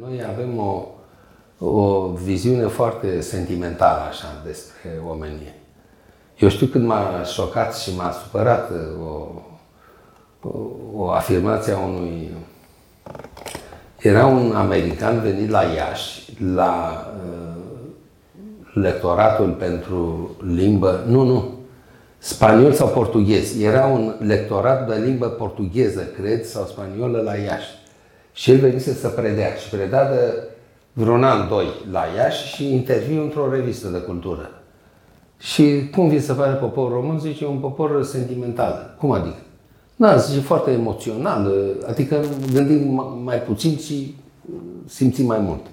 Noi avem o, o viziune foarte sentimentală așa despre omenie. Eu știu când m-a șocat și m-a supărat o, o, o afirmație a unui... Era un american venit la Iași, la uh, lectoratul pentru limbă, nu, nu, spaniol sau portughez. Era un lectorat de limbă portugheză, cred, sau spaniolă la Iași. Și el venise să predea și preda de vreun an, doi la Iași și interviu într-o revistă de cultură. Și cum vi se pare poporul român? Zice, un popor sentimental. Cum adică? Da, zice, foarte emoțional, adică gândim mai puțin și simțim mai mult.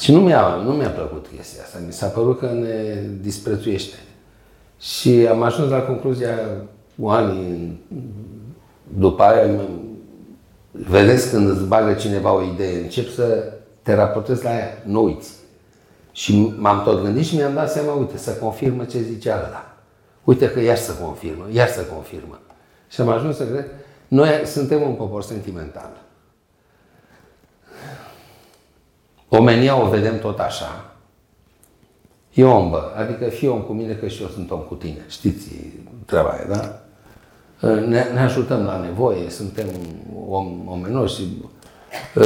Și nu mi-a, nu mi-a plăcut chestia asta. Mi s-a părut că ne disprețuiește. Și am ajuns la concluzia cu ani după aia, vedeți când îți bagă cineva o idee, încep să te raportezi la ea, nu uiți. Și m-am tot gândit și mi-am dat seama, uite, să confirmă ce zicea ăla. Uite că iar să confirmă, iar să confirmă. Și am ajuns să cred, noi suntem un popor sentimental. Omenia o vedem tot așa. E om, bă. Adică fii om cu mine că și eu sunt om cu tine. Știți treaba aia, da? Ne, ne ajutăm la nevoie, suntem om, omenoși și ă,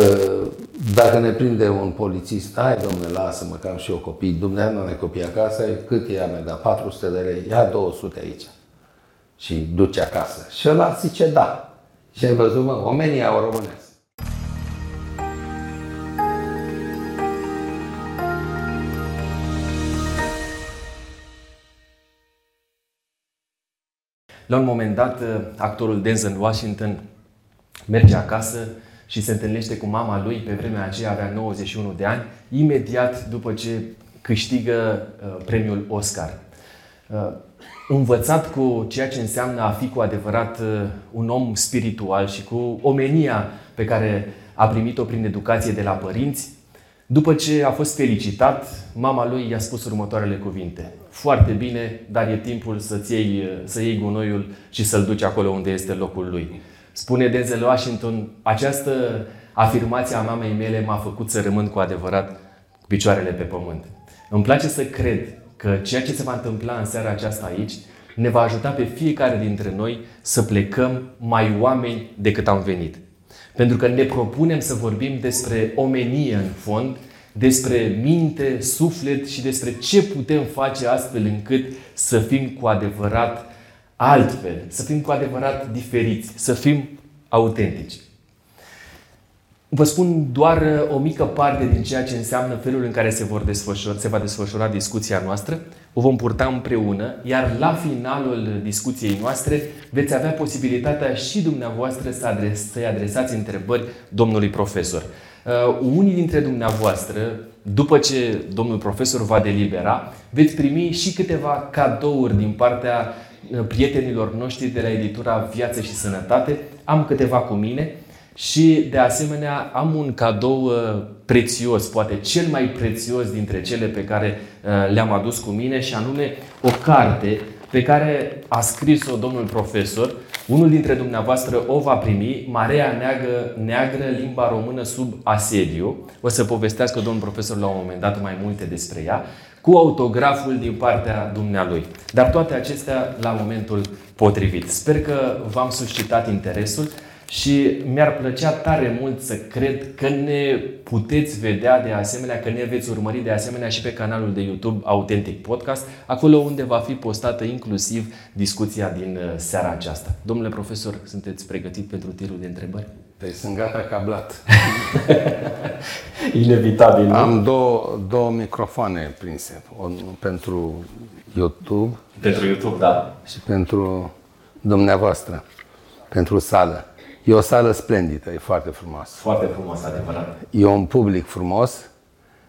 dacă ne prinde un polițist, hai domnule, lasă-mă că am și eu copii, dumneavoastră nu ai copii acasă, cât e mea, da 400 de lei, ia 200 aici și duce acasă. Și ăla zice da. Și ai văzut, mă, omenia o românesc. La un moment dat, actorul Denzel Washington merge acasă și se întâlnește cu mama lui, pe vremea aceea avea 91 de ani, imediat după ce câștigă uh, premiul Oscar. Uh, învățat cu ceea ce înseamnă a fi cu adevărat uh, un om spiritual și cu omenia pe care a primit-o prin educație de la părinți, după ce a fost felicitat, mama lui i-a spus următoarele cuvinte. Foarte bine, dar e timpul să-ți iei, să iei gunoiul și să-l duci acolo unde este locul lui. Spune Denzel Washington, această afirmație a mamei mele m-a făcut să rămân cu adevărat cu picioarele pe pământ. Îmi place să cred că ceea ce se va întâmpla în seara aceasta aici ne va ajuta pe fiecare dintre noi să plecăm mai oameni decât am venit. Pentru că ne propunem să vorbim despre omenie în fond, despre minte, suflet și despre ce putem face astfel încât să fim cu adevărat altfel, să fim cu adevărat diferiți, să fim autentici. Vă spun doar uh, o mică parte din ceea ce înseamnă felul în care se, vor desfășura, se va desfășura discuția noastră. O vom purta împreună, iar la finalul discuției noastre veți avea posibilitatea și dumneavoastră să adres, să-i adresați întrebări domnului profesor. Uh, unii dintre dumneavoastră, după ce domnul profesor va delibera, veți primi și câteva cadouri din partea uh, prietenilor noștri de la editura Viață și Sănătate. Am câteva cu mine și, de asemenea, am un cadou uh, prețios, poate cel mai prețios dintre cele pe care uh, le-am adus cu mine, și anume o carte pe care a scris-o domnul profesor. Unul dintre dumneavoastră o va primi, Marea Neagră, Neagră, limba română sub asediu. O să povestească domnul profesor la un moment dat mai multe despre ea, cu autograful din partea dumnealui. Dar toate acestea la momentul potrivit. Sper că v-am suscitat interesul. Și mi-ar plăcea tare mult să cred că ne puteți vedea de asemenea, că ne veți urmări de asemenea și pe canalul de YouTube Authentic Podcast, acolo unde va fi postată inclusiv discuția din uh, seara aceasta. Domnule profesor, sunteți pregătit pentru tirul de întrebări? Păi sunt gata cablat. Inevitabil. Nu? Am două, două microfoane prinse. Un pentru YouTube. Pentru YouTube, da. Și pentru dumneavoastră, pentru sală. E o sală splendidă, e foarte frumoasă. Foarte frumos, adevărat. E un public frumos.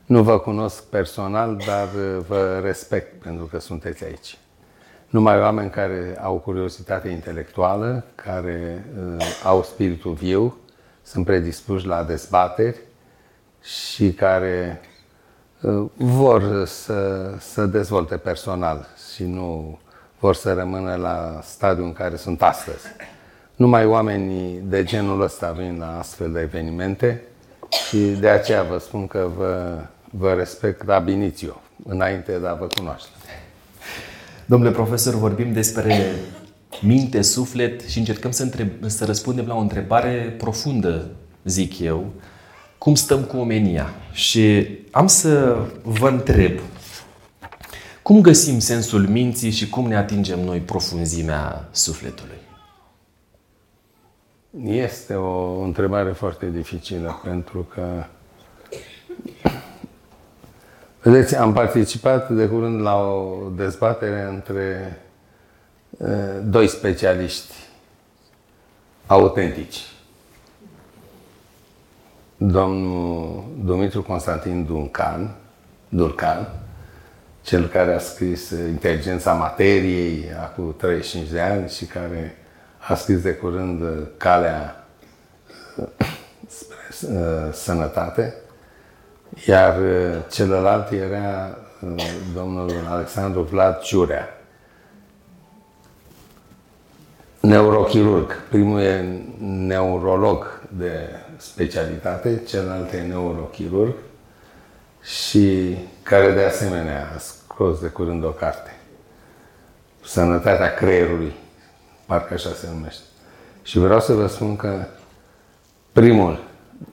Nu vă cunosc personal, dar uh, vă respect pentru că sunteți aici. Numai oameni care au curiozitate intelectuală, care uh, au spiritul viu, sunt predispuși la dezbateri și care uh, vor să, să dezvolte personal și nu vor să rămână la stadiul în care sunt astăzi. Numai oamenii de genul ăsta vin la astfel de evenimente Și de aceea vă spun că vă, vă respect ab initio, înainte de a vă cunoaște. Domnule profesor, vorbim despre minte, suflet și încercăm să, întreb, să răspundem la o întrebare profundă, zic eu. Cum stăm cu omenia? Și am să vă întreb, cum găsim sensul minții și cum ne atingem noi profunzimea sufletului? Este o întrebare foarte dificilă pentru că Vedeți, am participat de curând la o dezbatere între uh, doi specialiști autentici. Domnul Dumitru Constantin Duncan, Durcan, cel care a scris Inteligența Materiei acum 35 de ani și care a scris de curând Calea spre sănătate, iar uh, celălalt era uh, domnul Alexandru Vlad Ciurea, neurochirurg. Primul e neurolog de specialitate, celălalt e neurochirurg și care de asemenea a scos de curând o carte. Sănătatea creierului, parcă așa se numește. Și vreau să vă spun că primul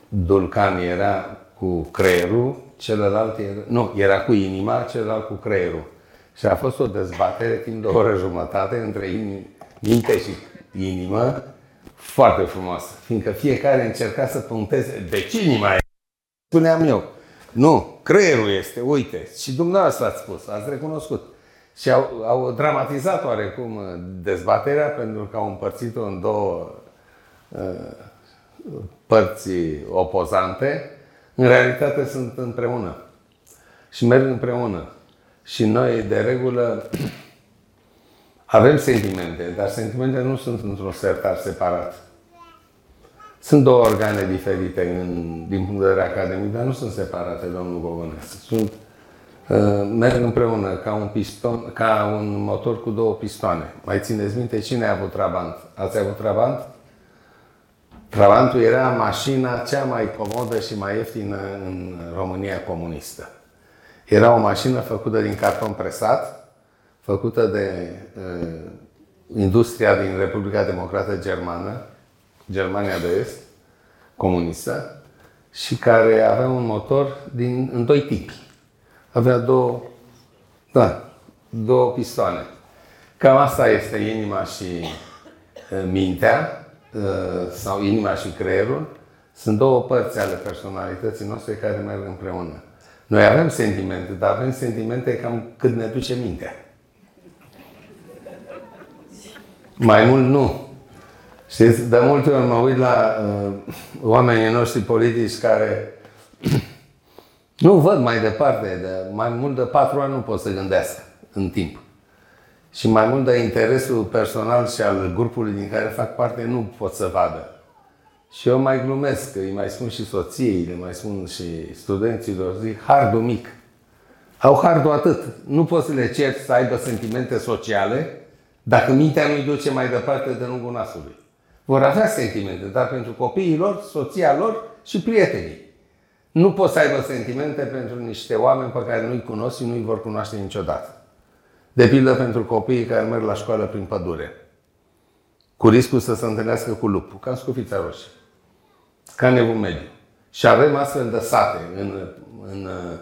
Dulcan era cu creierul, celălalt era, nu, era cu inima, celălalt cu creierul. Și a fost o dezbatere timp de o oră jumătate între minte și inimă, foarte frumoasă, fiindcă fiecare încerca să puncteze de ce inima e. Spuneam eu, nu, creierul este, uite, și dumneavoastră ați spus, ați recunoscut. Și au, au dramatizat oarecum dezbaterea pentru că au împărțit-o în două uh, părți opozante în realitate sunt împreună. Și merg împreună. Și noi, de regulă, avem sentimente, dar sentimentele nu sunt într-un sertar separat. Sunt două organe diferite în, din punct de vedere academic, dar nu sunt separate, domnul Gogănescu. Sunt, uh, merg împreună ca un, piston, ca un motor cu două pistoane. Mai țineți minte cine a avut Trabant? Ați avut Trabant? Trabantul era mașina cea mai comodă și mai ieftină în România comunistă. Era o mașină făcută din carton presat, făcută de uh, industria din Republica Democrată Germană, Germania de Est, comunistă, și care avea un motor din, în doi tipi. Avea două, da, două pistoane. Cam asta este inima și uh, mintea, Uh, sau inima și creierul, sunt două părți ale personalității noastre care merg împreună. Noi avem sentimente, dar avem sentimente cam cât ne duce mintea. Mai mult nu. Știți, de multe ori mă uit la uh, oamenii noștri politici care nu văd mai departe, de mai mult de patru ani nu pot să gândească în timp și mai mult de interesul personal și al grupului din care fac parte nu pot să vadă. Și eu mai glumesc, îi mai spun și soției, le mai spun și studenților, zic, hardul mic. Au hardul atât. Nu poți să le ceri să aibă sentimente sociale dacă mintea nu-i duce mai departe de lungul nasului. Vor avea sentimente, dar pentru copiii lor, soția lor și prietenii. Nu poți să aibă sentimente pentru niște oameni pe care nu-i cunosc și nu-i vor cunoaște niciodată. De pildă pentru copiii care merg la școală prin pădure, cu riscul să se întâlnească cu lupul, ca în scufița roșie, ca în evul mediu. Și avem astfel de sate în, în uh,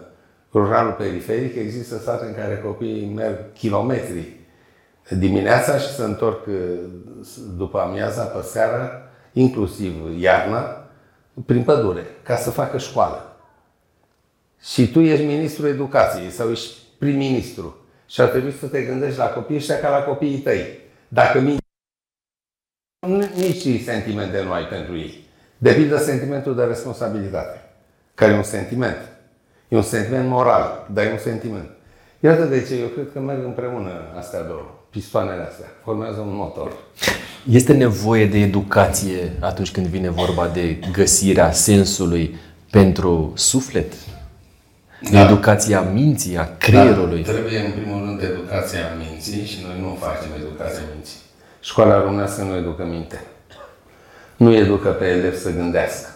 ruralul periferic, există sate în care copiii merg kilometri dimineața și se întorc uh, după amiaza, pe seara, inclusiv iarna, prin pădure, ca să facă școală. Și tu ești ministrul educației sau ești prim-ministru și ar trebui să te gândești la copiii ăștia ca la copiii tăi. Dacă minți, nici sentimente nu ai pentru ei. De pildă sentimentul de responsabilitate, care e un sentiment. E un sentiment moral, dar e un sentiment. Iată de ce eu cred că merg împreună astea două, pistoanele astea. Formează un motor. Este nevoie de educație atunci când vine vorba de găsirea sensului pentru suflet? da. educația minții, a creierului. Da, trebuie în primul rând educația minții și noi nu facem educația minții. Școala românească nu educă minte. Nu educă pe elev să gândească.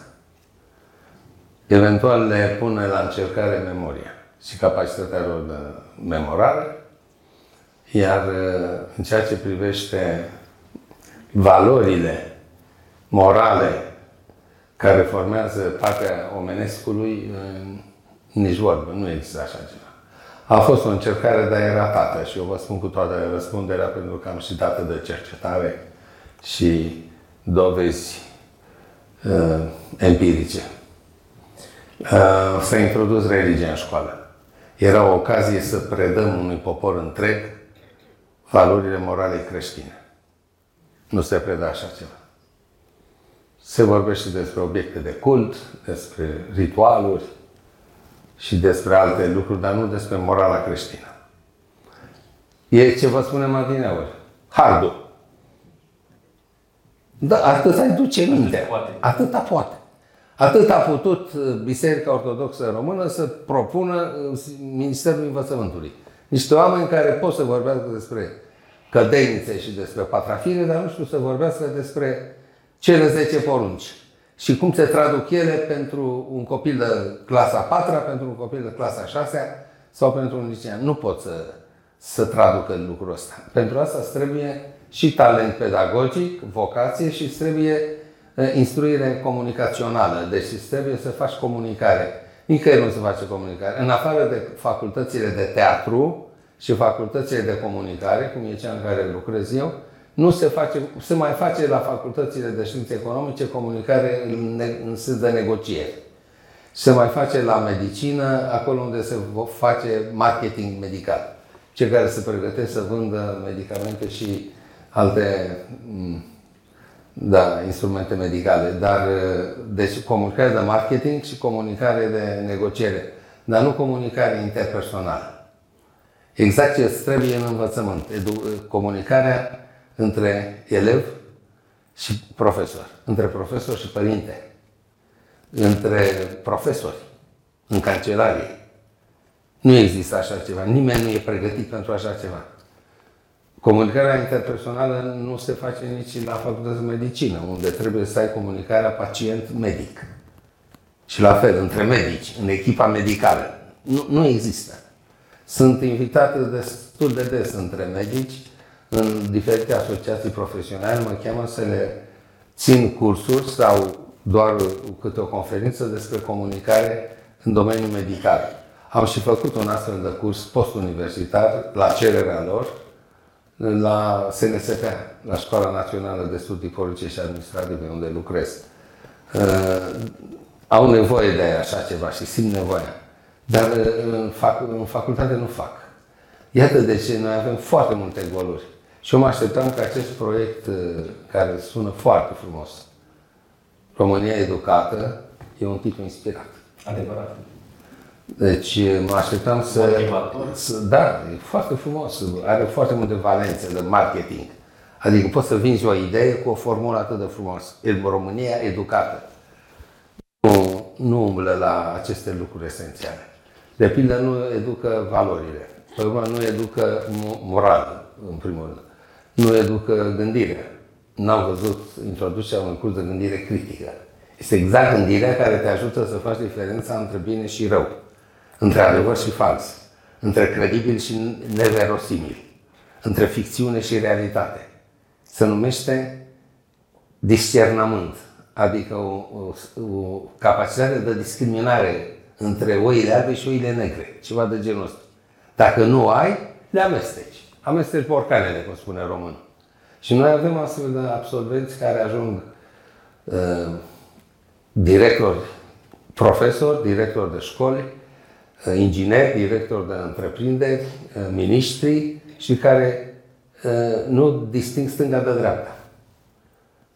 eventual le pune la încercare memoria și capacitatea lor de memorare, iar uh, în ceea ce privește valorile morale care formează partea omenescului, uh, nici vorbă, nu există așa ceva. A fost o încercare, dar e ratată și eu vă spun cu toată răspunderea pentru că am și dată de cercetare și dovezi uh, empirice. Uh, s-a introdus religia în școală. Era o ocazie să predăm unui popor întreg valorile morale creștine. Nu se predă așa ceva. Se vorbește despre obiecte de cult, despre ritualuri și despre alte lucruri, dar nu despre morala creștină. E ce vă spunem adineauri. Hardul. Da, atât ai duce minte. Atâta poate. Atât a putut uh, Biserica Ortodoxă Română să propună uh, Ministerul Învățământului. Niște oameni care pot să vorbească despre cădenițe și despre patrafire, dar nu știu să vorbească despre cele 10 porunci. Și cum se traduc ele pentru un copil de clasa 4 pentru un copil de clasa 6 sau pentru un licean. Nu pot să, să traducă lucrul ăsta. Pentru asta îți trebuie și talent pedagogic, vocație și îți trebuie instruire comunicațională. Deci trebuie să faci comunicare. Nicăieri nu se face comunicare. În afară de facultățile de teatru și facultățile de comunicare, cum e cea în care lucrez eu, nu se face, se mai face la facultățile de științe economice comunicare în, în sens de negociere. Se mai face la medicină, acolo unde se face marketing medical. Cei care se pregătesc să vândă medicamente și alte da, instrumente medicale, dar deci comunicare de marketing și comunicare de negociere, dar nu comunicare interpersonală. Exact ce îți trebuie în învățământ. Edu- comunicarea între elev și profesor, între profesor și părinte, între profesori, în cancelarie. Nu există așa ceva. Nimeni nu e pregătit pentru așa ceva. Comunicarea interpersonală nu se face nici la facultatea de medicină, unde trebuie să ai comunicarea pacient-medic. Și la fel, între medici, în echipa medicală. Nu, nu există. Sunt invitate destul de des între medici în diferite asociații profesionale, mă cheamă să le țin cursuri sau doar câte o conferință despre comunicare în domeniul medical. Am și făcut un astfel de curs post-universitar la cererea lor, la SNSP, la Școala Națională de Studii Politice și Administrative, unde lucrez. Uh, au nevoie de așa ceva și simt nevoia. Dar uh, în, fac, în facultate nu fac. Iată de ce noi avem foarte multe goluri. Și eu mă așteptam ca acest proiect, uh, care sună foarte frumos, România Educată, e un titlu inspirat. Adevărat. Deci mă așteptam să, să... Da, e foarte frumos. Are foarte multe valențe de marketing. Adică poți să vinzi o idee cu o formulă atât de frumos. România educată. Nu, nu umblă la aceste lucruri esențiale. De pildă, nu educă valorile. Pe urmă, nu educă moral, în primul rând. Nu educă gândire. N-am văzut introducerea unui curs de gândire critică. Este exact gândirea care te ajută să faci diferența între bine și rău între adevăr și fals, între credibil și neverosimil, între ficțiune și realitate. Se numește discernământ, adică o, o, o capacitate de discriminare între oile albe și oile negre, ceva de genul ăsta. Dacă nu ai, le amesteci. Amesteci porcanele, cum spune român. Și noi avem astfel de absolvenți care ajung uh, directori, profesori, directori de școli, Uh, ingineri, directori de întreprinderi, uh, miniștri și care uh, nu disting stânga de dreapta.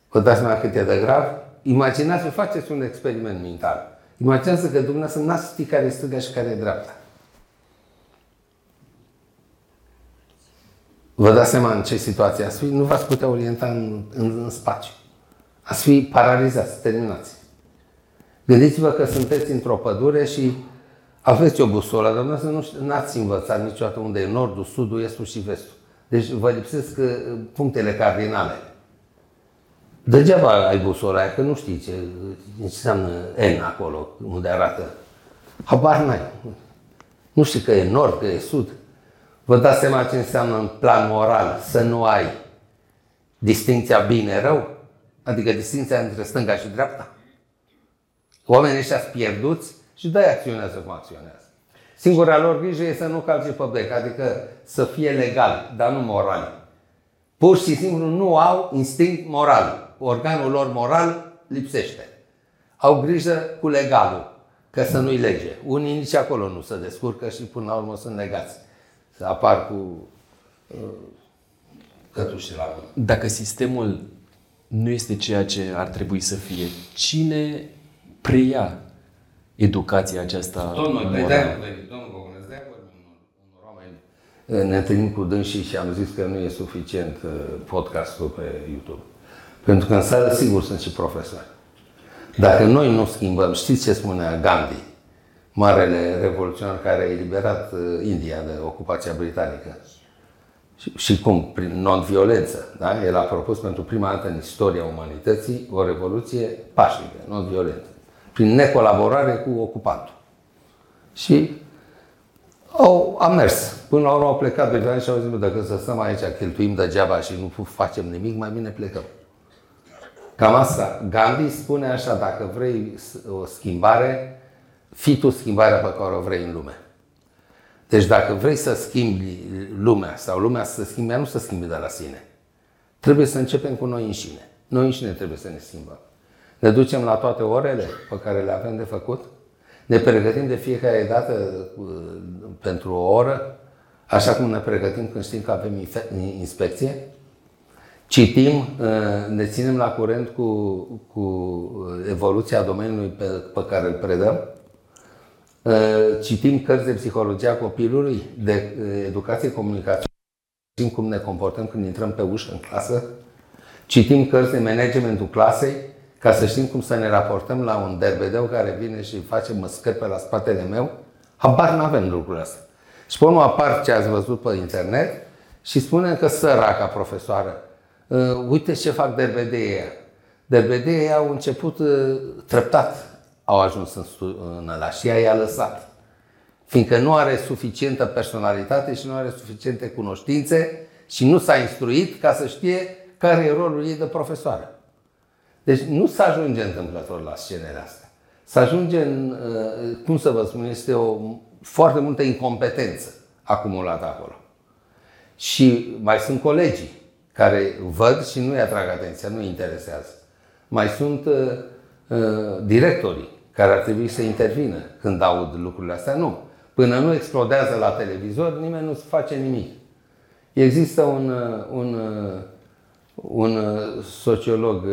Vă dați seama cât e de grav? Imaginați-vă, faceți un experiment mental. Imaginați că dumneavoastră n-ați ști care e stânga și care e dreapta. Vă dați seama în ce situație ați fi? Nu v-ați putea orienta în, în, în spațiu. Ați fi paralizați, terminați. Gândiți-vă că sunteți într-o pădure și aveți o busolă, dar nu n-ați învățat niciodată unde e nordul, sudul, estul și vestul. Deci vă lipsesc uh, punctele cardinale. Degeaba ai busola aia, că nu știi ce, ce înseamnă N acolo, unde arată. Habar n-ai. Nu știi că e nord, că e sud. Vă dați seama ce înseamnă în plan moral să nu ai distinția bine-rău? Adică distinția între stânga și dreapta? Oamenii ăștia sunt pierduți și de acționează cum acționează. Singura lor grijă e să nu calce pe bec, adică să fie legal, dar nu moral. Pur și simplu nu au instinct moral. Organul lor moral lipsește. Au grijă cu legalul, că să nu-i lege. Unii nici acolo nu se descurcă și până la urmă sunt legați. Să apar cu uh, cătușii la mână. Dacă sistemul nu este ceea ce ar trebui să fie, cine preia educația aceasta Tot noi, pe de domnul Gogonescu, de acord, unor oameni. Ne întâlnim cu dânsii și am zis că nu e suficient uh, podcastul pe YouTube. Pentru că în sală, sigur, sunt și profesori. Dacă noi nu schimbăm, știți ce spunea Gandhi, marele revoluționar care a eliberat uh, India de ocupația britanică? Și, și cum? Prin non-violență. Da? El a propus pentru prima dată în istoria umanității o revoluție pașnică, non-violentă prin necolaborare cu ocupantul. Și au, am mers. Până la urmă au plecat britanici și au zis, dacă să stăm aici, cheltuim degeaba și nu facem nimic, mai bine plecăm. Cam asta. Gandhi spune așa, dacă vrei o schimbare, fii tu schimbarea pe care o vrei în lume. Deci dacă vrei să schimbi lumea sau lumea să se schimbe, nu să schimbi de la sine. Trebuie să începem cu noi înșine. Noi înșine trebuie să ne schimbăm. Ne ducem la toate orele pe care le avem de făcut? Ne pregătim de fiecare dată uh, pentru o oră, așa cum ne pregătim când știm că avem inspecție? Citim, uh, ne ținem la curent cu, cu evoluția domeniului pe, pe care îl predăm? Uh, citim cărți de psihologia copilului, de educație comunicație, știm cum ne comportăm când intrăm pe ușă în clasă? Citim cărți de managementul clasei, ca să știm cum să ne raportăm la un derbedeu care vine și face măscări pe la spatele meu, habar nu avem lucrurile astea. Și pe urmă apar ce ați văzut pe internet și spunem că săraca profesoară, uh, uite ce fac derbedeii ăia. Derbedeii au început uh, treptat, au ajuns în, în ăla și ea i-a lăsat. Fiindcă nu are suficientă personalitate și nu are suficiente cunoștințe și nu s-a instruit ca să știe care e rolul ei de profesoară. Deci nu se ajunge întâmplător la scenele astea. Se ajunge în, uh, cum să vă spun, este o foarte multă incompetență acumulată acolo. Și mai sunt colegii care văd și nu-i atrag atenția, nu-i interesează. Mai sunt uh, uh, directorii care ar trebui să intervină când aud lucrurile astea. Nu. Până nu explodează la televizor, nimeni nu face nimic. Există un, uh, un, uh, un sociolog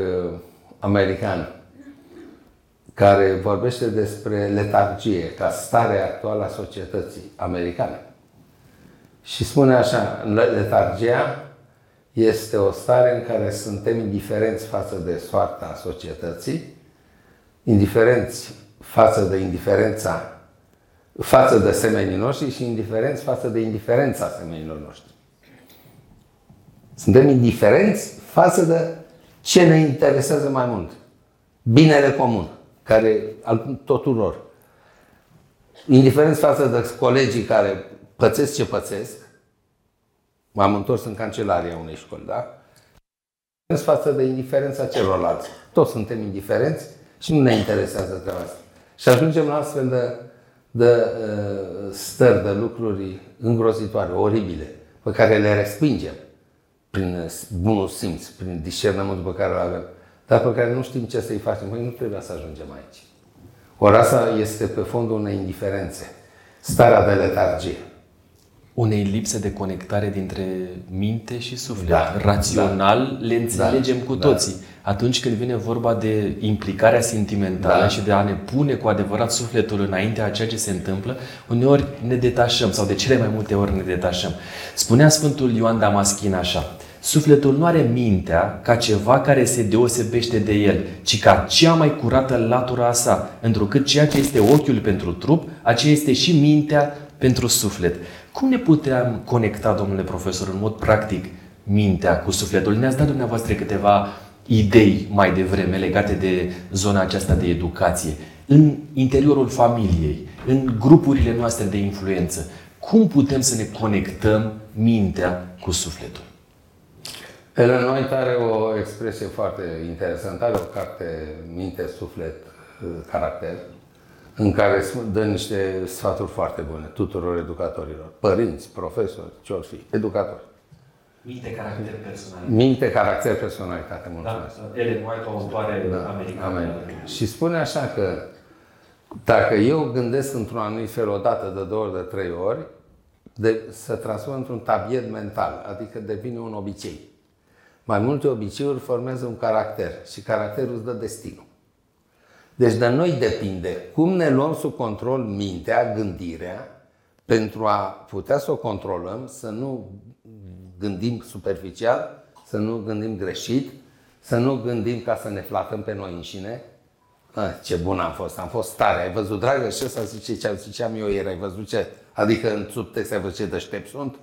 american care vorbește despre letargie ca stare actuală a societății americane. Și spune așa, letargia este o stare în care suntem indiferenți față de soarta societății, indiferenți față de indiferența față de semenii noștri și indiferenți față de indiferența semenilor noștri. Suntem indiferenți față de ce ne interesează mai mult? Binele comun, care al tuturor. Indiferent față de colegii care pățesc ce pățesc, m-am întors în cancelaria unei școli, da? față de indiferența celorlalți. Toți suntem indiferenți și nu ne interesează treaba asta. Și ajungem la astfel de, de uh, stări, de lucruri îngrozitoare, oribile, pe care le respingem prin bunul simț, prin discernământul pe care îl avem, dar pe care nu știm ce să-i facem. Păi nu trebuie să ajungem aici. Ori asta este pe fondul unei indiferențe, starea de letargie. Unei lipse de conectare dintre minte și suflet. Da, Rațional da, le înțelegem da, cu toții. Da. Atunci când vine vorba de implicarea sentimentală da. și de a ne pune cu adevărat sufletul înaintea a ceea ce se întâmplă, uneori ne detașăm sau de cele mai multe ori ne detașăm. Spunea Sfântul Ioan Damaschin așa, Sufletul nu are mintea ca ceva care se deosebește de el, ci ca cea mai curată latură a sa, întrucât ceea ce este ochiul pentru trup, aceea este și mintea pentru suflet. Cum ne putem conecta, domnule profesor, în mod practic, mintea cu sufletul? Ne-ați dat dumneavoastră câteva idei mai devreme legate de zona aceasta de educație. În interiorul familiei, în grupurile noastre de influență, cum putem să ne conectăm mintea cu sufletul? Ellen White are o expresie foarte interesantă, are o carte Minte, Suflet, Caracter, în care dă niște sfaturi foarte bune tuturor educatorilor, părinți, profesori, ce ori fi, educatori. Minte, caracter, personalitate. Minte, caracter, personalitate, mulțumesc. Da, Ellen White, o autoare da, americană. Amen. Și spune așa că dacă eu gândesc într-un anumit fel o dată, de două ori, de trei ori, de, să transform într-un tabiet mental, adică devine un obicei. Mai multe obiceiuri formează un caracter și caracterul îți dă destinul. Deci de noi depinde cum ne luăm sub control mintea, gândirea, pentru a putea să o controlăm, să nu gândim superficial, să nu gândim greșit, să nu gândim ca să ne flatăm pe noi înșine. A, ce bun am fost, am fost tare, ai văzut, dragă, și ăsta zice ce ziceam eu ieri, ai văzut ce? Adică în subtext ai văzut ce deștept sunt?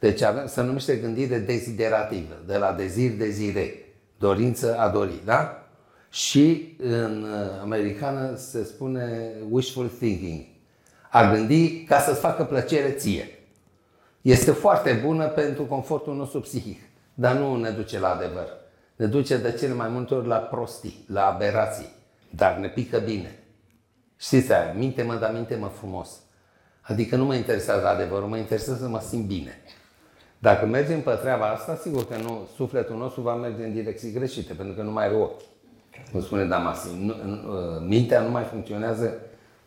Deci avem, se numește gândire deziderativă, de la dezir, dezire, dorință a dori, da? Și în uh, americană se spune wishful thinking, a gândi ca să-ți facă plăcere ție. Este foarte bună pentru confortul nostru psihic, dar nu ne duce la adevăr. Ne duce de cele mai multe ori la prostii, la aberații, dar ne pică bine. Știți aia, minte-mă, dar minte-mă frumos. Adică nu mă interesează adevărul, mă interesează să mă simt bine. Dacă mergem pe treaba asta, sigur că nu, sufletul nostru va merge în direcții greșite, pentru că nu mai are ochi. Cum spune Damasin, ă, mintea nu mai funcționează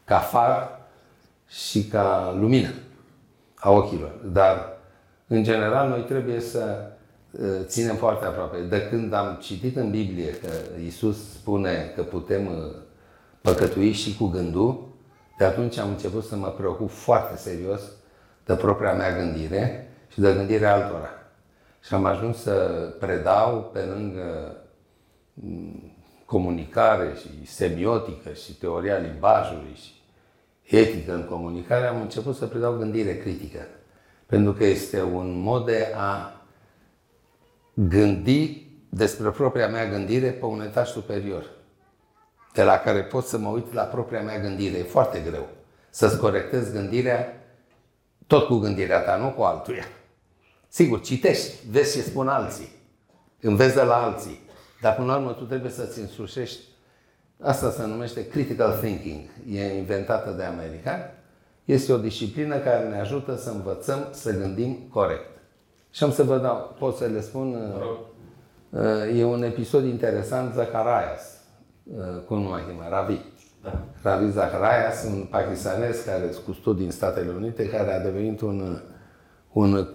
ca far și ca lumină a ochilor. Dar, în general, noi trebuie să ă, ținem foarte aproape. De când am citit în Biblie că Isus spune că putem ă, păcătui și cu gândul, de atunci am început să mă preocup foarte serios de propria mea gândire și de gândirea altora. Și am ajuns să predau pe lângă comunicare și semiotică și teoria limbajului și etică în comunicare, am început să predau gândire critică. Pentru că este un mod de a gândi despre propria mea gândire pe un etaj superior, de la care pot să mă uit la propria mea gândire. E foarte greu să-ți corectezi gândirea tot cu gândirea ta, nu cu altuia. Sigur, citești, vezi ce spun alții, înveți de la alții, dar până la urmă tu trebuie să-ți însușești. Asta se numește critical thinking. E inventată de americani. Este o disciplină care ne ajută să învățăm să gândim corect. Și am să vă dau, pot să le spun, uh, e un episod interesant, Zacharias, uh, cum nu mai chema, Ravi. Da. Ravi Zacharias, un pakistanez care cu studii în Statele Unite, care a devenit un un uh,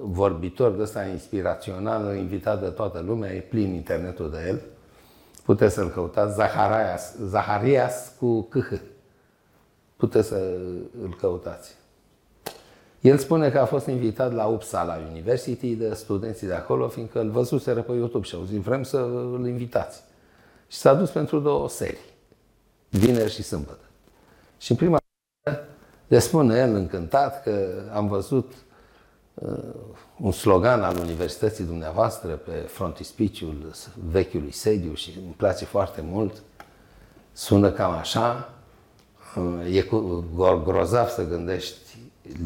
vorbitor de ăsta inspirațional, invitat de toată lumea, e plin internetul de el. Puteți să-l căutați, Zaharias, Zaharias cu CH. Puteți să îl căutați. El spune că a fost invitat la Uppsala University de studenții de acolo, fiindcă îl văzuseră pe YouTube și au zis, vrem să îl invitați. Și s-a dus pentru două serii, vineri și sâmbătă. Și în prima le spune el încântat că am văzut Uh, un slogan al universității dumneavoastră pe frontispiciul vechiului sediu și îmi place foarte mult. Sună cam așa. Uh, e grozav să gândești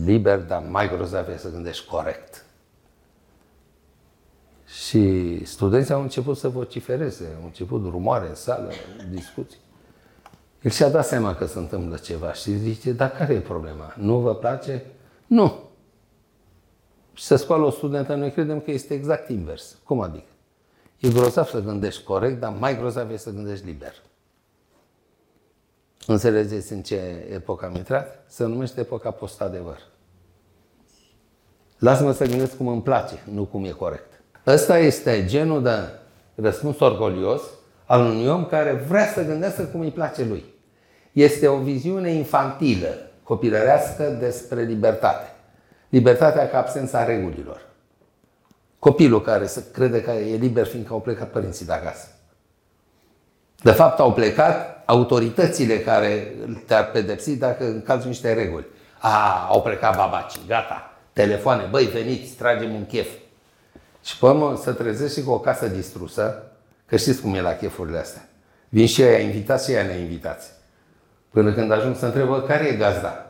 liber, dar mai grozav e să gândești corect. Și studenții au început să vocifereze, au început rumoare în sală, discuții. El și-a dat seama că se întâmplă ceva și zice, dar care e problema? Nu vă place? Nu și să scoală o studentă, noi credem că este exact invers. Cum adică? E grozav să gândești corect, dar mai grozav e să gândești liber. Înțelegeți în ce epocă am intrat? Se numește epoca post-adevăr. Lasă-mă să gândesc cum îmi place, nu cum e corect. Ăsta este genul de răspuns orgolios al unui om care vrea să gândească cum îi place lui. Este o viziune infantilă, copilărească despre libertate. Libertatea ca absența regulilor. Copilul care să crede că e liber fiindcă au plecat părinții de acasă. De fapt, au plecat autoritățile care te-ar pedepsi dacă încalci niște reguli. A, au plecat babacii, gata, telefoane, băi, veniți, tragem un chef. Și pe urmă să trezești cu o casă distrusă, Că știți cum e la chefurile astea. Vin și aia invitați și aia neinvitați. Până când ajung să întrebă care e gazda.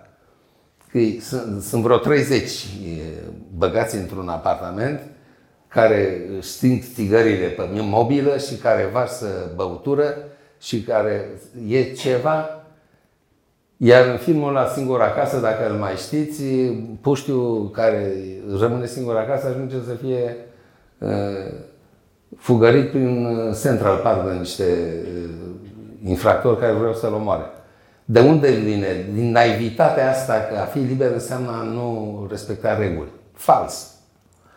Că sunt, sunt vreo 30 băgați într-un apartament care sting stigările pe mobilă și care varsă băutură și care e ceva iar în filmul la Singur acasă, dacă îl mai știți, puștiu care rămâne singur acasă ajunge să fie uh, fugărit prin Central Park de niște uh, infractori care vreau să-l omoare. De unde vine? Din naivitatea asta că a fi liber înseamnă a nu respecta reguli. Fals.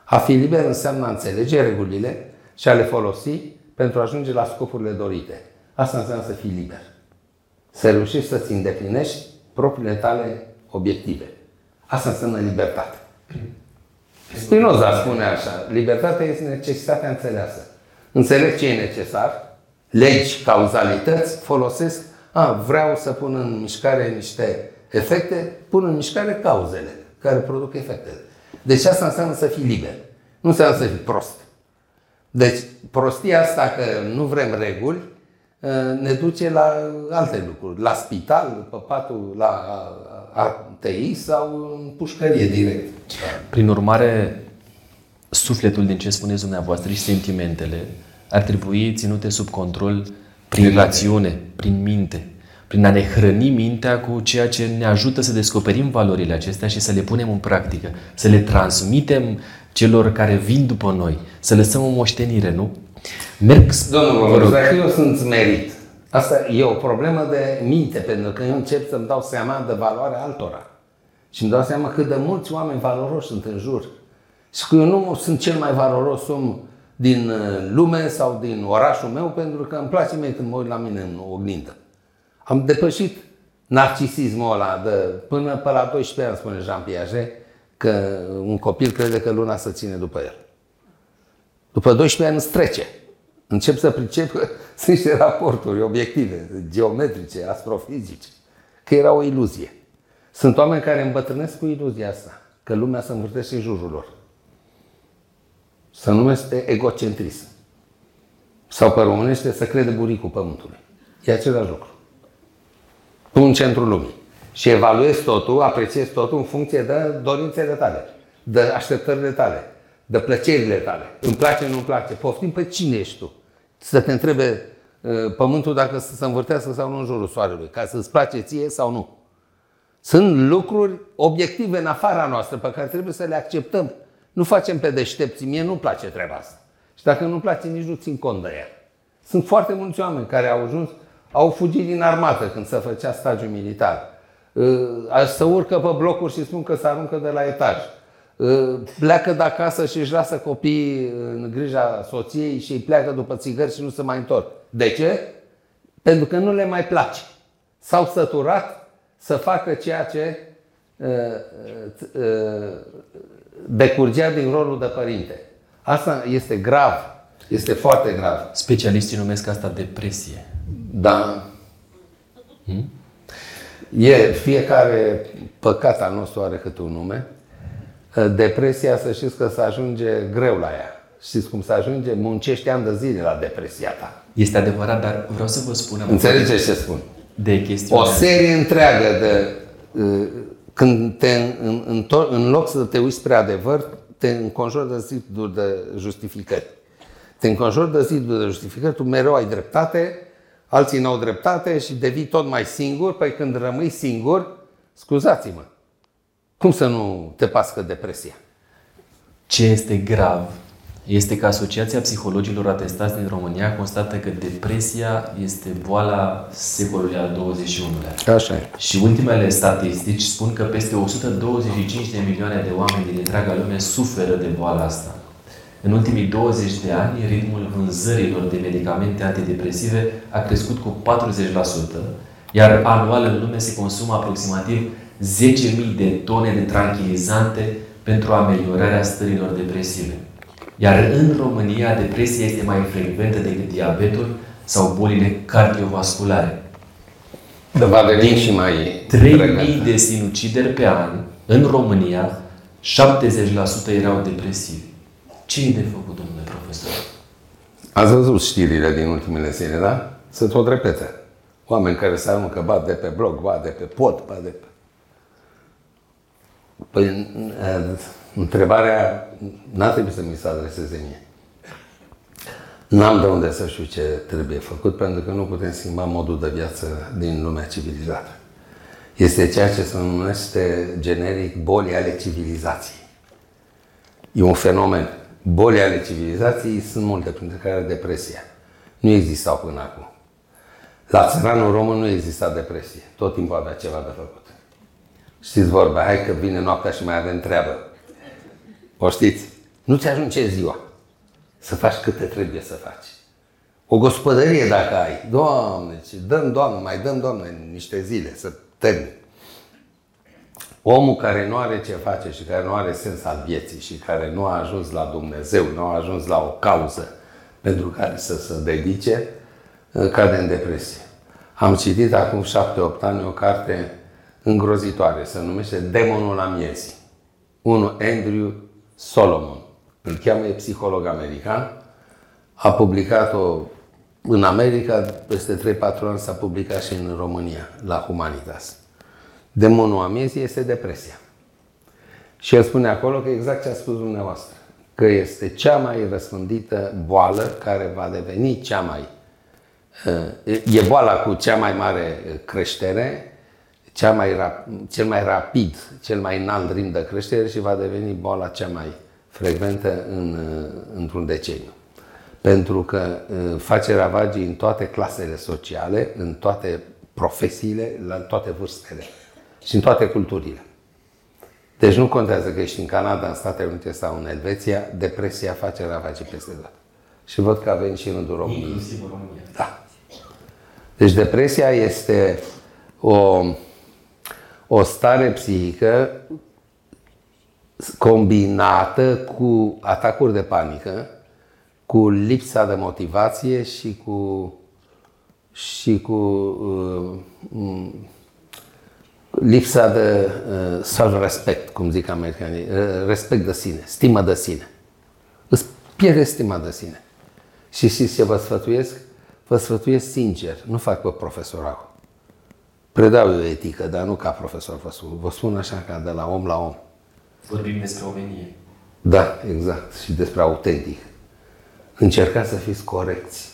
A fi liber înseamnă a înțelege regulile și a le folosi pentru a ajunge la scopurile dorite. Asta înseamnă să fii liber să reușești să-ți îndeplinești propriile tale obiective. Asta înseamnă libertate. Spinoza spune așa, libertatea este necesitatea înțeleasă. Înțeleg ce e necesar, legi, cauzalități, folosesc, a, vreau să pun în mișcare niște efecte, pun în mișcare cauzele care produc efectele. Deci asta înseamnă să fii liber. Nu înseamnă să fii prost. Deci prostia asta că nu vrem reguli, Eh, ne duce la alte lucruri, la spital, pe patul, la ATI sau în pușcărie direct. Prin urmare, sufletul din ce spuneți dumneavoastră și sentimentele ar trebui ținute sub control prin rațiune, prin minte, prin a ne hrăni mintea cu ceea ce ne ajută să descoperim valorile acestea și să le punem în practică, să le transmitem celor care vin după noi, să lăsăm o moștenire, nu? Merg... Domnul dacă eu sunt smerit, asta e o problemă de minte, pentru că eu încep să-mi dau seama de valoarea altora. Și îmi dau seama cât de mulți oameni valoroși sunt în jur. Și că eu nu sunt cel mai valoros om din uh, lume sau din orașul meu, pentru că îmi place mie când mă uit la mine în oglindă. Am depășit narcisismul ăla de până pe la 12 ani, spune Jean Piaget, că un copil crede că luna să ține după el. După 12 ani îți trece. Încep să pricep că sunt niște raporturi obiective, geometrice, astrofizice, că era o iluzie. Sunt oameni care îmbătrânesc cu iluzia asta, că lumea se învârtește în jurul lor. Să numește egocentrism. Sau pe românește să crede buricul pământului. E același lucru. Tu în centrul lumii. Și evaluezi totul, apreciezi totul în funcție de dorințele tale, de așteptările tale, de plăcerile tale. Îmi place, nu-mi place. Poftim pe cine ești tu? Să te întrebe uh, pământul dacă să se învârtească sau nu în jurul soarelui, ca să-ți place ție sau nu. Sunt lucruri obiective în afara noastră pe care trebuie să le acceptăm. Nu facem pe deștepți. Mie nu place treaba asta. Și dacă nu place, nici nu țin cont de ea. Sunt foarte mulți oameni care au ajuns, au fugit din armată când se făcea stagiu militar. Uh, să urcă pe blocuri și spun că se aruncă de la etaj pleacă de acasă și își lasă copiii în grija soției și îi pleacă după țigări și nu se mai întorc. De ce? Pentru că nu le mai place. S-au săturat să facă ceea ce uh, uh, decurgea din rolul de părinte. Asta este grav. Este foarte grav. Specialiștii numesc asta depresie. Da. Hmm? E, fiecare păcat al nostru are câte un nume. Depresia, să știți că se ajunge greu la ea. Știți cum se ajunge? Muncești ani de zile la depresia ta. Este adevărat, dar vreau să vă spun... Înțelegeți ce spun? De chestiune. O serie întreagă de... Uh, când te, în, în, în loc să te uiți spre adevăr, te înconjori de ziduri de justificări. Te înconjori de ziduri de justificări, tu mereu ai dreptate, alții n-au dreptate și devii tot mai singur, păi când rămâi singur, scuzați-mă, cum să nu te pască depresia? Ce este grav este că Asociația Psihologilor Atestați din România constată că depresia este boala secolului al XXI-lea. Așa e. Și ultimele statistici spun că peste 125 de milioane de oameni din întreaga lume suferă de boala asta. În ultimii 20 de ani, ritmul vânzărilor de medicamente antidepresive a crescut cu 40%, iar anual în lume se consumă aproximativ 10.000 de tone de tranquilizante pentru ameliorarea stărilor depresive. Iar în România, depresia este mai frecventă decât diabetul sau bolile cardiovasculare. De va deveni și mai 3.000 de sinucideri pe an în România, 70% erau depresivi. Ce e de făcut, domnule profesor? Ați văzut știrile din ultimele zile, da? Se tot repetă. Oameni care se aruncă, bat de pe blog, bat de pe pod, bat de pe... Păi, întrebarea n-a trebuit să mi se adreseze mie. N-am de unde să știu ce trebuie făcut, pentru că nu putem schimba modul de viață din lumea civilizată. Este ceea ce se numește generic boli ale civilizației. E un fenomen. Boli ale civilizației sunt multe, printre care depresia. Nu existau până acum. La țăranul român nu exista depresie. Tot timpul avea ceva de făcut. Știți vorba, hai că vine noaptea și mai avem treabă. O știți? Nu ți ajunge ziua să faci câte trebuie să faci. O gospodărie dacă ai, Doamne, ce dăm, Doamne, mai dăm, Doamne, niște zile să termin. Omul care nu are ce face și care nu are sens al vieții și care nu a ajuns la Dumnezeu, nu a ajuns la o cauză pentru care să se dedice, cade în depresie. Am citit acum șapte-opt ani o carte îngrozitoare, se numește Demonul la miezii. Unul Andrew Solomon îl cheamă, e psiholog american, a publicat-o în America, peste 3-4 ani s-a publicat și în România, la Humanitas. Demonul amiezii este depresia. Și el spune acolo că exact ce a spus dumneavoastră, că este cea mai răspândită boală care va deveni cea mai... Uh, e boala cu cea mai mare creștere, cea mai rap- cel mai rapid, cel mai înalt ritm de creștere și va deveni boala cea mai frecventă în, într-un deceniu. Pentru că uh, face ravagii în toate clasele sociale, în toate profesiile, la toate vârstele și în toate culturile. Deci nu contează că ești în Canada, în Statele Unite sau în Elveția, depresia face ravagii peste tot. Și văd că avem și în rândul României. Inclusiv în România. Da. Deci depresia este o, o stare psihică combinată cu atacuri de panică, cu lipsa de motivație și cu și cu uh, lipsa de uh, self-respect, cum zic americanii, uh, respect de sine, stimă de sine. Îți pierde stima de sine. Și știți ce vă sfătuiesc? Vă sfătuiesc sincer, nu fac pe profesorul. Predau eu etică, dar nu ca profesor vă spun. Vă spun așa ca de la om la om. Vorbim despre omenie. Da, exact. Și despre autentic. Încercați să fiți corecți.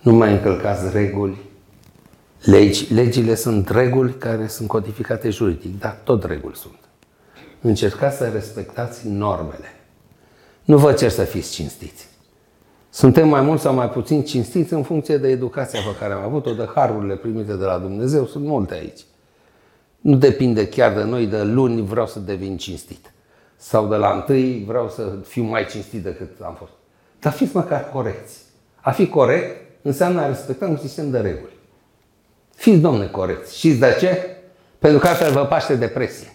Nu mai încălcați reguli. Legi, legile sunt reguli care sunt codificate juridic, dar tot reguli sunt. Încercați să respectați normele. Nu vă cer să fiți cinstiți. Suntem mai mult sau mai puțin cinstiți în funcție de educația pe care am avut-o, de harurile primite de la Dumnezeu. Sunt multe aici. Nu depinde chiar de noi, de luni vreau să devin cinstit. Sau de la întâi vreau să fiu mai cinstit decât am fost. Dar fiți măcar corecți. A fi corect înseamnă a respecta un sistem de reguli. Fiți, domne, corecți. Știți de ce? Pentru că altfel vă paște depresie.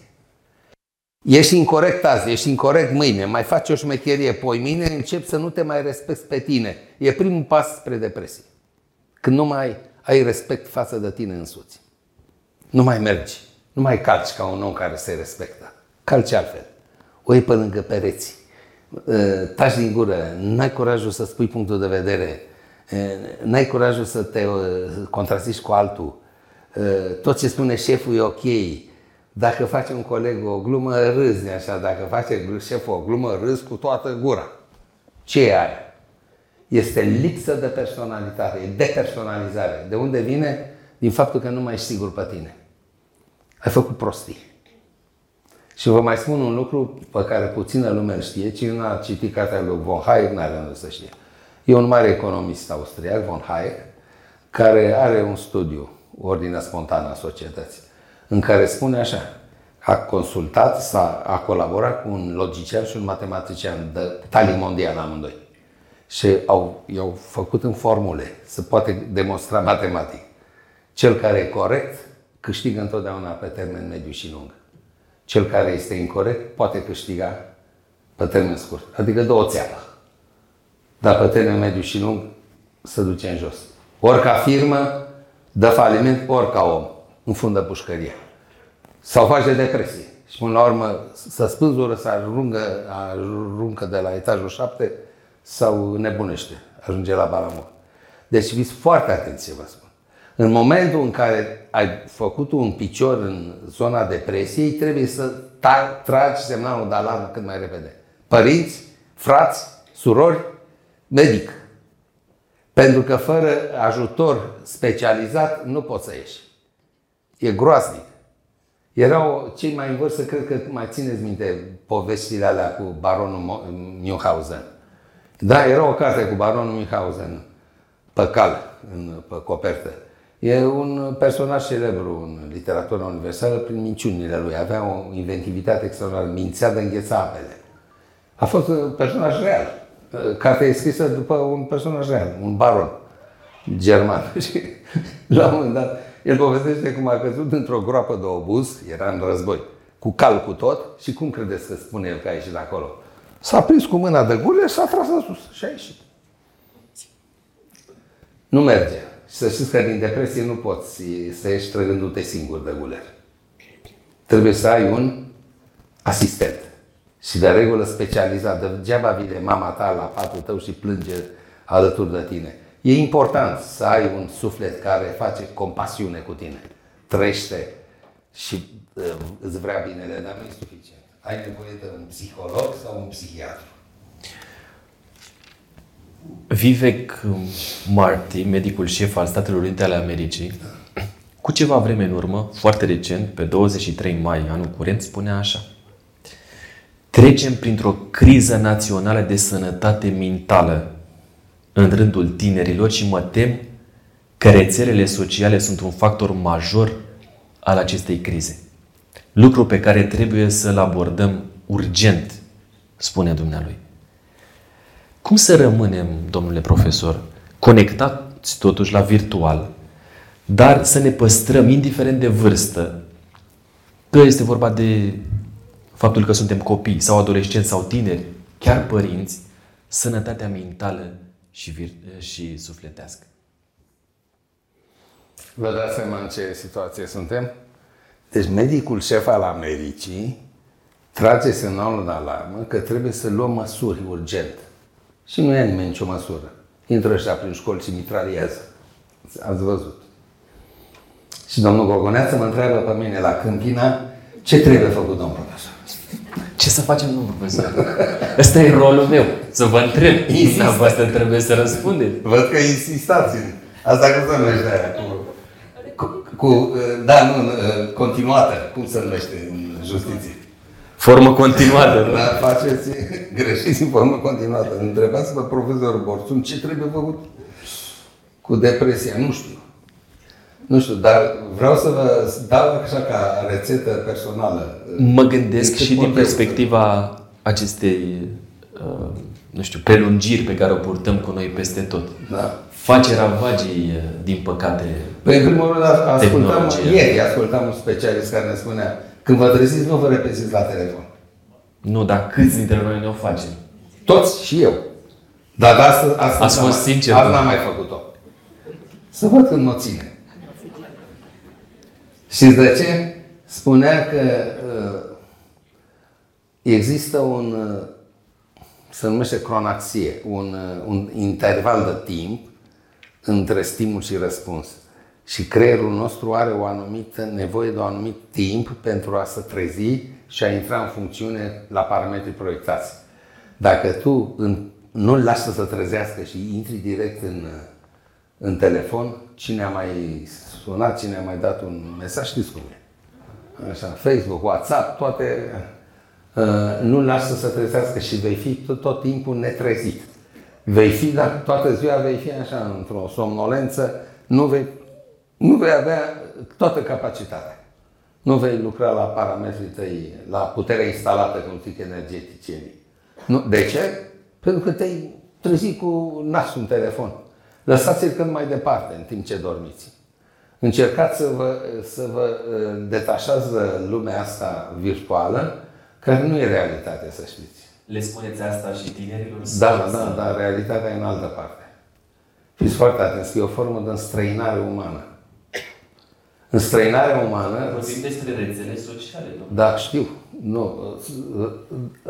Ești incorrect azi, ești incorrect mâine, mai faci o șmecherie, poi mine încep să nu te mai respecti pe tine. E primul pas spre depresie. Când nu mai ai respect față de tine însuți. Nu mai mergi. Nu mai calci ca un om care se respectă. Calci altfel. O iei pe lângă pereți. Ă, taci din gură. N-ai curajul să spui punctul de vedere. Ă, n-ai curajul să te ă, contrazici cu altul. Tot ce spune șeful e ok. Dacă face un coleg o glumă, râzi așa. Dacă face șeful o glumă, râzi cu toată gura. Ce e aia? Este lipsă de personalitate, e depersonalizare. De unde vine? Din faptul că nu mai ești sigur pe tine ai făcut prostii. Și vă mai spun un lucru pe care puțină lume îl știe. Cine nu a citit cartea lui Von Hayek, nu are unde să știe. E un mare economist austriac, Von Hayek, care are un studiu, Ordinea Spontană a Societății, în care spune așa, a consultat, s-a, a colaborat cu un logician și un matematician de talii mondial amândoi. Și au, i-au făcut în formule, să poate demonstra matematic. Cel care e corect câștigă întotdeauna pe termen mediu și lung. Cel care este incorrect poate câștiga pe termen scurt, adică două țeapă. Dar pe termen mediu și lung se duce în jos. Ori ca firmă, dă faliment, ori ca om, fundă pușcărie. Sau face depresie. Și până la urmă să spânzură, să aruncă, aruncă de la etajul 7 sau nebunește, ajunge la balamur. Deci fiți foarte atenți ce vă spun. În momentul în care ai făcut un picior în zona depresiei, trebuie să tragi semnalul de alarmă cât mai repede. Părinți, frați, surori, medic. Pentru că fără ajutor specializat nu poți să ieși. E groaznic. Erau cei mai în vârstă, cred că mai țineți minte povestile alea cu baronul Munchausen. Da, era o carte cu baronul Munchausen pe cal, în, pe copertă. E un personaj celebru în literatura universală prin minciunile lui. Avea o inventivitate extraordinară, mințea de îngheța apele. A fost un personaj real. Cartea e scrisă după un personaj real, un baron german. Și la un moment dat, el povestește cum a căzut într-o groapă de obuz, era în război, cu cal cu tot și cum credeți că spune el că a ieșit de acolo? S-a prins cu mâna de gule și s-a tras în sus și a ieșit. Nu merge. Și să știți că din depresie nu poți să ieși trăgându-te singur de guler. Trebuie să ai un asistent. Și de regulă specializat. Degeaba vine mama ta la patul tău și plânge alături de tine. E important să ai un suflet care face compasiune cu tine. Trăiește și uh, îți vrea binele, dar nu e suficient. Ai nevoie de un psiholog sau un psihiatru. Vivek Marty, medicul șef al Statelor Unite ale Americii, cu ceva vreme în urmă, foarte recent, pe 23 mai anul curent, spunea așa. Trecem printr-o criză națională de sănătate mentală în rândul tinerilor și mă tem că rețelele sociale sunt un factor major al acestei crize. Lucru pe care trebuie să-l abordăm urgent, spune dumnealui. Cum să rămânem, domnule profesor, conectați totuși la virtual, dar să ne păstrăm, indiferent de vârstă, că este vorba de faptul că suntem copii sau adolescenți sau tineri, chiar părinți, sănătatea mentală și, vir- și sufletească. Vă dați seama în ce situație suntem? Deci medicul șef al Americii trage semnalul de alarmă că trebuie să luăm măsuri urgent. Și nu ia nimeni nicio măsură. Intră ăștia prin școli și mitraliază. Ați văzut. Și domnul Gogoneață mă întreabă pe mine la Câmpina ce trebuie făcut, domnul profesor. Ce să facem, domnul profesor? Ăsta e rolul meu, să vă întreb. Voastră trebuie să răspundeți. Văd că insistați în asta cum se numește aia, cu, cu, cu, da, nu, continuată, cum se numește în justiție. Formă continuată. Da, faceți greșiți în formă continuată. Întrebați pe profesorul Borțun ce trebuie făcut cu depresia. Nu știu. Nu știu, dar vreau să vă dau așa ca rețetă personală. Mă gândesc și din perspectiva acestei, uh, nu știu, prelungiri pe care o purtăm cu noi peste tot. Da. Face ravagii, uh, din păcate, Păi, în primul rând, ascultam, ieri ascultam un specialist care ne spunea când vă treziți, nu vă repesiți la telefon. Nu, dar câți dintre noi ne-o facem? Toți și eu. Dar asta, asta Ați fost sincer. Asta n-am mai făcut-o. Să văd când mă ține. Și de ce? Spunea că uh, există un, uh, se numește cronaxie, un, uh, un interval de timp între stimul și răspuns. Și creierul nostru are o anumită nevoie de un anumit timp pentru a se trezi și a intra în funcțiune la parametrii proiectați. Dacă tu în, nu-l lași să se trezească și intri direct în, în telefon, cine a mai sunat, cine a mai dat un mesaj, știți cum e. Așa, Facebook, WhatsApp, toate, uh, nu-l lași să se trezească și vei fi tot, tot timpul netrezit. Vei fi, dar toată ziua vei fi așa, într-o somnolență, nu vei nu vei avea toată capacitatea. Nu vei lucra la parametrii tăi, la puterea instalată, cum zic energeticienii. Nu. De ce? Pentru că te-ai trezit cu nasul în telefon. Lăsați-l cât mai departe în timp ce dormiți. Încercați să vă, să vă uh, detașați de lumea asta virtuală, care nu e realitate, să știți. Le spuneți asta și tinerilor? Da, da, da, realitatea e în altă parte. Fiți foarte atenți, e o formă de înstrăinare umană. Înstrăinarea umană... Vorbim despre rețele sociale, nu? Da, știu. Nu,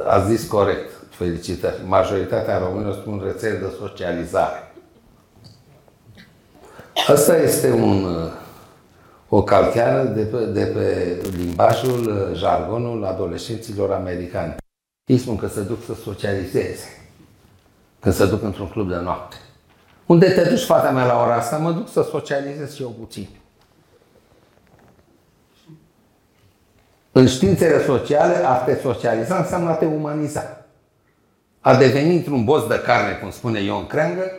a zis corect. Felicitări. Majoritatea românilor spun rețele de socializare. Asta este un, o calcheară de pe, de pe limbajul, jargonul adolescenților americani. Ei spun că se duc să socializeze când se duc într-un club de noapte. Unde te duci, fata mea, la ora asta? Mă duc să socializez și eu puțin. În științele sociale, a te socializa înseamnă a te umaniza. A deveni într-un boz de carne, cum spune Ion Creangă,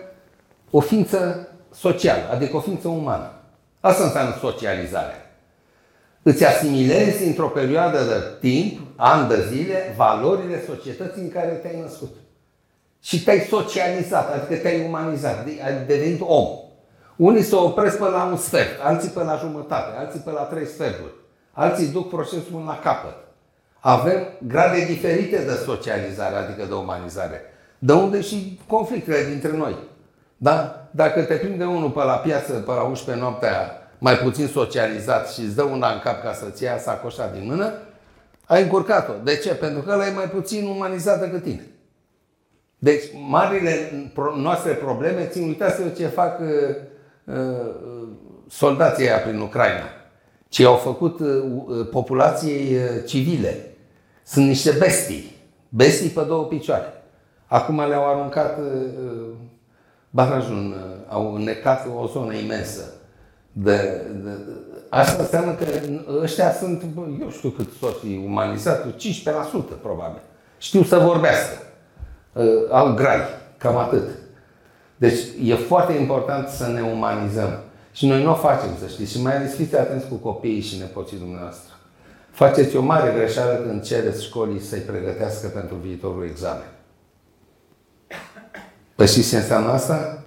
o ființă socială, adică o ființă umană. Asta înseamnă socializarea. Îți asimilezi într-o perioadă de timp, ani de zile, valorile societății în care te-ai născut. Și te-ai socializat, adică te-ai umanizat, ai devenit om. Unii se opresc până la un sfert, alții până la jumătate, alții până la trei sferturi. Alții duc procesul până la capăt. Avem grade diferite de socializare, adică de umanizare. De unde și conflictele dintre noi. Da? Dacă te prinde unul pe la piață, pe la 11 noaptea, mai puțin socializat și îți dă una în cap ca să-ți ia sacoșa din mână, ai încurcat-o. De ce? Pentru că ăla e mai puțin umanizat decât tine. Deci, marile noastre probleme, țin uitați-vă ce fac uh, uh, soldații aia prin Ucraina. Ce au făcut uh, uh populației uh, civile. Sunt niște bestii. Bestii pe două picioare. Acum le-au aruncat uh, uh barajul, uh, au înnecat o zonă imensă. De, de, de, asta înseamnă că ăștia sunt, eu știu cât soții umanizați, 15% probabil. Știu să vorbească uh, au grai, cam atât. Deci e foarte important să ne umanizăm. Și noi nu o facem, să știți. Și mai ales fiți atenți cu copiii și nepoții dumneavoastră. Faceți o mare greșeală când cereți școlii să-i pregătească pentru viitorul examen. Păi știți ce înseamnă asta?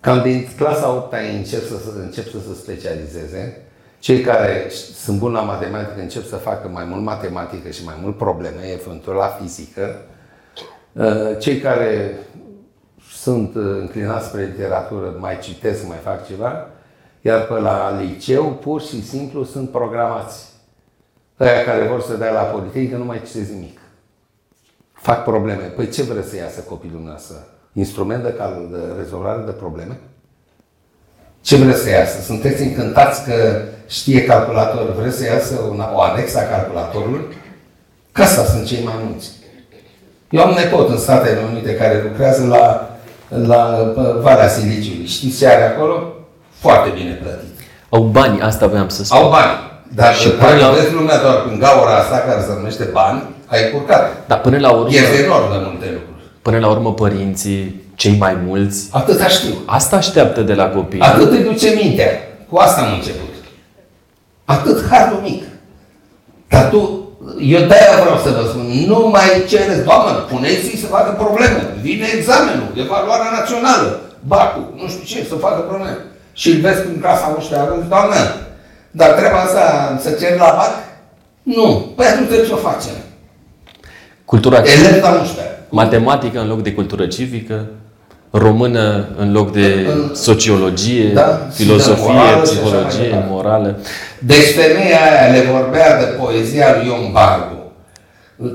Cam din clasa 8 încep să, încep să se specializeze. Cei care sunt buni la matematică încep să facă mai mult matematică și mai mult probleme, eventual la fizică, Uh, cei care sunt uh, înclinați spre literatură mai citesc, mai fac ceva, iar pe la liceu pur și simplu sunt programați. Aia care vor să dea la politică nu mai citesc nimic. Fac probleme. Păi ce vreți să iasă copilul dumneavoastră? Instrument de, cal- de rezolvare de probleme? Ce vreți să iasă? Sunteți încântați că știe calculator, vreți să iasă una, o anexă a calculatorului? Că asta sunt cei mai mulți. Eu am nepot în Statele Unite care lucrează la, la Valea Siliciului. Știți ce are acolo? Foarte bine plătit. Au bani, asta voiam să spun. Au bani. Dar și până la... vezi lumea doar în gaura asta care se numește bani, ai curcat. Dar până la urmă... Este enorm de multe lucruri. Până la urmă, părinții, cei mai mulți... Atât știu. Asta așteaptă de la copii. Atât îi duce mintea. Cu asta am început. Atât hardul mic. Dar tu eu de-aia vreau să vă spun, nu mai cereți, doamnă, puneți-i să facă probleme. Vine examenul, evaluarea națională, BACU, nu știu ce, să facă probleme. Și îl vezi în clasa 11 rând, doamnă, dar treaba asta să cer la BAC? Nu. Păi atunci trebuie să o facem. Cultura Elev la 11 Matematică în loc de cultură civică, română în loc de sociologie, da, filozofie, morală psihologie, morală. Deci femeia aia le vorbea de poezia lui Ion Barbu,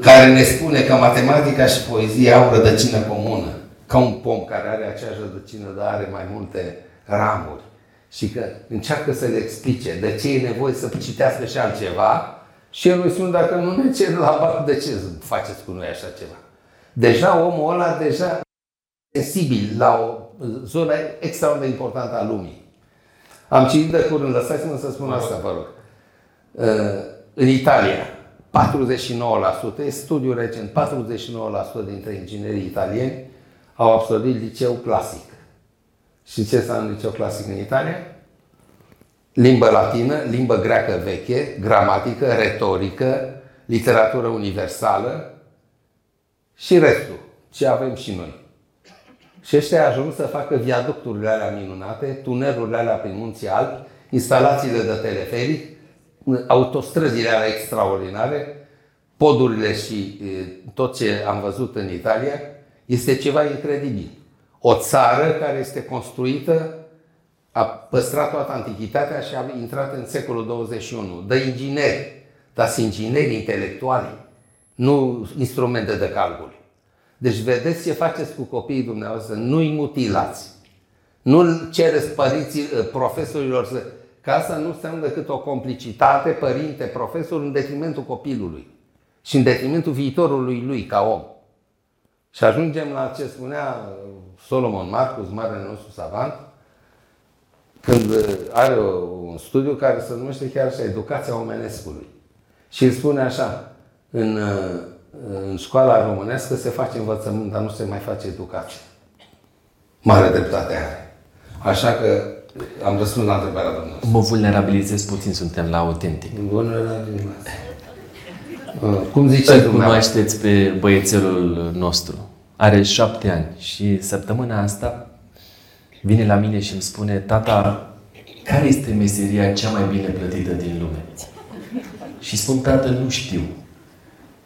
care ne spune că matematica și poezia au rădăcină comună, ca un pom care are aceeași rădăcină, dar are mai multe ramuri. Și că încearcă să le explice de ce e nevoie să citească și altceva și el îi spune, dacă nu ne cer la bar, de ce faceți cu noi așa ceva? Deja omul ăla deja sensibil la o zonă extraordinar de importantă a lumii. Am citit de curând, lăsați-mă să spun asta, vă rog. Uh, în Italia, 49%, e studiu recent, 49% dintre inginerii italieni au absolvit liceu clasic. Și ce înseamnă liceu clasic în Italia? Limbă latină, limbă greacă veche, gramatică, retorică, literatură universală și restul, ce avem și noi. Și ăștia ajuns să facă viaducturile alea minunate, tunelurile alea prin munții albi, instalațiile de teleferic, autostrăzile alea extraordinare, podurile și tot ce am văzut în Italia, este ceva incredibil. O țară care este construită, a păstrat toată antichitatea și a intrat în secolul 21, de ingineri, dați ingineri intelectuali, nu instrumente de calcul. Deci vedeți ce faceți cu copiii dumneavoastră, nu-i mutilați. Nu cereți părinții, ă, profesorilor să... Că asta nu înseamnă decât o complicitate părinte-profesor în detrimentul copilului și în detrimentul viitorului lui ca om. Și ajungem la ce spunea Solomon Marcus, marele nostru savant, când are un studiu care se numește chiar așa, Educația omenescului. Și îl spune așa, în, în școala românească se face învățământ, dar nu se mai face educație. Mare dreptate are. Așa că am răspuns la întrebarea dumneavoastră. Mă vulnerabilizez puțin, suntem la autentic. Vulnerabilizez. Uh, cum ziceți Îl cunoașteți pe băiețelul nostru. Are șapte ani și săptămâna asta vine la mine și îmi spune Tata, care este meseria cea mai bine plătită din lume? Și spun, tată, nu știu.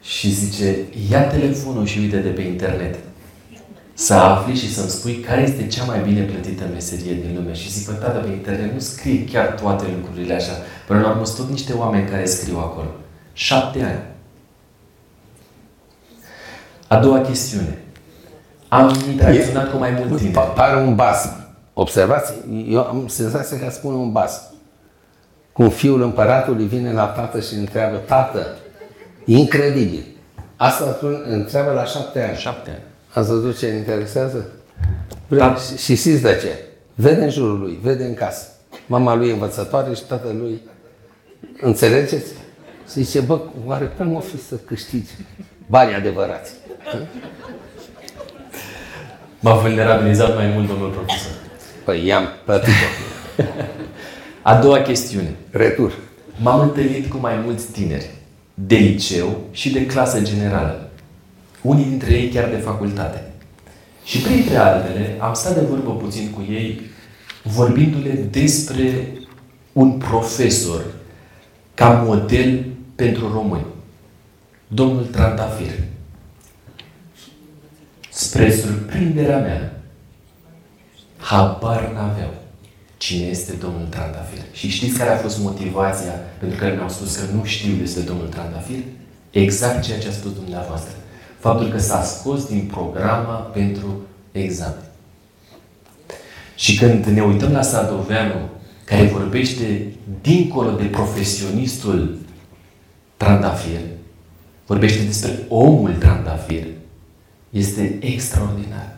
Și zice, ia telefonul și uite de pe internet. Să afli și să-mi spui care este cea mai bine plătită meserie din lume. Și zic, tată, pe internet nu scrie chiar toate lucrurile așa. Până la urmă sunt tot niște oameni care scriu acolo. Șapte ani. A doua chestiune. Am interacționat cu mai mult timp. Pare un bas. Observați, eu am senzația că spune un bas. Cum fiul împăratului vine la tată și întreabă, tată, incredibil. Asta întreabă la șapte ani. Șapte ani. Ați văzut ce interesează? Da. Și, și știți de ce? Vede în jurul lui, vede în casă. Mama lui învățătoare și tatăl lui. Înțelegeți? Și zice, bă, oare cum o fi să câștigi bani adevărați? M-a vulnerabilizat mai mult, domnul profesor. Păi i-am plătit A doua chestiune. Retur. M-am întâlnit cu mai mulți tineri de liceu și de clasă generală. Unii dintre ei chiar de facultate. Și printre altele, am stat de vorbă puțin cu ei, vorbindu-le despre un profesor ca model pentru români. Domnul Trandafir. Spre surprinderea mea, habar n-aveau cine este domnul Trandafir. Și știți care a fost motivația pentru care mi-au spus că nu știu despre domnul Trandafir? Exact ceea ce a spus dumneavoastră. Faptul că s-a scos din programa pentru examen. Și când ne uităm la Sadoveanu, care vorbește dincolo de profesionistul Trandafir, vorbește despre omul Trandafir, este extraordinar.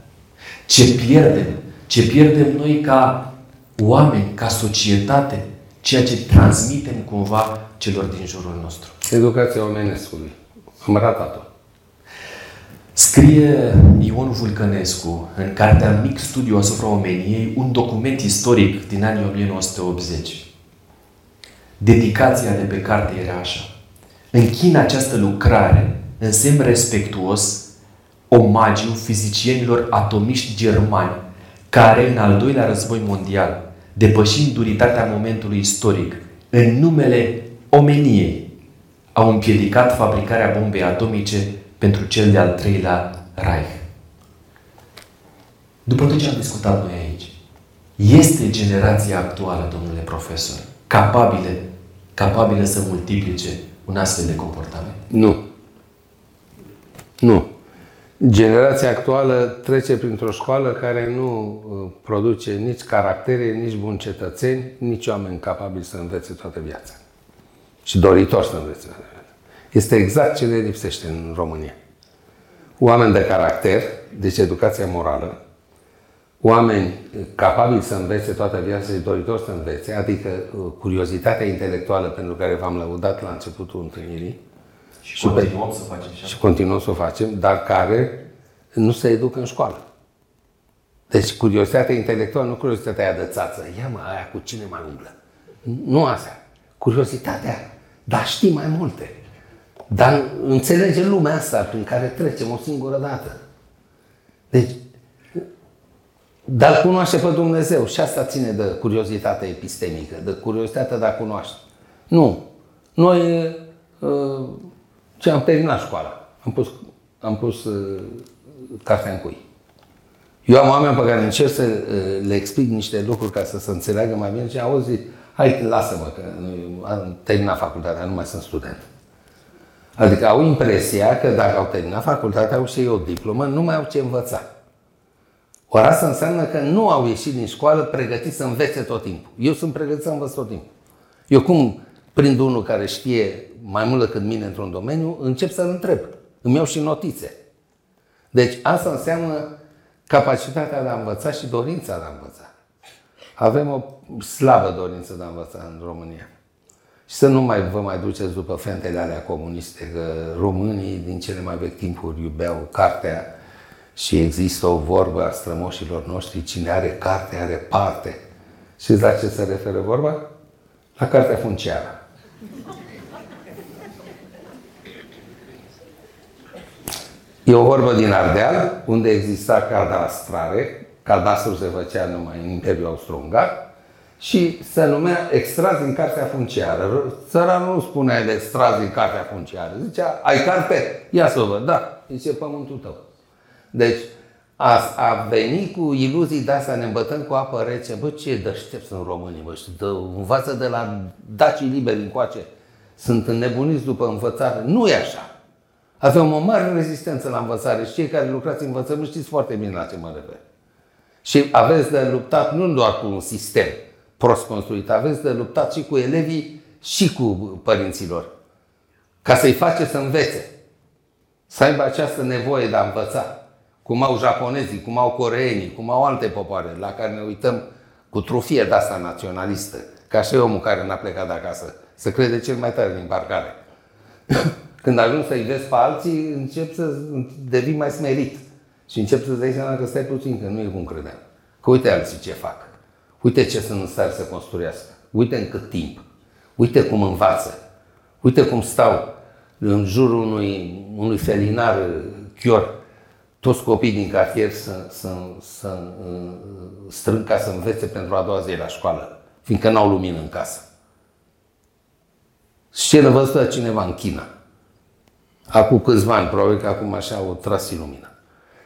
Ce pierdem? Ce pierdem noi ca oameni, ca societate, ceea ce transmitem cumva celor din jurul nostru. Educația omenescului. Am ratat-o. Scrie Ion Vulcănescu în cartea Mic Studiu asupra omeniei un document istoric din anii 1980. Dedicația de pe carte era așa. Închin această lucrare în semn respectuos omagiu fizicienilor atomiști germani, care în al doilea război mondial, depășind duritatea momentului istoric, în numele omeniei, au împiedicat fabricarea bombei atomice pentru cel de-al treilea Reich. După tot ce am discutat noi aici, este generația actuală, domnule profesor, capabilă, capabilă să multiplice un astfel de comportament? Nu. Nu. Generația actuală trece printr-o școală care nu uh, produce nici caractere, nici buni cetățeni, nici oameni capabili să învețe toată viața. Și doritori să învețe toată viața. Este exact ce ne lipsește în România. Oameni de caracter, deci educația morală, oameni capabili să învețe toată viața și doritori să învețe, adică uh, curiozitatea intelectuală pentru care v-am lăudat la începutul întâlnirii, și, și continuăm să facem și continuăm să o facem, dar care nu se educă în școală. Deci curiozitatea intelectuală, nu curiozitatea aia de țață. Ia mă, aia cu cine mai umblă. Nu asta. Curiozitatea, dar știi mai multe. Dar înțelege lumea asta prin care trecem o singură dată. Deci, dar cunoaște pe Dumnezeu și asta ține de curiozitatea epistemică, de curiozitatea de a cunoaște. Nu. Noi uh, ce am terminat școala. Am pus, am pus uh, cartea în cui. Eu am oameni pe care încerc să uh, le explic niște lucruri ca să se înțeleagă mai bine și auzi, hai, lasă-mă, că am terminat facultatea, nu mai sunt student. Adică au impresia că dacă au terminat facultatea, au și ei o diplomă, nu mai au ce învăța. Ori asta înseamnă că nu au ieșit din școală pregătiți să învețe tot timpul. Eu sunt pregătit să învăț tot timpul. Eu cum prind unul care știe mai mult decât mine într-un domeniu, încep să-l întreb. Îmi iau și notițe. Deci asta înseamnă capacitatea de a învăța și dorința de a învăța. Avem o slabă dorință de a învăța în România. Și să nu mai vă mai duceți după fentele alea comuniste, că românii din cele mai vechi timpuri iubeau cartea și există o vorbă a strămoșilor noștri, cine are carte are parte. Și la ce se referă vorba? La cartea funciară. E o vorbă din Ardeal, unde exista cadastrare, cadastru se făcea numai în Imperiul Austro-Ungar, și se numea extras din cartea funciară. Țăranul nu spunea el extras din cartea funciară. Zicea, ai carte? Ia să o văd. Da, zice pământul tău. Deci, a, a venit cu iluzii de astea, ne îmbătăm cu apă rece. Bă, ce deștept sunt românii, bă, și dă, învață de la dacii liberi încoace. Sunt înnebuniți după învățare. Nu e așa. Avem o mare rezistență la învățare și cei care lucrați în învățământ știți foarte bine la ce mă refer. Și aveți de luptat nu doar cu un sistem, prost construit. Aveți de luptat și cu elevii și cu părinților. Ca să-i face să învețe. Să aibă această nevoie de a învăța. Cum au japonezii, cum au coreenii, cum au alte popoare la care ne uităm cu trufie de asta naționalistă. Ca și omul care n-a plecat de acasă. Să crede cel mai tare din parcare. Când ajungi să-i vezi pe alții, încep să devii mai smerit. Și încep să-ți dai seama că stai puțin, că nu e cum credeam. Că uite alții ce fac. Uite ce sunt în stare să construiască. Uite în cât timp. Uite cum învață. Uite cum stau în jurul unui, unui felinar chior toți copiii din cartier să, să, să uh, strâng ca să învețe pentru a doua zi la școală, fiindcă n-au lumină în casă. Scenă văzută cineva în China. Acum câțiva ani, probabil că acum așa au tras lumina.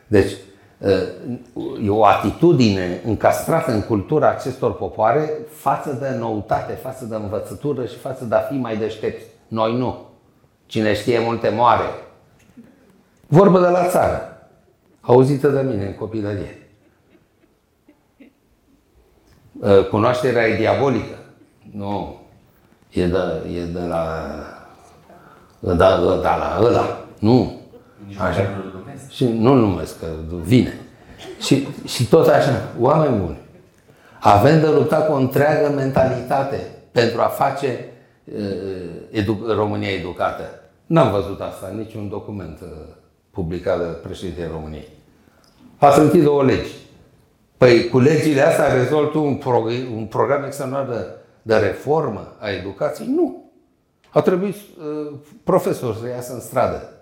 Deci, e o atitudine încastrată în cultura acestor popoare față de noutate, față de învățătură și față de a fi mai deștepți. Noi nu. Cine știe multe moare. Vorbă de la țară, auzită de mine în copilărie. Cunoașterea e diabolică. Nu. E de, e de la... Da, da, la ăla. Nu. Așa. Și nu-l numesc, că vine. Și, și tot așa, oameni buni. Avem de luptat cu o întreagă mentalitate pentru a face uh, edu- România educată. N-am văzut asta, niciun document uh, publicat de președintele României. Ați închid două legi. Păi cu legile astea rezolvi un, prog- un program extraordinar de, de reformă a educației? Nu. A trebuit uh, profesori să iasă în stradă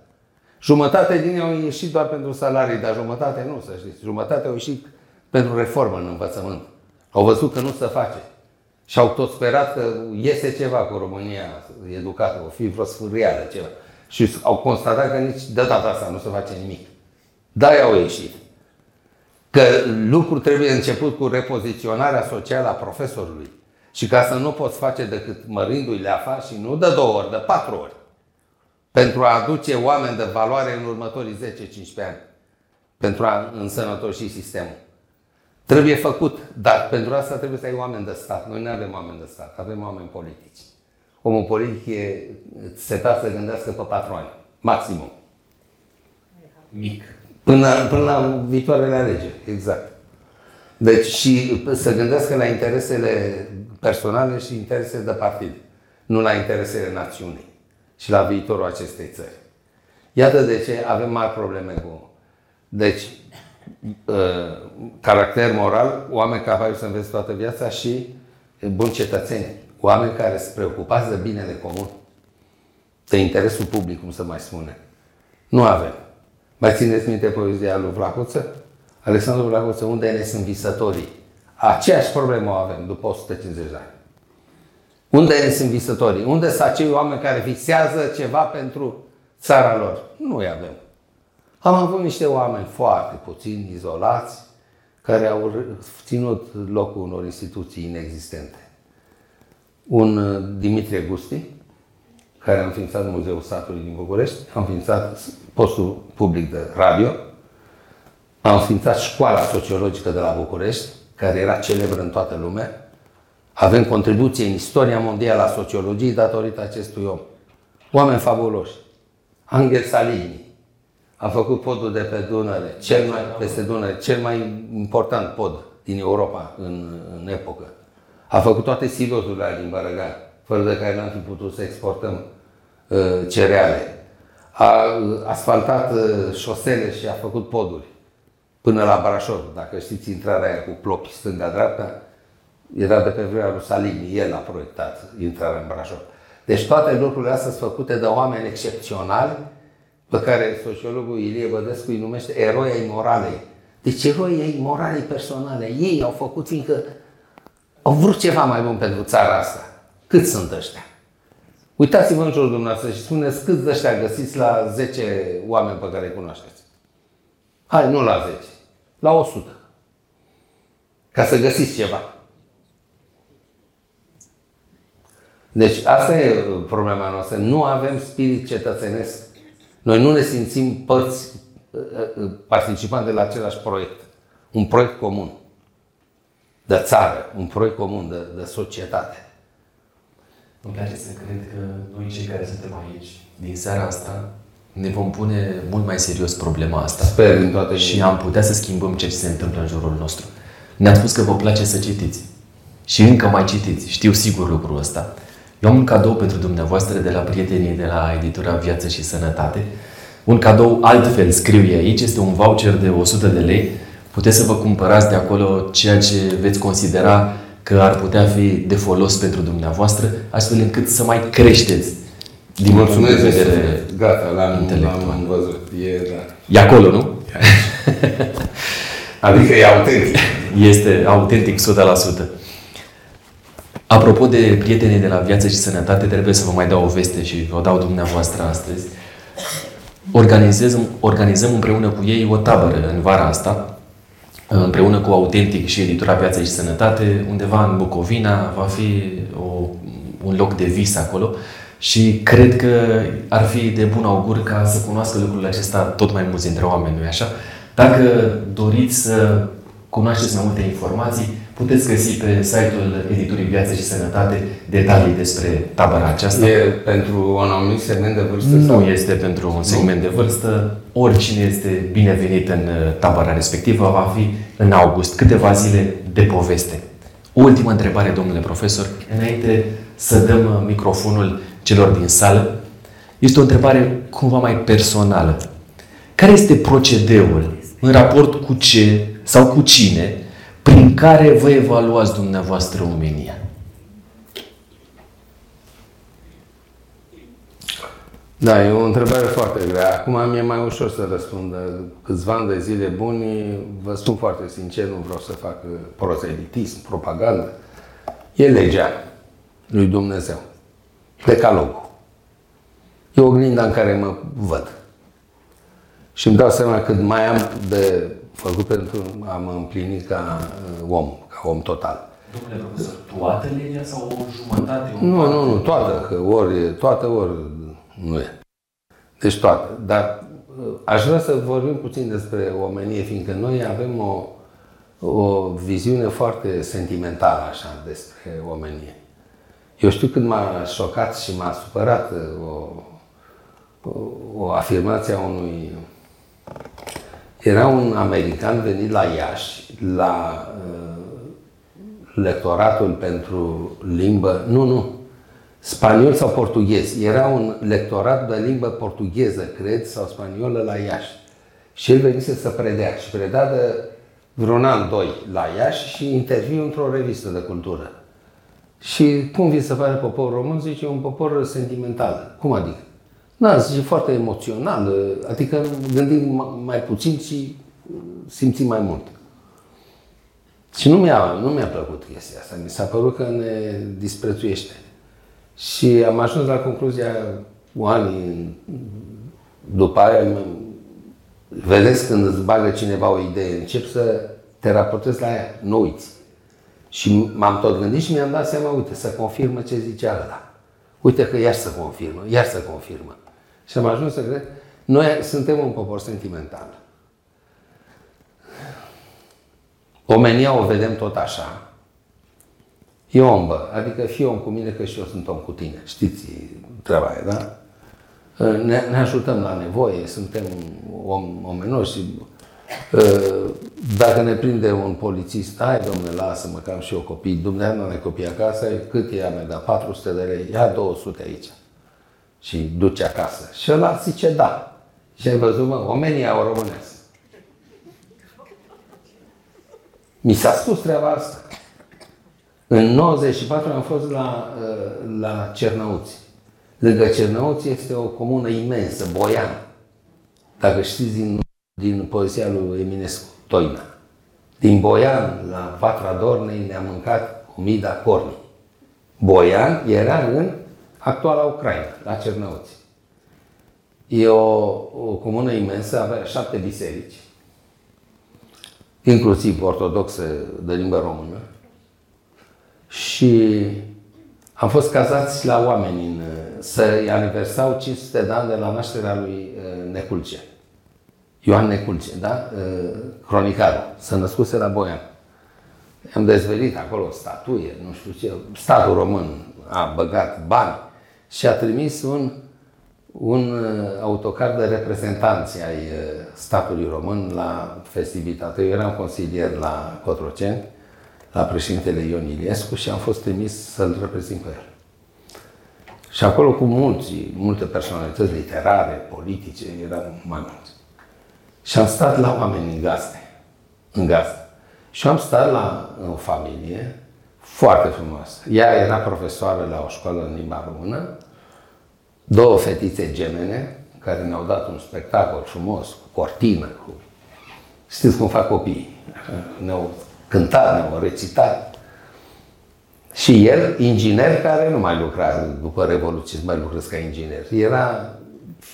Jumătate din ei au ieșit doar pentru salarii, dar jumătate nu, să știți. Jumătate au ieșit pentru reformă în învățământ. Au văzut că nu se face. Și au tot sperat că iese ceva cu România educată, o fi vreo sfârâială, ceva. Și au constatat că nici de data asta nu se face nimic. Da, au ieșit. Că lucrul trebuie început cu repoziționarea socială a profesorului. Și ca să nu poți face decât mărindu-i leafa și nu de două ori, de patru ori pentru a aduce oameni de valoare în următorii 10-15 ani, pentru a însănătoși sistemul. Trebuie făcut, dar pentru asta trebuie să ai oameni de stat. Noi nu avem oameni de stat, avem oameni politici. Omul politic e setat să gândească pe patru ani, maximum. Mic. Până, până la viitoarele alegeri, exact. Deci și să gândească la interesele personale și interesele de partid, nu la interesele națiunii și la viitorul acestei țări. Iată de ce avem mari probleme cu. Deci, ă, caracter moral, oameni capabili să înveți toată viața și buni cetățeni, oameni care se preocupați de binele comun, de interesul public, cum să mai spune. Nu avem. Mai țineți minte poezia lui Vlacuță? Alexandru Vlacuță, unde ne sunt visătorii? Aceeași problemă o avem după 150 de ani. Unde sunt visătorii? Unde sunt acei oameni care visează ceva pentru țara lor? Nu îi avem. Am avut niște oameni foarte puțini, izolați, care au ținut locul unor instituții inexistente. Un uh, Dimitrie Gusti, care a înființat Muzeul Statului din București, a înființat postul public de radio, a înființat școala sociologică de la București, care era celebră în toată lumea. Avem contribuție în istoria mondială a sociologiei datorită acestui om. Oameni fabuloși. Angel Salini a făcut podul de pe Dunăre, cel mai, peste Dunăre, cel mai important pod din Europa în, în epocă. A făcut toate silozurile din Bărăgan, fără de care n-am fi putut să exportăm uh, cereale. A uh, asfaltat uh, șosele și a făcut poduri până la Brașov. Dacă știți intrarea aia cu plopi stânga-dreapta, era de pe vremea lui Salini, el a proiectat intrarea în Brașov. Deci toate lucrurile astea sunt făcute de oameni excepționali, pe care sociologul Ilie Bădescu îi numește eroi ai moralei. Deci eroi ai moralei personale. Ei au făcut, fiindcă au vrut ceva mai bun pentru țara asta. Cât sunt ăștia? Uitați-vă în jurul dumneavoastră și spuneți câți de ăștia găsiți la 10 oameni pe care îi cunoașteți. Hai, nu la 10, la 100. Ca să găsiți ceva. Deci asta e problema noastră. Nu avem spirit cetățenesc. Noi nu ne simțim părți participante la același proiect. Un proiect comun. De țară, un proiect comun de, de societate. Îmi place să cred că noi cei care suntem aici, din seara asta, ne vom pune mult mai serios problema asta. Sper din toate Și am putea să schimbăm ce se întâmplă în jurul nostru. Ne-ați spus că vă place să citiți. Și încă mai citiți. Știu sigur lucrul ăsta. Eu am un cadou pentru dumneavoastră de la prietenii de la editura Viață și Sănătate. Un cadou altfel scriu ei aici. Este un voucher de 100 de lei. Puteți să vă cumpărați de acolo ceea ce veți considera că ar putea fi de folos pentru dumneavoastră, astfel încât să mai creșteți din Mulțumesc punct de vedere Gata, l-am, l-am văzut. E, da. e acolo, nu? E adică e autentic. Este autentic 100%. Apropo de prietenii de la Viață și Sănătate, trebuie să vă mai dau o veste și vă dau dumneavoastră astăzi. Organizăm, organizăm împreună cu ei o tabără în vara asta, împreună cu Autentic și editura Viață și Sănătate, undeva în Bucovina, va fi o, un loc de vis acolo și cred că ar fi de bun augur ca să cunoască lucrurile acesta tot mai mulți dintre oameni, nu așa? Dacă doriți să cunoașteți mai multe informații, puteți găsi pe site-ul Editurii Viață și Sănătate detalii despre tabăra aceasta. E pentru un anumit segment de vârstă? Nu sau? este pentru un segment de vârstă. Oricine este binevenit în uh, tabăra respectivă va fi în august, câteva zile de poveste. O ultimă întrebare, domnule profesor, înainte să dăm uh, microfonul celor din sală. Este o întrebare cumva mai personală. Care este procedeul în raport cu ce sau cu cine prin care vă evaluați dumneavoastră omenia? Da, e o întrebare foarte grea. Acum mi-e mai ușor să răspund. Câțiva ani de zile buni, vă spun foarte sincer, nu vreau să fac proselitism, propagandă. E legea lui Dumnezeu. Decalogul. E oglinda în care mă văd. Și îmi dau seama cât mai am de făcut pentru a mă împlini ca uh, om, ca om total. Domnule profesor, toată legea sau o jumătate? Nu, nu, nu, toată, că ori toată, ori nu e. Deci toată. Dar uh, aș vrea să vorbim puțin despre omenie, fiindcă noi avem o, o viziune foarte sentimentală așa despre omenie. Eu știu când m-a șocat și m-a supărat uh, o, o, o afirmație a unui... Era un american venit la Iași, la uh, lectoratul pentru limbă, nu, nu, spaniol sau portughez. Era un lectorat de limbă portugheză, cred, sau spaniolă la Iași. Și el venise să predea și predea de vreun an, doi la Iași și interviu într-o revistă de cultură. Și cum vi se pare poporul român? Zice, un popor sentimental. Cum adică? Da, zice, foarte emoțional, adică gândim mai puțin și simțim mai mult. Și nu mi-a, nu mi-a plăcut chestia asta, mi s-a părut că ne disprețuiește. Și am ajuns la concluzia cu ani după aia, vedeți când îți bagă cineva o idee, încep să te raportezi la ea, nu uiți. Și m-am tot gândit și mi-am dat seama, uite, să confirmă ce zicea ăla. Uite că iar se confirmă, iar se confirmă. Și am ajuns să cred, noi suntem un popor sentimental. Omenia o vedem tot așa. E om, bă. Adică fii om cu mine că și eu sunt om cu tine. Știți treaba aia, da? Ne, ne ajutăm la nevoie, suntem om, omenoși și uh, dacă ne prinde un polițist, hai domnule, lasă-mă că am și eu copii, dumneavoastră nu ai copii acasă, cât i-a mea, da 400 de lei, ia 200 aici și duce acasă. Și ăla zice da. Și ai văzut, mă, omenia o românească. Mi s-a spus treaba asta. În 94 am fost la, uh, la Cernăuți. Lângă Cernăuți este o comună imensă, Boian. Dacă știți din, din poezia lui Eminescu, Toina. Din Boian la Patra Dornei ne-a mâncat Omida Corni. Boian era în actuala Ucraina, la Cernăuți. E o, o comună imensă, avea șapte biserici, inclusiv ortodoxe de limbă română. Și am fost cazați la oameni în, să-i aniversau 500 de ani de la nașterea lui uh, Neculce. Ioan Neculce, da? Uh, cronicarul. S-a născuse la Boian. Am dezvelit acolo statuie, nu știu ce. Statul român a băgat bani și a trimis un, un uh, autocar de reprezentanți ai statului român la festivitate. Eu eram consilier la Cotroceni la președintele Ion Iliescu și am fost trimis să-l reprezint pe el. Și acolo cu mulți, multe personalități literare, politice, eram mai mulți. Și am stat la oameni în gazde, în gazde. Și am stat la o familie foarte frumoasă. Ea era profesoară la o școală în limba română, două fetițe gemene, care ne-au dat un spectacol frumos, cu cortină, cu... Știți cum fac copiii. Ne-au cântat, ne-au recitat. Și el, inginer care nu mai lucra după Revoluție, mai lucrează ca inginer. Era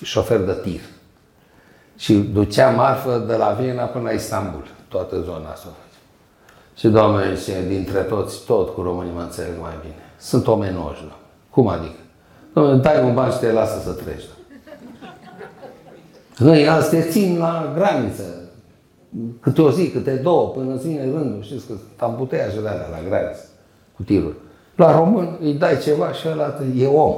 șofer de tir. Și ducea marfă de la Viena până la Istanbul, toată zona asta. Și doamne, zice, dintre toți, tot cu românii mă înțeleg mai bine. Sunt omenoși, nu? Cum adică? Doamne, dai un ban și te lasă să treci. Noi alți te țin la graniță, câte o zi, câte două, până îți vine rândul, știți că am putea ajuta la graniță cu tirul. La român îi dai ceva și ăla e om.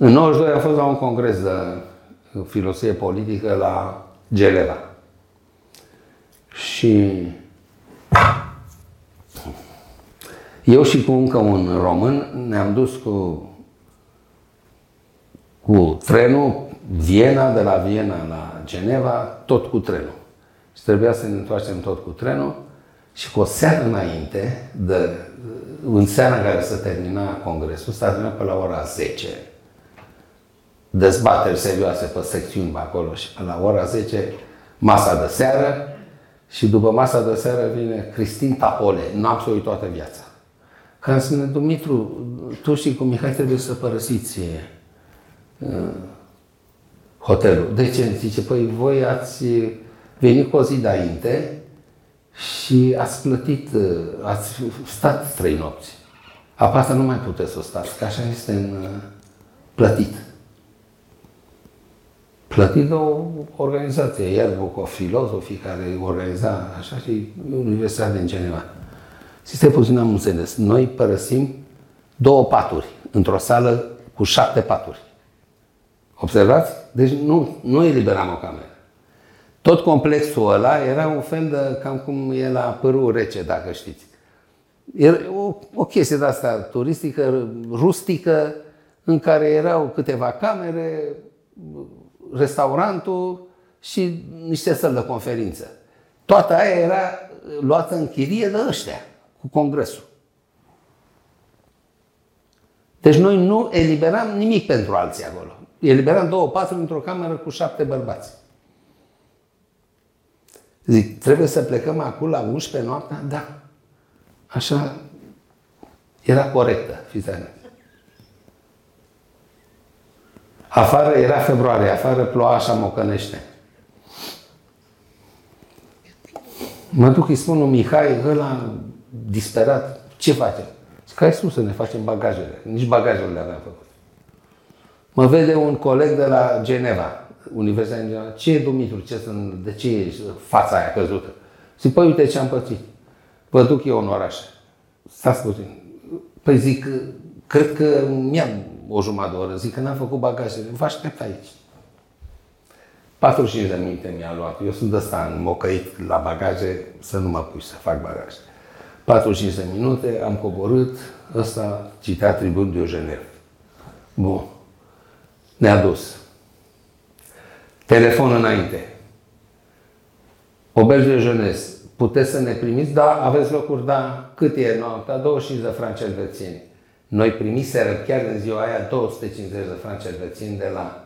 În 92 am fost la un congres de filosofie politică la Geneva. Și eu și cu încă un român ne-am dus cu, cu trenul Viena, de la Viena la Geneva, tot cu trenul. Și trebuia să ne întoarcem tot cu trenul și cu o seară înainte, de, în seara în care se termina congresul, s-a terminat pe la ora 10. Dezbateri serioase pe secțiuni pe acolo și pe la ora 10 masa de seară și după masa de seară vine Cristin Tapole, n-am să uit toată viața. Că am spune, Dumitru, tu și cu Mihai trebuie să părăsiți uh, hotelul. De ce? Zice, păi voi ați venit cu o zi înainte și ați plătit, ați stat trei nopți. Apa asta nu mai puteți să o stați, că așa este în plătit. Plătit de o organizație, iar cu filozofii care organiza așa și Universitatea din Geneva. Și stai puțin am înțeles. Noi părăsim două paturi într-o sală cu șapte paturi. Observați? Deci nu, nu eliberam o cameră. Tot complexul ăla era un fel de, cam cum e la părul rece, dacă știți. Era o, o chestie de asta turistică, rustică, în care erau câteva camere, restaurantul și niște săli de conferință. Toată aia era luată în chirie de ăștia, cu congresul. Deci noi nu eliberam nimic pentru alții acolo eliberam două patru într-o cameră cu șapte bărbați. Zic, trebuie să plecăm acum la 11 noaptea? Da. Așa era corectă, fiți Afară era februarie, afară ploua așa mocănește. Mă duc, îi spun lui Mihai, ăla disperat, ce face? Zic, hai sus să ne facem bagajele. Nici bagajele le aveam făcut. Mă vede un coleg de la Geneva, Universitatea din Geneva. Ce e, Dumitru? Ce sunt, de ce e fața aia căzută? Zic, păi uite ce am pățit. Vă duc eu în oraș. Stați puțin. Păi zic, cred că mi-am o jumătate de oră. Zic că n-am făcut bagajele. Vă aștept aici. 45 de minute mi-a luat. Eu sunt ăsta mocăit la bagaje, să nu mă pui să fac bagaje. 45 de minute, am coborât, ăsta citea Tribun Diogenev. Bun. Ne-a dus. Telefon înainte. Oberge de jeunesse. Puteți să ne primiți? Da, aveți locuri, da. Cât e noaptea? 25 de franci elvețieni. Noi primiseră chiar în ziua aia 250 de franci elvețieni de la,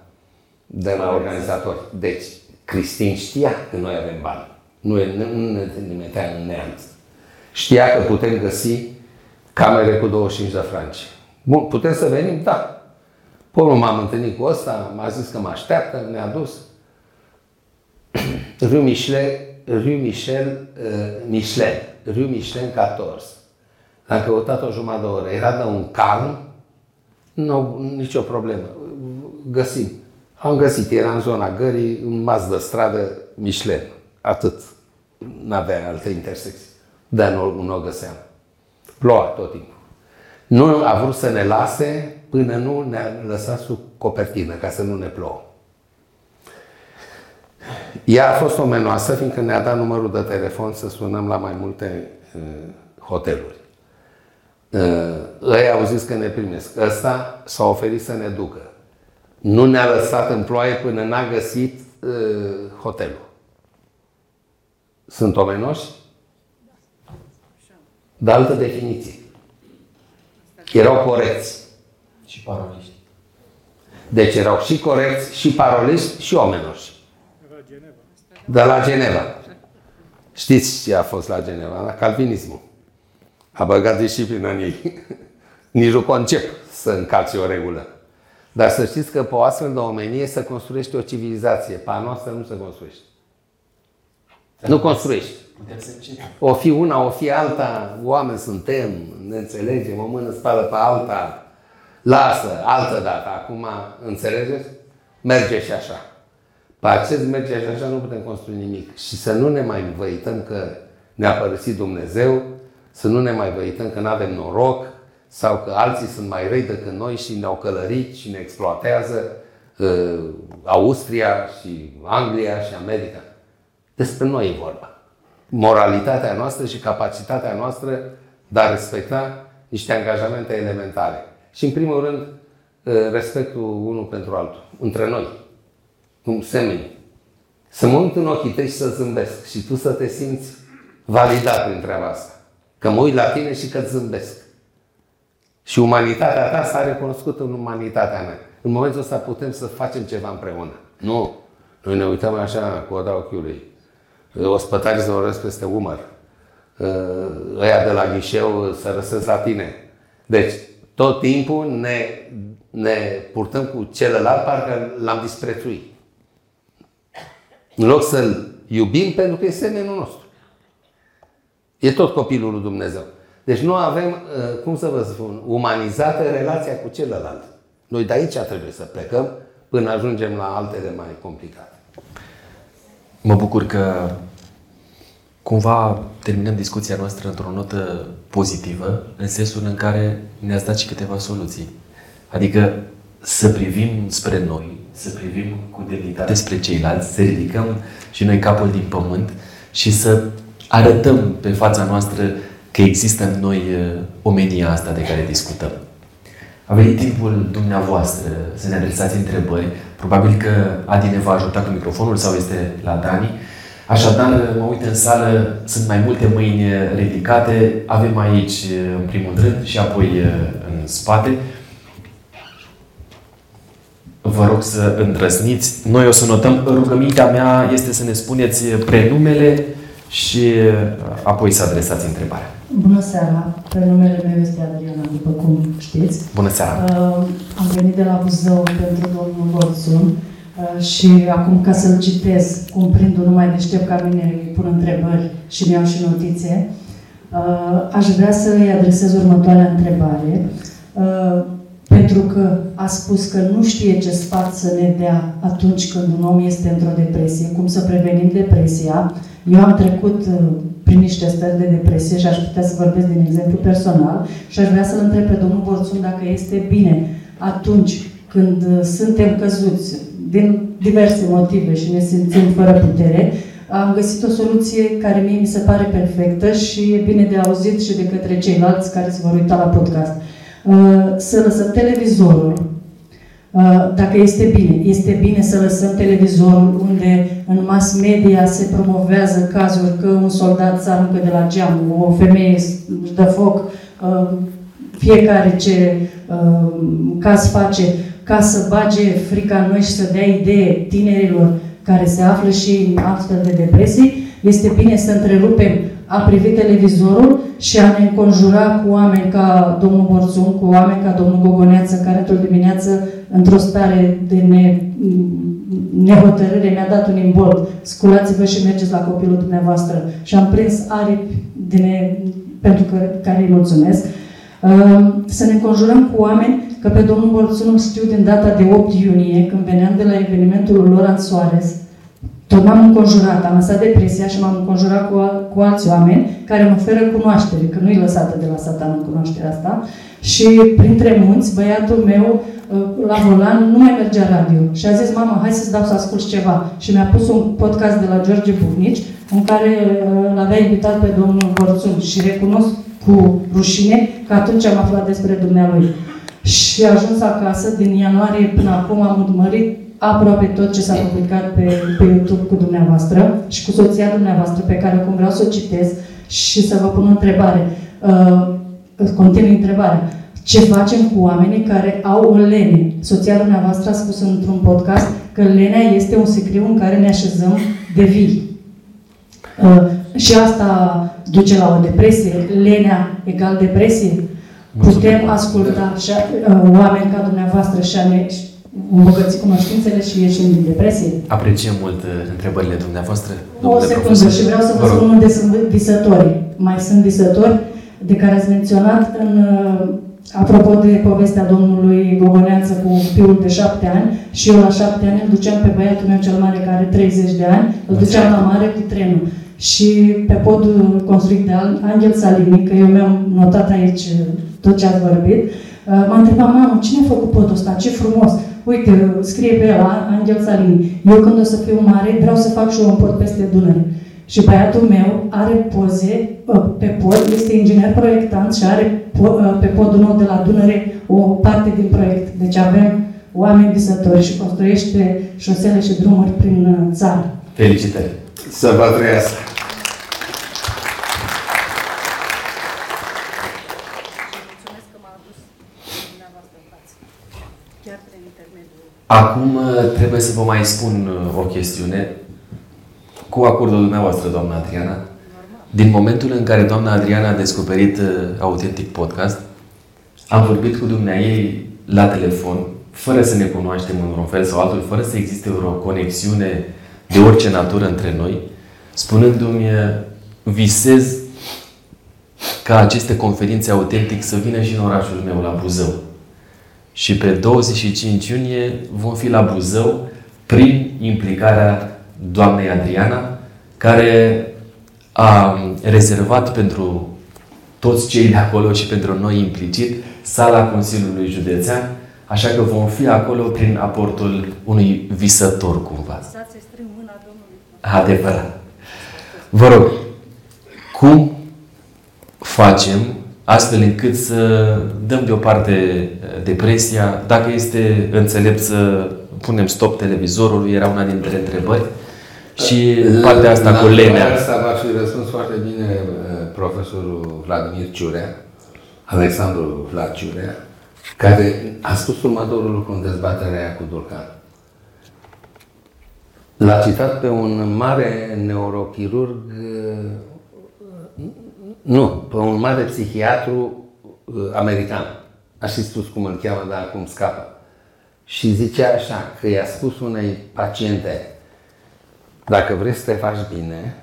de la organizatori. Deci, Cristin știa că noi avem bani. Nu, nu ne trimitea în neamț. Știa că putem găsi camere cu 25 de franci. Bun, putem să venim? Da. Până m-am întâlnit cu ăsta, m-a zis că mă așteaptă, ne-a dus. Rue Michel, Rue Michel, uh, Michelin, Rue Michelin 14. Am căutat o jumătate de oră. Era de un calm, nu, nicio problemă. Găsim. Am găsit, era în zona gării, un mas de stradă Michelin. Atât. N-avea alte intersecții. Dar nu, nu o găseam. Ploua tot timpul. Nu a vrut să ne lase până nu ne-a lăsat sub copertină, ca să nu ne plouă. Ea a fost omenoasă, fiindcă ne-a dat numărul de telefon să sunăm la mai multe uh, hoteluri. Uh, ei au zis că ne primesc. Ăsta s-a oferit să ne ducă. Nu ne-a lăsat în ploaie până n-a găsit uh, hotelul. Sunt omenoși? De altă definiție. Erau corecți. Și paroliști. Deci erau și corecți, și paroliști, și omenoși. De la Geneva. Știți ce a fost la Geneva? La calvinismul. A băgat disciplina în ei. Nici nu concep să încalce o regulă. Dar să știți că pe o astfel de omenie se construiește o civilizație. Pe a noastră nu se construiește. Nu construiești. O fi una, o fi alta, oameni suntem, ne înțelegem, o mână spală pe alta, lasă, altă dată. Acum, înțelegeți? Merge și așa. Pe acest merge și așa nu putem construi nimic. Și să nu ne mai văităm că ne-a părăsit Dumnezeu, să nu ne mai văităm că nu avem noroc, sau că alții sunt mai răi decât noi și ne-au călărit și ne exploatează uh, Austria și Anglia și America. Despre noi e vorba. Moralitatea noastră și capacitatea noastră de a respecta niște angajamente elementare. Și, în primul rând, respectul unul pentru altul, între noi, cum semeni. Să mă uit în ochii tăi și să zâmbesc și tu să te simți validat prin treaba asta. Că mă uit la tine și că îți zâmbesc. Și umanitatea ta s-a recunoscut în umanitatea mea. În momentul ăsta putem să facem ceva împreună. Nu. Noi ne uităm așa cu oda ochiului ospătarii zboresc peste umăr, ăia de la ghișeu să răsesc la tine. Deci, tot timpul ne, ne purtăm cu celălalt, parcă l-am disprețuit. În loc să-l iubim pentru că e semenul nostru. E tot copilul lui Dumnezeu. Deci nu avem, cum să vă spun, umanizată relația cu celălalt. Noi de aici trebuie să plecăm până ajungem la altele mai complicate. Mă bucur că cumva terminăm discuția noastră într-o notă pozitivă, în sensul în care ne-ați dat și câteva soluții. Adică să privim spre noi, să privim cu demnitate spre ceilalți, să ridicăm și noi capul din pământ și să arătăm pe fața noastră că există în noi uh, omenia asta de care discutăm. A venit timpul dumneavoastră să ne adresați întrebări. Probabil că Adi ne va ajuta cu microfonul sau este la Dani. Așadar, mă uit în sală, sunt mai multe mâini ridicate. Avem aici, în primul rând, și apoi în spate. Vă rog să îndrăzniți. Noi o să notăm. Rugămintea mea este să ne spuneți prenumele și apoi să adresați întrebarea. Bună seara! Prenumele meu este Adriana, după cum știți. Bună seara! Uh, am venit de la Buzău pentru domnul Borțun uh, și acum ca să-l citez, cum prindul numai deștept ca mine, îi pun întrebări și mi-au și notițe. aș vrea să îi adresez următoarea întrebare. Pentru că a spus că nu știe ce sfat să ne dea atunci când un om este într-o depresie, cum să prevenim depresia. Eu am trecut prin niște stări de depresie și aș putea să vorbesc din exemplu personal și aș vrea să-l întreb pe domnul Borțun dacă este bine atunci când uh, suntem căzuți din diverse motive și ne simțim fără putere, am găsit o soluție care mie mi se pare perfectă și e bine de auzit și de către ceilalți care se vor uita la podcast. Uh, să lăsăm televizorul, uh, dacă este bine. Este bine să lăsăm televizorul unde în mass media se promovează cazuri că un soldat se aruncă de la geam, o femeie își dă foc, fiecare ce caz face ca să bage frica în noi și să dea idee tinerilor care se află și în astfel de depresii, este bine să întrerupem a privi televizorul și a ne înconjura cu oameni ca domnul Borțun, cu oameni ca domnul Gogoneață, care într-o dimineață, într-o stare de ne, nehotărâre, mi-a dat un imbold. Sculați-vă și mergeți la copilul dumneavoastră. Și am prins aripi de ne, pentru că, care îi mulțumesc. Să ne conjurăm cu oameni, că pe domnul Bolțunu știu din data de 8 iunie, când veneam de la evenimentul Loran Soares, tot m-am înconjurat, am lăsat depresia și m-am înconjurat cu, cu alți oameni care îmi oferă cunoaștere, că nu-i lăsată de la satan cunoașterea asta. Și printre munți, băiatul meu, uh, la volan, nu mai mergea radio. Și a zis, mama, hai să-ți dau să asculti ceva. Și mi-a pus un podcast de la George Buhnici, în care uh, l-avea invitat pe domnul Borțun. Și recunosc cu rușine că atunci am aflat despre dumnealui. Și ajuns acasă, din ianuarie până acum am urmărit aproape tot ce s-a publicat pe, pe YouTube cu dumneavoastră și cu soția dumneavoastră, pe care acum vreau să o citesc și să vă pun o întrebare. Uh, continui întrebarea. Ce facem cu oamenii care au o lene? Soția dumneavoastră a spus într-un podcast că lenea este un sicriu în care ne așezăm de vii. Uh, și asta duce la o depresie, lenea egal depresie. Putem asculta și, uh, oameni ca dumneavoastră și a ne îmbogăți cunoștințele și ieșim din depresie. Apreciem mult uh, întrebările dumneavoastră. O secundă și vreau să vă spun unde sunt visători. Mai sunt visători de care ați menționat în uh, Apropo de povestea domnului Gogoneață cu fiul de șapte ani, și eu la șapte ani îl duceam pe băiatul meu cel mare, care are 30 de ani, îl duceam la mare cu trenul și pe podul construit de Angel Salini, că eu mi-am notat aici tot ce ați vorbit, uh, m-a întrebat, mamă, cine a făcut podul ăsta? Ce frumos! Uite, scrie pe el, Angel Salini. Eu când o să fiu mare, vreau să fac și eu un pod peste Dunăre. Și băiatul meu are poze uh, pe pod, este inginer proiectant și are uh, pe podul nou de la Dunăre o parte din proiect. Deci avem oameni visători și construiește șosele și drumuri prin țară. Felicitări! Să vă trăiască! Acum uh, trebuie să vă mai spun uh, o chestiune. Cu acordul dumneavoastră, doamna Adriana, din momentul în care doamna Adriana a descoperit uh, Autentic Podcast, am vorbit cu dumnea ei la telefon, fără să ne cunoaștem în vreun fel sau altul, fără să existe o conexiune de orice natură între noi, spunându-mi, visez ca aceste conferințe autentic să vină și în orașul meu, la Buzău. Și pe 25 iunie vom fi la Buzău prin implicarea doamnei Adriana, care a rezervat pentru toți cei de acolo și pentru noi implicit sala Consiliului Județean, așa că vom fi acolo prin aportul unui visător cumva. Adevărat. Vă rog, cum facem astfel încât să dăm deoparte uh, depresia. Dacă este înțelept să punem stop televizorului, era una dintre întrebări. Și partea asta cu lenea. Asta va fi răspuns foarte bine uh, profesorul Vladimir Ciurea, Alexandru Vlad Ciurea, care a spus următorul lucru în dezbaterea cu Durcan. L-a citat pe un mare neurochirurg nu, pe un mare psihiatru uh, american. Aș fi spus cum îl cheamă, dar acum scapă. Și zicea așa, că i-a spus unei paciente, dacă vrei să te faci bine,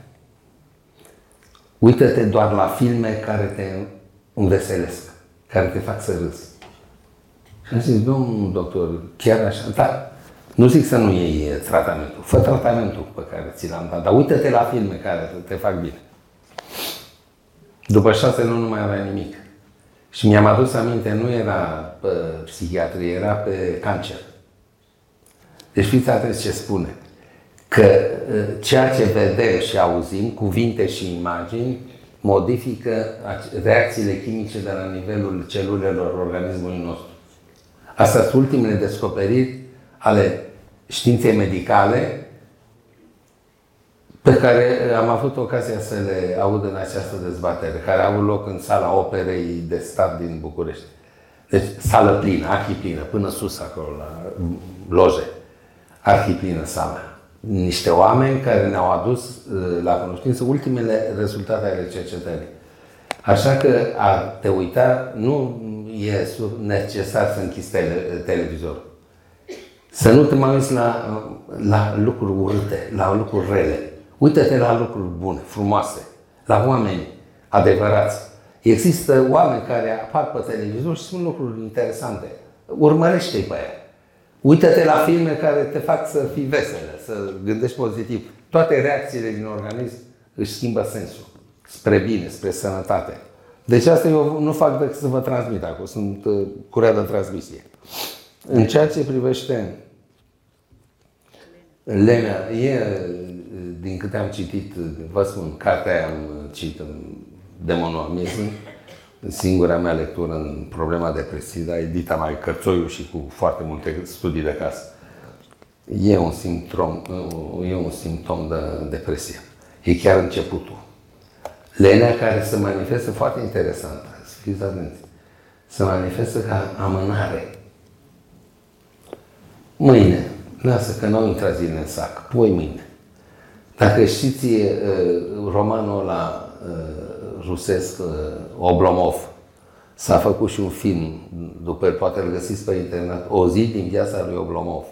Uită-te doar la filme care te înveselesc, care te fac să râzi. Și am zis, domnul doctor, chiar așa? Da, nu zic să nu iei tratamentul. Fă tratamentul pe care ți l-am dat, dar uită-te la filme care te fac bine. După șase luni nu mai avea nimic. Și mi-am adus aminte, nu era pe psihiatrie, era pe cancer. Deci fiți atenți ce spune. Că ă, ceea ce vedem și auzim, cuvinte și imagini, modifică reacțiile chimice de la nivelul celulelor organismului nostru. Astea sunt ultimele descoperiri ale științei medicale pe care am avut ocazia să le aud în această dezbatere, care a avut loc în sala operei de stat din București. Deci sală plină, arhiplină, până sus acolo, la loje. Arhiplină sala. Niște oameni care ne-au adus uh, la cunoștință ultimele rezultate ale cercetării. Așa că a te uita nu e necesar să închizi tele, televizorul. Să nu te mai uiți la, la lucruri urâte, la lucruri rele. Uită-te la lucruri bune, frumoase, la oameni adevărați. Există oameni care apar pe televizor și spun lucruri interesante. Urmărește-i pe aia. Uită-te la filme care te fac să fii vesele, să gândești pozitiv. Toate reacțiile din organism își schimbă sensul. Spre bine, spre sănătate. Deci asta eu nu fac decât să vă transmit acum. Sunt uh, curea de transmisie. În ceea ce privește Lenea, e, din câte am citit, vă spun, cartea aia am citit în demonoamism, singura mea lectură în problema depresiei, dar edita mai cărțoiu și cu foarte multe studii de casă. E un simptom, e un simptom de depresie. E chiar începutul. Lenea care se manifestă foarte interesant, să fiți atenți, se manifestă ca amânare. Mâine, lasă că n-au intrat zile în sac, pui mâine. Dacă știți romanul ăla rusesc, Oblomov, s-a făcut și un film, după el poate îl găsiți pe internet, O zi din viața lui Oblomov.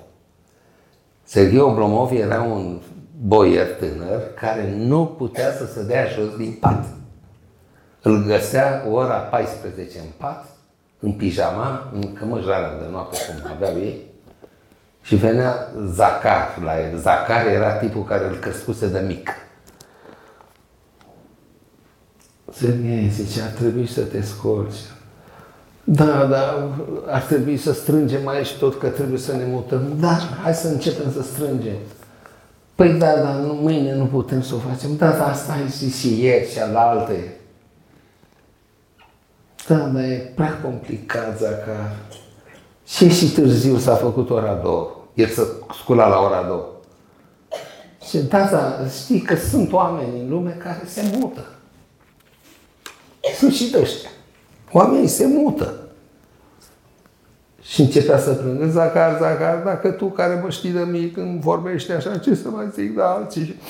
Sergei Oblomov era un boier tânăr care nu putea să se dea jos din pat. Îl găsea ora 14 în pat, în pijama, în cămăjarea de noapte, cum aveau ei, și venea Zacar la el. Zacar era tipul care îl crescuse de mic. Serghei zice, ar trebui să te scorci. Da, da, ar trebui să strângem aici tot că trebuie să ne mutăm. Da, hai să începem să strângem. Păi da, dar nu, mâine nu putem să o facem. Da, da, asta ai zis și ieri și alte. Da, dar e prea complicat, Zacar. Și și târziu s-a făcut ora două. El să scula la ora două. Și tata, știi că sunt oameni în lume care se mută. Sunt și de ăștia. Oamenii se mută. Și începea să plângă, Zacar, Zacar, dacă tu care mă știi de mic îmi vorbești așa, ce să mai zic de alții?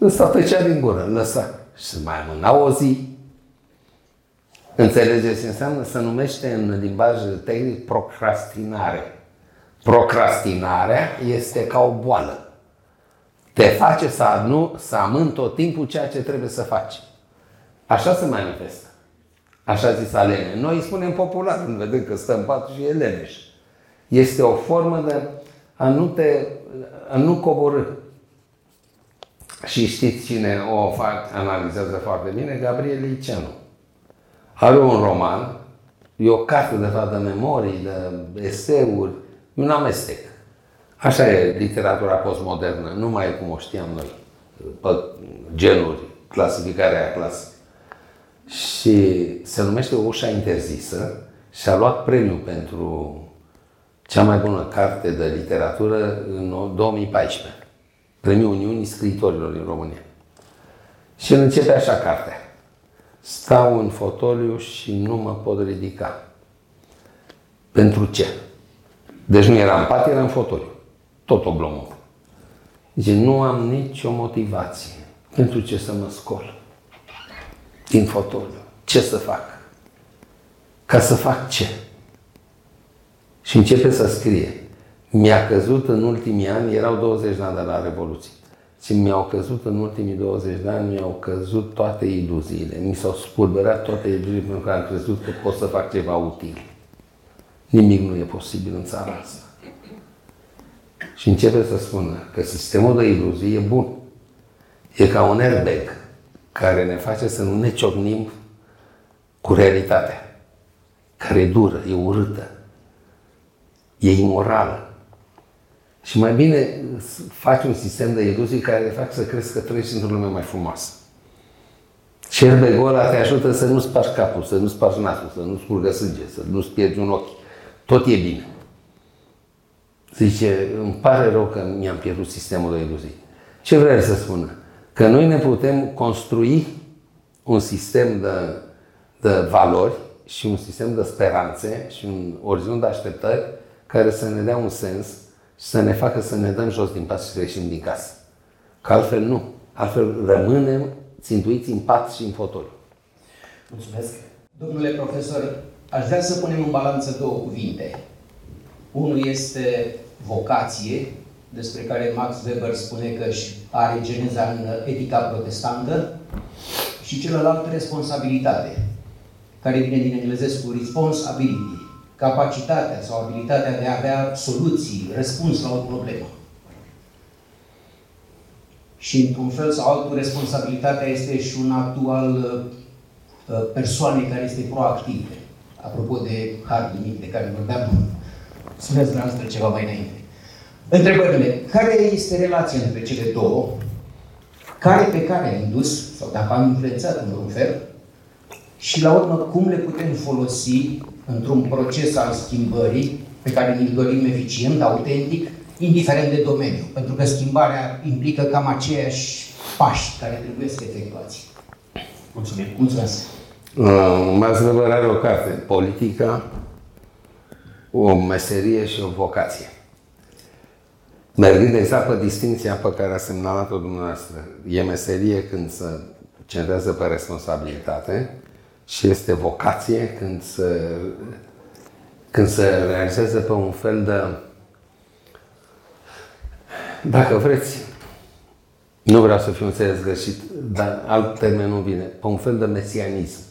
Ăsta tăcea din gură, lăsa. Și să mai amâna o zi. Înțelegeți ce înseamnă? Se numește în limbaj tehnic procrastinare. Procrastinarea este ca o boală. Te face să, nu, să amân tot timpul ceea ce trebuie să faci. Așa se manifestă. Așa zis Alene. Noi îi spunem popular, când vedem că stă în pat și e leneș. Este o formă de a nu te, a nu coborâ. Și știți cine o fac, analizează foarte bine? Gabriel Liceanu. Are un roman, e o carte de fapt de memorii, de eseuri, un amestec. Așa e literatura postmodernă, nu mai e cum o știam noi, pe genuri, clasificarea clasică. Și se numește Ușa interzisă și a luat premiu pentru cea mai bună carte de literatură în 2014. Premiul Uniunii Scriitorilor din România. Și el începe așa cartea. Stau în fotoliu și nu mă pot ridica. Pentru ce? Deci nu era în pat, era în fotoliu. Tot oblomov. Zice, nu am nicio motivație. Pentru ce să mă scol? Din fotoliu. Ce să fac? Ca să fac ce? Și începe să scrie. Mi-a căzut în ultimii ani, erau 20 de ani de la Revoluție, și mi-au căzut în ultimii 20 de ani, mi-au căzut toate iluziile. Mi s-au spulberat toate iluziile pentru că am crezut că pot să fac ceva util. Nimic nu e posibil în țara asta. Și începe să spună că sistemul de iluzii e bun. E ca un airbag care ne face să nu ne ciocnim cu realitatea, care e dură, e urâtă, e imorală. Și mai bine faci un sistem de iluzii care te fac să crezi că trăiești într-o lume mai frumoasă. Și airbag ăla te ajută să nu spargi capul, să nu spargi nasul, să nu scurgă sânge, să nu-ți pierzi un ochi. Tot e bine. Zice, îmi pare rău că mi-am pierdut sistemul de iluzii. Ce vrea să spună? Că noi ne putem construi un sistem de, de valori și un sistem de speranțe și un orizont de așteptări care să ne dea un sens și să ne facă să ne dăm jos din pas și să ieșim din casă. Că altfel nu. Altfel rămânem țintuiți în pat și în fotoliu. Mulțumesc. Domnule profesor, aș vrea să punem în balanță două cuvinte. Unul este vocație, despre care Max Weber spune că are geneza în etica protestantă, și celălalt responsabilitate, care vine din englezesc cu responsibility, capacitatea sau abilitatea de a avea soluții, răspuns la o problemă. Și într-un fel sau altul, responsabilitatea este și un act al uh, persoanei care este proactive. Apropo de hard limit de care vorbeam, spuneți dumneavoastră ceva mai înainte. Întrebările. Care este relația între cele două? Care pe care a indus, sau dacă am influențat în vreun fel, și la urmă cum le putem folosi într-un proces al schimbării pe care ne-l dorim eficient, autentic, indiferent de domeniu. Pentru că schimbarea implică cam aceiași pași care trebuie să efectuați. Mulțumim. Mulțumesc. Uh, Max Weber are o carte, Politica, o meserie și o vocație. Mergând exact pe distinția pe care a semnalat-o dumneavoastră, e meserie când se centrează pe responsabilitate și este vocație când se, când se realizează pe un fel de, dacă vreți, nu vreau să fiu înțeles greșit, dar alt termen nu vine, pe un fel de mesianism.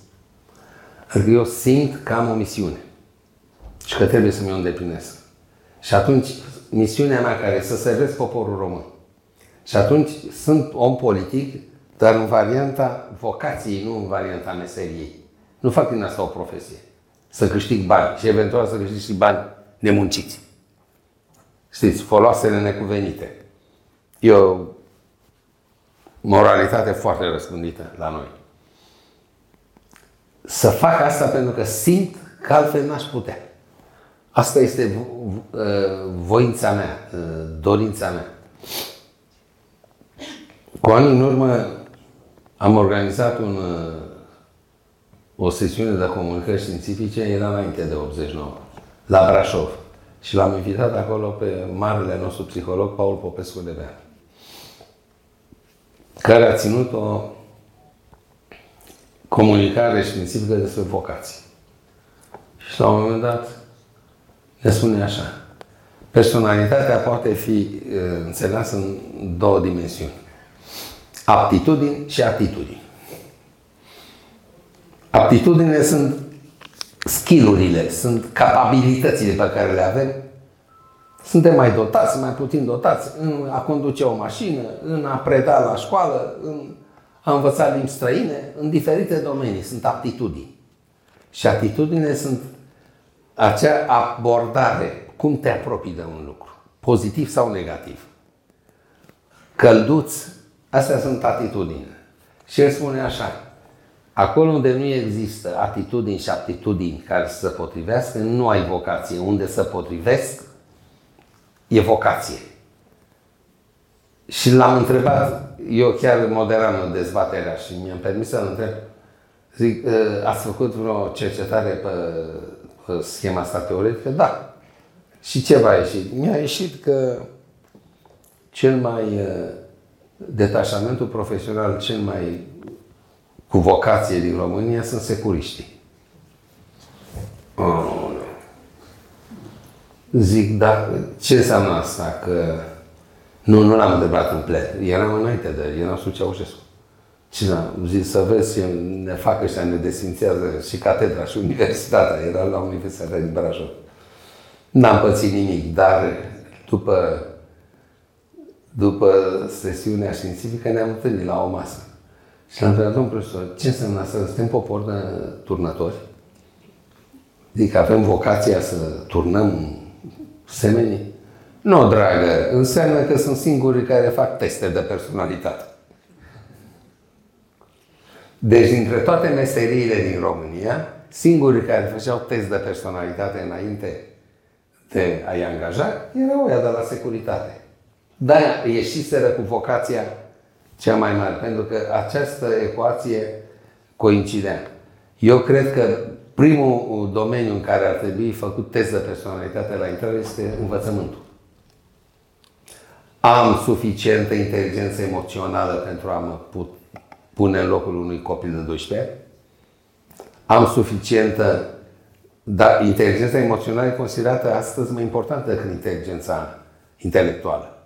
Adică eu simt că am o misiune și că trebuie să mi-o îndeplinesc. Și atunci misiunea mea care e să servesc poporul român. Și atunci sunt om politic, dar în varianta vocației, nu în varianta meseriei. Nu fac din asta o profesie. Să câștig bani și eventual să câștig și bani nemunciți. Știți, foloasele necuvenite. E o moralitate foarte răspândită la noi. Să fac asta pentru că simt că altfel n-aș putea. Asta este uh, voința mea, uh, dorința mea. Cu ani în urmă am organizat un, uh, o sesiune de comunicări științifice, era înainte de 89, la Brașov. Și l-am invitat acolo pe marele nostru psiholog, Paul Popescu de Bea, care a ținut o comunicare științifică despre vocații. Și la un moment dat ne spune așa. Personalitatea poate fi înțeleasă în două dimensiuni. Aptitudini și atitudini. Aptitudinile sunt skillurile, sunt capabilitățile pe care le avem. Suntem mai dotați, mai puțin dotați în a conduce o mașină, în a preda la școală, în a învăța limbi străine, în diferite domenii. Sunt aptitudini. Și atitudinile sunt acea abordare, cum te apropii de un lucru, pozitiv sau negativ. Călduț, astea sunt atitudini. Și el spune așa, acolo unde nu există atitudini și aptitudini care să se potrivească, nu ai vocație. Unde să potrivesc, e vocație. Și l-am întrebat, eu chiar moderam dezbaterea și mi-am permis să-l întreb, zic, ă, ați făcut vreo cercetare pe schema asta teoretică? Da. Și ce va ieși? Mi-a ieșit că cel mai uh, detașamentul profesional cel mai cu vocație din România sunt securiștii. Oh, Zic, dar ce înseamnă asta? Că Nu, nu l-am întrebat în plet. Eram înainte de el, eram sub Ceaușescu. Și am zis să vezi ce ne fac ăștia, ne desfințează și catedra și universitatea. Era la Universitatea din Brașov. N-am pățit nimic, dar după, după sesiunea științifică ne-am întâlnit la o masă. Și l-am întrebat, domnul profesor, ce înseamnă asta? Suntem popor de turnători? Adică avem vocația să turnăm semenii? Nu, dragă, înseamnă că sunt singurii care fac teste de personalitate. Deci, dintre toate meseriile din România, singurii care făceau test de personalitate înainte de a-i angaja erau ăia de la securitate. Da, ieșiseră cu vocația cea mai mare, pentru că această ecuație coincidea. Eu cred că primul domeniu în care ar trebui făcut test de personalitate la intrare este învățământul. Am suficientă inteligență emoțională pentru a mă put, pune în locul unui copil de 12 ani? Am suficientă dar inteligența emoțională e considerată astăzi mai importantă decât inteligența intelectuală.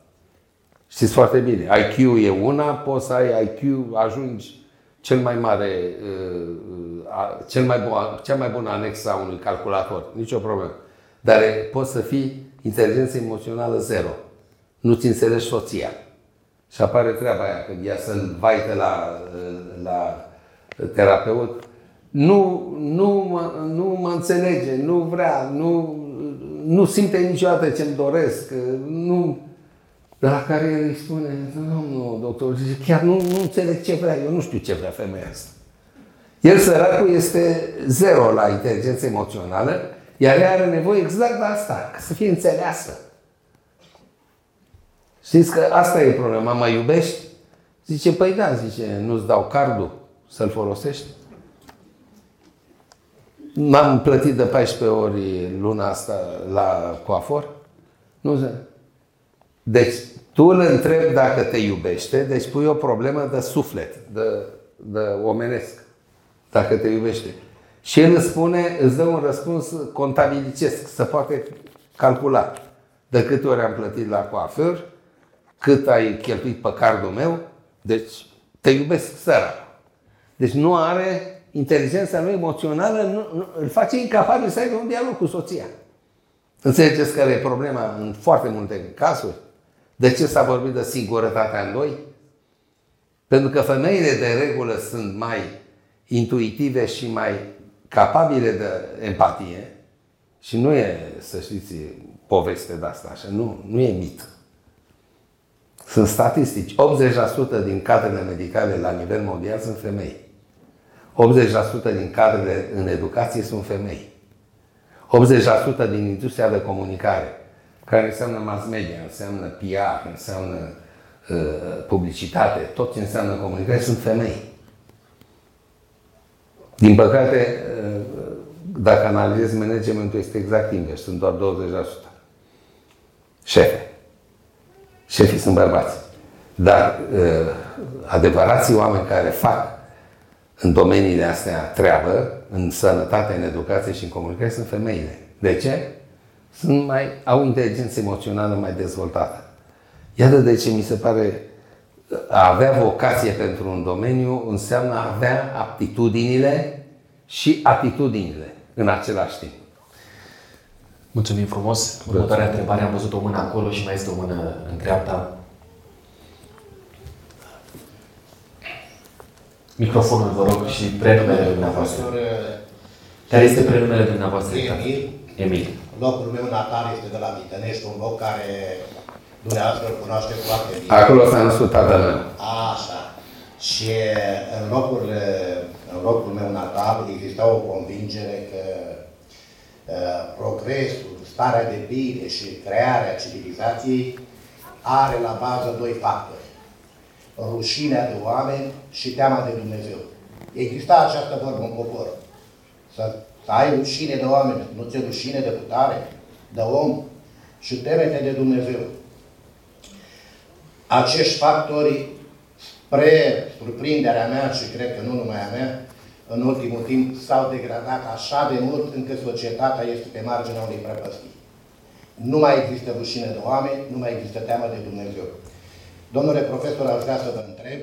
Știți foarte bine, IQ e una, poți să ai IQ, ajungi cel mai mare, uh, cel mai bun, cea mai bună anexă a unui calculator, nicio problemă. Dar poți să fii inteligență emoțională zero. Nu ți înțelegi soția. Și apare treaba aia, când ea să-l vaite la, la terapeut, nu, nu, mă, nu mă înțelege, nu vrea, nu, nu simte niciodată ce-mi doresc, nu... De la care el îi spune, nu, nu, doctor, zice, chiar nu, nu înțeleg ce vrea, eu nu știu ce vrea femeia asta. El, săracul, este zero la inteligență emoțională, iar ea are nevoie exact de asta, ca să fie înțeleasă. Știți că asta e problema, mă iubești? Zice, păi da, zice, nu-ți dau cardul să-l folosești? N-am plătit de 14 ori luna asta la coafor? Nu se. Deci, tu îl întrebi dacă te iubește, deci pui o problemă de suflet, de, de omenesc, dacă te iubește. Și el îți spune, îți dă un răspuns contabilicesc, să poate calcula. De câte ori am plătit la coafor, cât ai cheltuit pe cardul meu, deci te iubesc săra. Deci nu are inteligența lui emoțională nu, nu, îl face incapabil să aibă un dialog cu soția. Înțelegeți care e problema în foarte multe cazuri? De ce s-a vorbit de singurătatea în doi? Pentru că femeile de regulă sunt mai intuitive și mai capabile de empatie și nu e, să știți, poveste de asta așa, nu, nu e mit. Sunt statistici. 80% din cadrele medicale la nivel mondial sunt femei. 80% din cadrele în educație sunt femei. 80% din industria de comunicare, care înseamnă mass media, înseamnă PR, înseamnă uh, publicitate, tot ce înseamnă comunicare, sunt femei. Din păcate, uh, dacă analizezi managementul, este exact invers, sunt doar 20%. Șefe. Șefii sunt bărbați. Dar uh, adevărații oameni care fac în domeniile astea treabă, în sănătate, în educație și în comunicare, sunt femeile. De ce? Sunt mai, au inteligență emoțională mai dezvoltată. Iată de ce mi se pare a avea vocație pentru un domeniu înseamnă a avea aptitudinile și atitudinile în același timp. Mulțumim frumos. Următoarea întrebare, am văzut o mână acolo și mai este o mână în dreapta. Microfonul, vă rog, și prenumele dumneavoastră. Care este prenumele dumneavoastră? Emil. Emil. Locul meu natal este de la Mitănești, un loc care dumneavoastră îl cunoaște foarte bine. Acolo s-a născut tatăl meu. Așa. Și în locul, în locul meu natal exista o convingere că uh, progresul, starea de bine și crearea civilizației are la bază doi factori rușinea de oameni și teama de Dumnezeu. Exista această vorbă în popor. Să, să ai rușine de oameni, nu ți rușine de putare, de om și temete de Dumnezeu. Acești factori, spre surprinderea mea și cred că nu numai a mea, în ultimul timp s-au degradat așa de mult încât societatea este pe marginea unei prăpăstii. nu mai există rușine de oameni, nu mai există teamă de Dumnezeu. Domnule profesor, aș vrea să vă întreb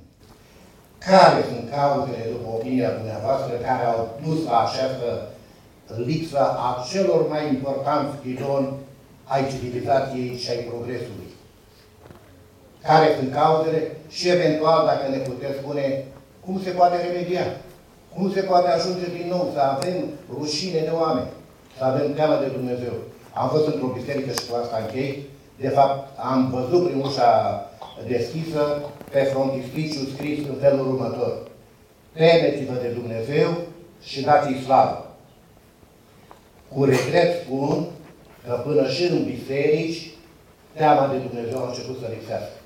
care sunt cauzele, după opinia dumneavoastră, care au dus la această lipsă a celor mai importanți piloni ai civilizației și ai progresului? Care sunt cauzele și eventual, dacă ne puteți spune, cum se poate remedia? Cum se poate ajunge din nou să avem rușine de oameni, să avem teamă de Dumnezeu? Am fost într-o biserică și cu asta închei. De fapt, am văzut prin ușa deschisă pe frontispiciu scris în felul următor. Temeți-vă de Dumnezeu și dați-i slavă. Cu regret spun că până și în biserici, teama de Dumnezeu a început să lipsească.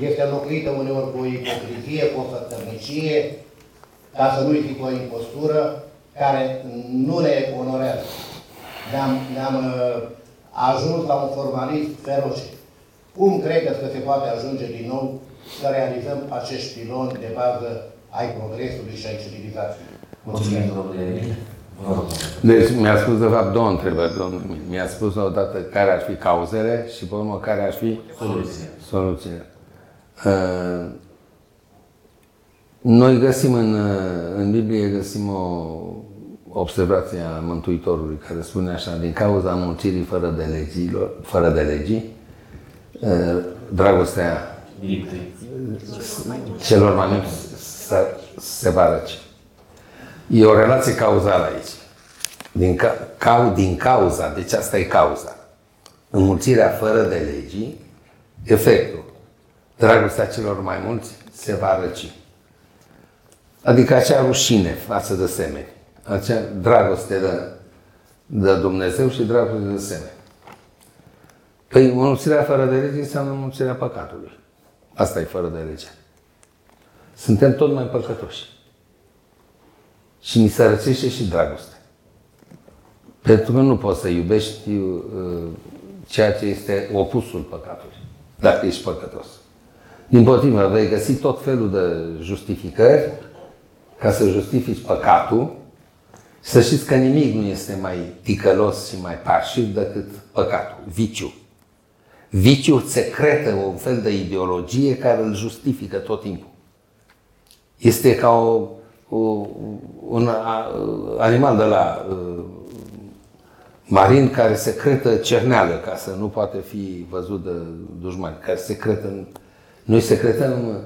Este înlocuită uneori cu o ipocrizie, cu o fătărnicie, ca să nu-i zic o impostură, care nu ne onorează. Ne-am, ne-am uh, ajuns la un formalism feroce. Cum credeți că se poate ajunge din nou să realizăm acești piloni de bază ai progresului și ai civilizației? Mulțumim, domnule deci mi-a spus de fapt două întrebări, domnul Mi-a spus odată care ar fi cauzele și pe urmă care ar fi Soluția. soluțiile. Uh, noi găsim în, uh, în Biblie găsim o observație a Mântuitorului care spune așa, din cauza mulțirii fără de, legilor, fără de legii, uh, dragostea celor mai mulți se, se va răci. E o relație cauzală aici. Din, ca, ca, din cauza, deci asta e cauza. Înmulțirea fără de legii, efectul. Dragostea celor mai mulți se va răci. Adică acea rușine față de semeni. Acea dragoste de, de Dumnezeu și dragoste de semeni. Păi înmulțirea fără de lege înseamnă înmulțirea păcatului. Asta e fără de lege. Suntem tot mai păcătoși. Și ni se răcește și dragoste. Pentru că nu poți să iubești uh, ceea ce este opusul păcatului, dacă ești păcătos. Din potrivă, vei găsi tot felul de justificări ca să justifici păcatul să știți că nimic nu este mai ticălos și mai parșiv decât păcatul, viciu. Viciul secretă un fel de ideologie care îl justifică tot timpul. Este ca o, o, un animal de la uh, marin care secretă cerneală ca să nu poate fi văzut de dușmani, care secretă, noi secretăm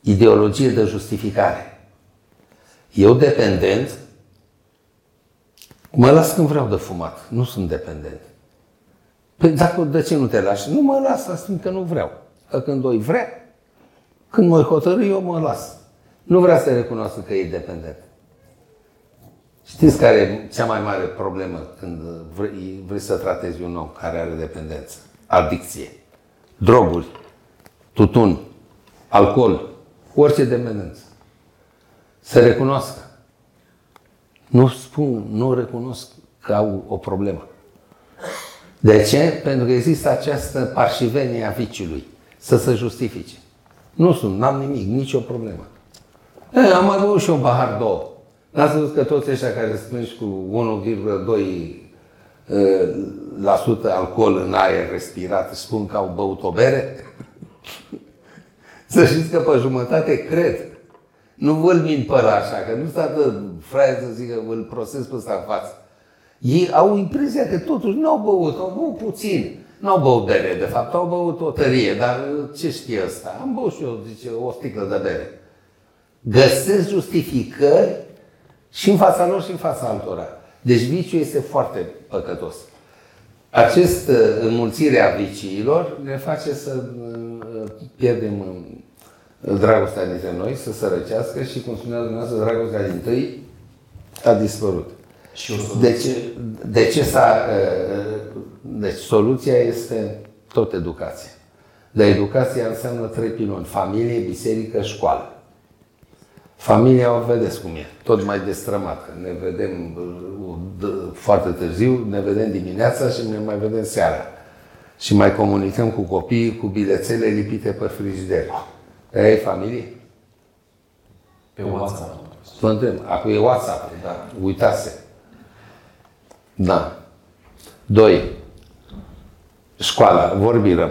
ideologie de justificare. Eu dependent, mă las când vreau de fumat, nu sunt dependent. Păi dacă, de ce nu te lași? Nu mă las, asta că nu vreau. Că când o vrea, când mă hotărâi, eu mă las. Nu vrea să recunoască că e dependent. Știți care e cea mai mare problemă când vrei, vrei să tratezi un om care are dependență? Adicție, droguri, tutun, alcool, orice dependență. Să recunoască. Nu spun, nu recunosc că au o problemă. De ce? Pentru că există această parșivenie a viciului, să se justifice. Nu sunt, n-am nimic, nicio problemă. E, am mai băut și un pahar două. N-ați văzut că toți ăștia care strângi cu 1,2 la sută alcool în aer respirat spun că au băut o bere? Să știți că pe jumătate cred. Nu vă mint pe așa, că nu stă de fraier să zică, îl prosesc pe ăsta în față. Ei au impresia că totuși nu au băut, au băut puțin. Nu au băut bere, de fapt, au băut o tărie, dar ce știe ăsta? Am băut și eu, zice, o sticlă de bere. Găsesc justificări și în fața lor și în fața altora. Deci viciul este foarte păcătos. Acest uh, înmulțire a viciilor ne face să uh, pierdem uh, dragostea dintre noi, să se răcească și, cum spunea dumneavoastră, dragostea din tâi a dispărut. Și de ce, de ce s-a... Deci soluția este tot educația. Dar educația înseamnă trei piloni. Familie, biserică, școală. Familia o vedeți cum e, tot mai destrămată. Ne vedem foarte târziu, ne vedem dimineața și ne mai vedem seara. Și mai comunicăm cu copiii cu bilețele lipite pe frigider. Ai familie? Pe WhatsApp. Vă întreb, acum e WhatsApp, da, uitase. Da. Doi, școala, vorbim.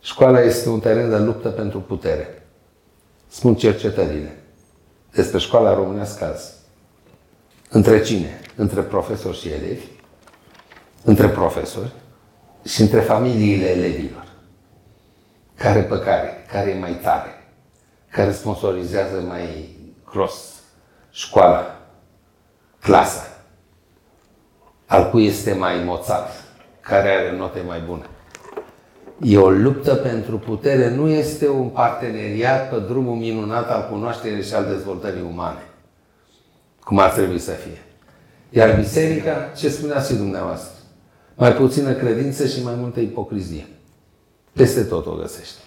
Școala este un teren de luptă pentru putere. Spun cercetările despre școala românească azi. Între cine? Între profesori și elevi, între profesori și între familiile elevilor. Care pe care? Care e mai tare? Care sponsorizează mai gros școala, clasa? Al cui este mai moțat? Care are note mai bune? E o luptă pentru putere, nu este un parteneriat pe drumul minunat al cunoașterii și al dezvoltării umane, cum ar trebui să fie. Iar biserica, ce spuneați și dumneavoastră, mai puțină credință și mai multă ipocrizie. Peste tot o găsește.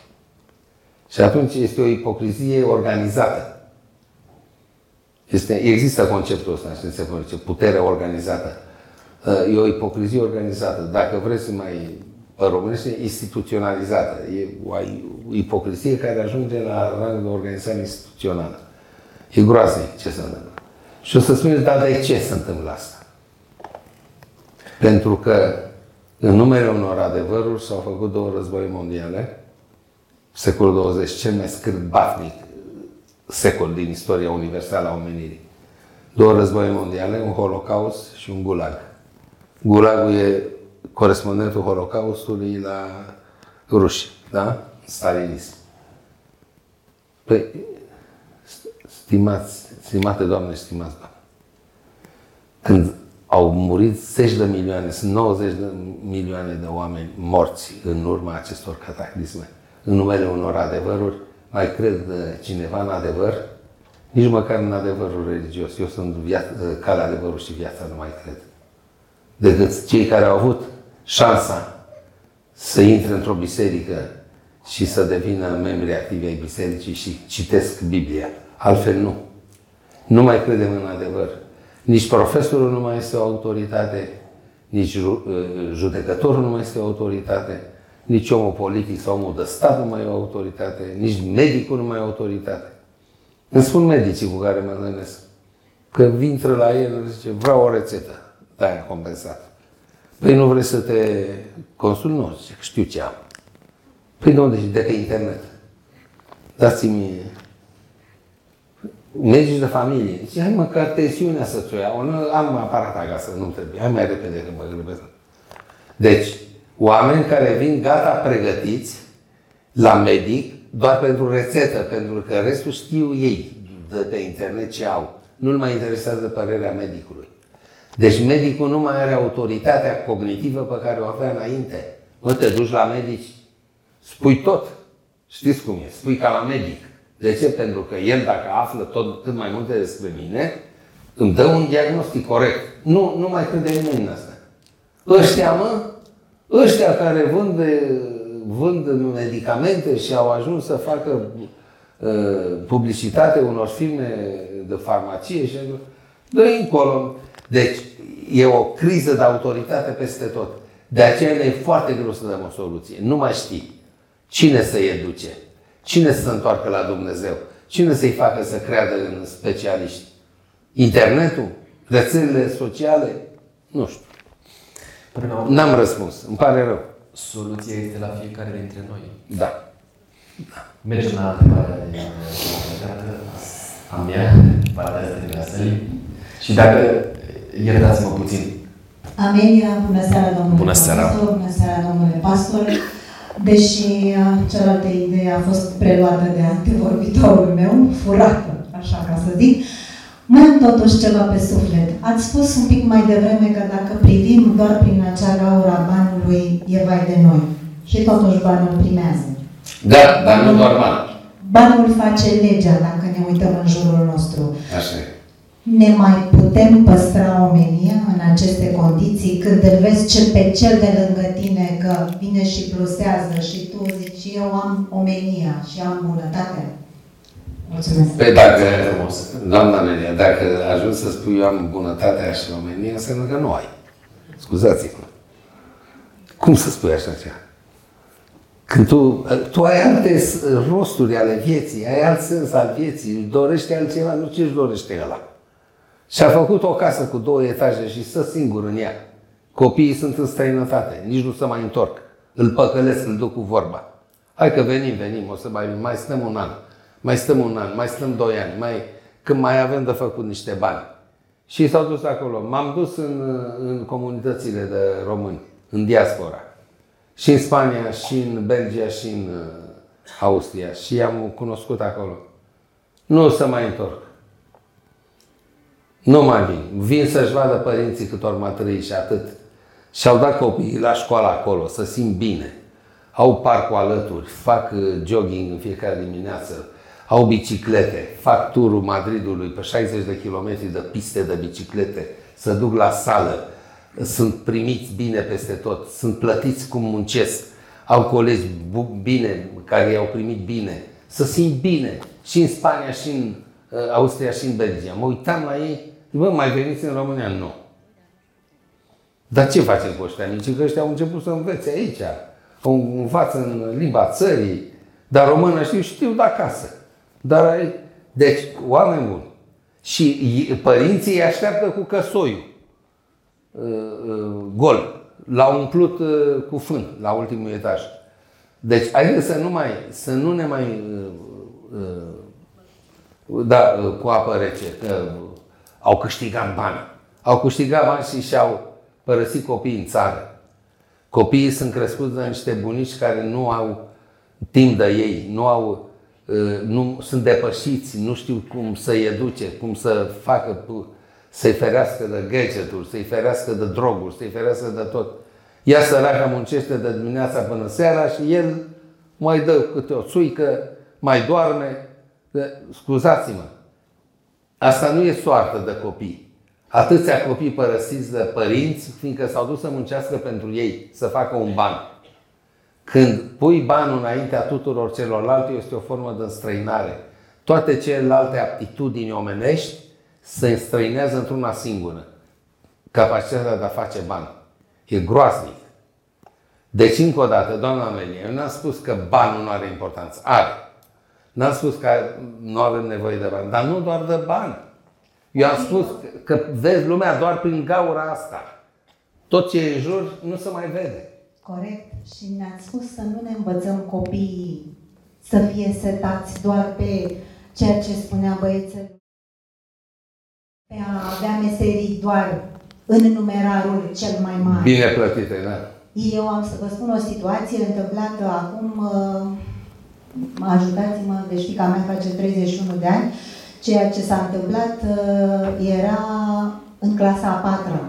Și atunci este o ipocrizie organizată. Este, există conceptul ăsta, știți, se zice, putere organizată. E o ipocrizie organizată. Dacă vreți să mai pe românește instituționalizată. E o ipocrizie care ajunge la rang de organizare instituțională. E groaznic ce se întâmplă. Și o să spuneți, da, de ce se întâmplă asta? Pentru că în numele unor adevăruri s-au făcut două război mondiale, secolul 20, cel mai scârbatnic secol din istoria universală a omenirii. Două război mondiale, un holocaust și un gulag. Gulagul e corespondentul Holocaustului la ruși, da? Stalinism. Păi, stimați, stimate doamne, stimați doamne, când au murit zeci de milioane, sunt 90 de milioane de oameni morți în urma acestor cataclisme, în numele unor adevăruri, mai cred cineva în adevăr? Nici măcar în adevărul religios. Eu sunt viață, calea adevărul și viața, nu mai cred. Decât cei care au avut șansa să intre într-o biserică și să devină membri activi ai bisericii și citesc Biblia. Altfel nu. Nu mai credem în adevăr. Nici profesorul nu mai este o autoritate, nici uh, judecătorul nu mai este o autoritate, nici omul politic sau omul de stat nu mai e o autoritate, nici medicul nu mai e o autoritate. Îmi spun medicii cu care mă întâlnesc că intră la el și zice, vreau o rețetă de aia compensată. Păi nu vrei să te consult? Nu, zic, știu ce am. Păi de unde? De pe internet. Dați-mi medici de familie. Zice, hai măcar tensiunea să-ți o iau. Am aparat acasă, nu trebuie. Hai mai repede că mă grăbesc. Deci, oameni care vin gata pregătiți la medic doar pentru rețetă, pentru că restul știu ei de pe internet ce au. Nu-l mai interesează părerea medicului. Deci medicul nu mai are autoritatea cognitivă pe care o avea înainte. Mă, te duci la medici, spui tot. Știți cum e? Spui ca la medic. De ce? Pentru că el, dacă află tot cât mai multe despre mine, îmi dă un diagnostic corect. Nu, nu mai crede nimeni în asta. Ăștia, mă, ăștia care vând, vând medicamente și au ajuns să facă uh, publicitate unor firme de farmacie și dă încolo. Deci, e o criză de autoritate peste tot. De aceea e foarte greu să dăm o soluție. Nu mai știi cine să-i educe, cine să se întoarcă la Dumnezeu, cine să-i facă să creadă în specialiști. Internetul? Rețelele sociale? Nu știu. N-am răspuns. Îmi pare rău. Soluția este la fiecare dintre noi. Da. da. Mergem la întrebarea de a mea, partea asta de Și dacă iertați-mă puțin. Amelia, bună seara, domnule bună seara. pastor, bună seara, domnule pastor. Deși uh, cealaltă idee a fost preluată de antevorbitorul meu, furată, așa ca să zic, mai am totuși ceva pe suflet. Ați spus un pic mai devreme că dacă privim doar prin acea gaură a banului, e vai de noi. Și totuși banul primează. Da, dar nu doar banul. Banul face legea dacă ne uităm în jurul nostru. Așa e. Ne mai putem păstra omenia în aceste condiții când îl vezi ce pe cel de lângă tine că vine și plusează și tu zici eu am omenia și am bunătate? Mulțumesc. Păi dacă, doamna Melia, dacă ajungi să spui eu am bunătatea și omenia, înseamnă că nu ai. Scuzați-mă. Cum să spui așa ceva? Când tu, tu ai alte rosturi ale vieții, ai alt sens al vieții, dorește altceva, nu ce își dorește ăla. Și a făcut o casă cu două etaje și stă singur în ea. Copiii sunt în străinătate, nici nu se mai întorc. Îl păcălesc, îl duc cu vorba. Hai că venim, venim, o să mai, mai stăm un an, mai stăm un an, mai stăm doi ani, mai, când mai avem de făcut niște bani. Și s-au dus acolo. M-am dus în, în comunitățile de români, în diaspora. Și în Spania, și în Belgia, și în uh, Austria. Și i-am cunoscut acolo. Nu o să mai întorc. Nu mai vin. Vin să-și vadă părinții cât ori m și atât. Și-au dat copiii la școală acolo, să simt bine. Au parcul alături, fac uh, jogging în fiecare dimineață, au biciclete, fac turul Madridului pe 60 de kilometri de piste de biciclete, să duc la sală, sunt primiți bine peste tot, sunt plătiți cum muncesc, au colegi bine, care i-au primit bine, să simt bine și în Spania, și în uh, Austria, și în Belgia. Mă uitam la ei, bă, mai veniți în România? Nu. Dar ce facem cu ăștia mici? Că ăștia au început să învețe aici, au învață în limba țării, dar română știu, știu de acasă. Dar, deci, oameni buni. Și părinții îi așteaptă cu căsoiul uh, uh, gol. L-au umplut uh, cu fân la ultimul etaj. Deci, haideți să nu mai, să nu ne mai, da, cu apă rece, că au câștigat bani. Au câștigat bani și și-au părăsit copiii în țară. Copiii sunt crescuți de niște bunici care nu au timp de ei, nu au Ă, nu sunt depășiți, nu știu cum să-i educe, cum să facă, să-i ferească de gadgeturi, să-i ferească de droguri, să-i ferească de tot. Ea săraca muncește de dimineața până seara și el mai dă câte o țuică, mai doarme. Scuzați-mă, asta nu e soartă de copii. Atâția copii părăsiți de părinți, fiindcă s-au dus să muncească pentru ei, să facă un ban. Când pui banul înaintea tuturor celorlalte, este o formă de înstrăinare. Toate celelalte aptitudini omenești se înstrăinează într-una singură. Capacitatea de a face bani. E groaznic. Deci, încă o dată, doamna Amelie, eu n-am spus că banul nu are importanță. Are. N-am spus că nu avem nevoie de bani, dar nu doar de bani. Eu am spus că vezi lumea doar prin gaura asta. Tot ce e în jur nu se mai vede. Corect. Și ne-ați spus să nu ne învățăm copiii să fie setați doar pe ceea ce spunea băiețel, pe a avea meserii doar în numerarul cel mai mare. Bine plătite, da. Eu am să vă spun o situație întâmplată acum, uh, ajutați-mă, deci fica mea face 31 de ani, ceea ce s-a întâmplat uh, era în clasa a patra,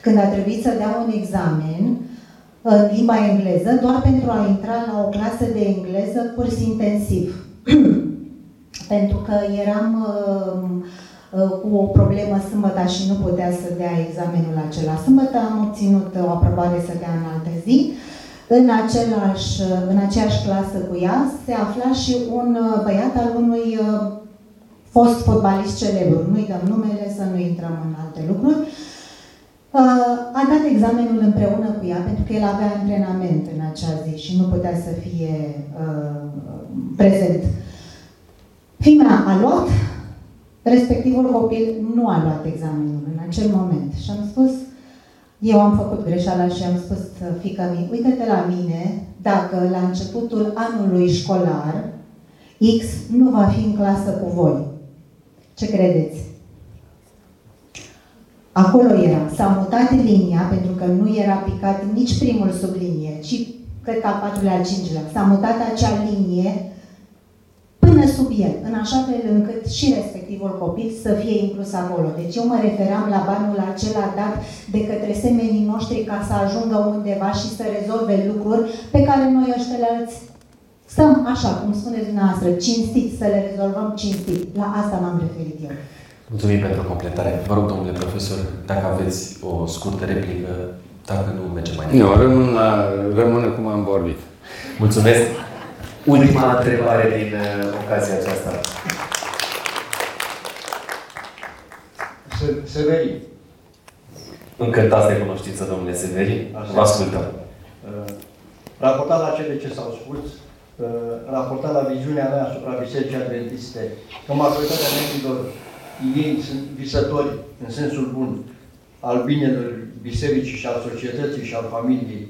când a trebuit să dea un examen limba engleză doar pentru a intra la o clasă de engleză curs intensiv. pentru că eram uh, uh, cu o problemă sâmbătă și nu putea să dea examenul acela sâmbătă, am obținut o aprobare să dea în altă zi. În, același, în aceeași clasă cu ea se afla și un uh, băiat al unui fost fotbalist celebru. Nu-i dăm numele, să nu intrăm în alte lucruri. Uh, a dat examenul împreună cu ea pentru că el avea antrenament în acea zi și nu putea să fie uh, prezent. Fimea a luat, respectivul copil nu a luat examenul în acel moment și am spus, eu am făcut greșeala și am spus, fica mea, uite-te la mine, dacă la începutul anului școlar X nu va fi în clasă cu voi. Ce credeți? Acolo era. S-a mutat linia, pentru că nu era picat nici primul sub linie, ci cred că al patrulea, al cincilea. S-a mutat acea linie până sub el, în așa fel încât și respectivul copil să fie inclus acolo. Deci eu mă referam la banul acela dat de către semenii noștri ca să ajungă undeva și să rezolve lucruri pe care noi ăștialalți stăm așa, cum spuneți dumneavoastră, cinstit, să le rezolvăm cinstit. La asta m-am referit eu. Mulțumim pentru completare. Vă rog, domnule profesor, dacă aveți o scurtă replică, dacă nu mergem mai departe. Nu, rămân, la, rămân cum am vorbit. Mulțumesc. Ultima întrebare din uh, ocazia aceasta. Severin. Încântați de cunoștință, domnule Severin. Vă ascultăm. Uh, raportat la cele ce s-au spus, uh, raportat la viziunea mea asupra Bisericii Adventiste, că majoritatea membrilor ei sunt visători, în sensul bun, al binelor bisericii și al societății și al familiei.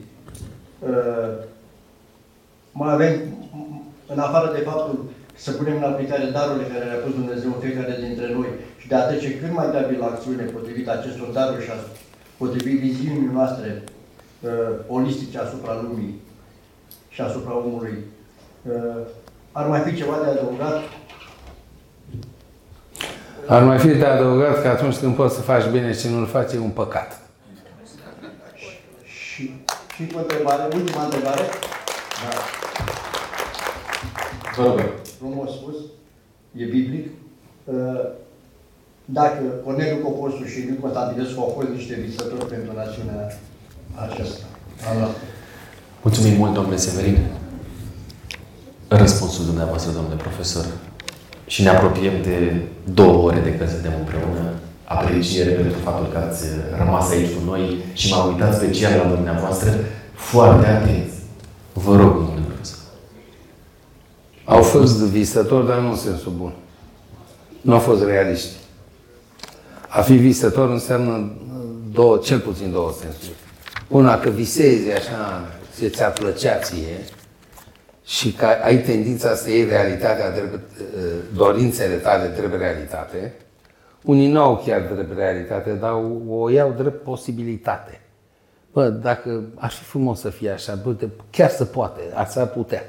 Uh, mai avem, în afară de faptul să punem în aplicare darurile care le-a pus Dumnezeu în fiecare dintre noi și de a trece cât mai rapid la acțiune potrivit acestor daruri și potrivit viziunii noastre uh, olistice asupra lumii și asupra omului. Uh, ar mai fi ceva de adăugat? Ar mai fi de adăugat că atunci când poți să faci bine și nu-l faci, e un păcat. Și, și o întrebare, ultima întrebare. Da. Vă rog. Frumos spus, e biblic. Uh, dacă Corneliu Coposu și Liu Constantinescu au fost niște visători pentru națiunea aceasta. Allah. Mulțumim mult, domnule Severin. Răspunsul dumneavoastră, domnule profesor. Și ne apropiem de două ore de când suntem împreună. Apreciere pentru faptul că ați rămas aici cu noi și m-am uitat special la dumneavoastră foarte atenți. Vă rog, domnule profesor. Au fost visători, dar nu în sensul bun. Nu au fost realiști. A fi visător înseamnă două, cel puțin două sensuri. Una, că visezi așa, ce ți-ar plăcea ție, și că ai tendința să iei realitatea, drept, dorințele tale drept realitate. Unii nu au chiar drept realitate, dar o iau drept posibilitate. Bă, dacă ar fi frumos să fie așa, bă, chiar să poate, ar să putea.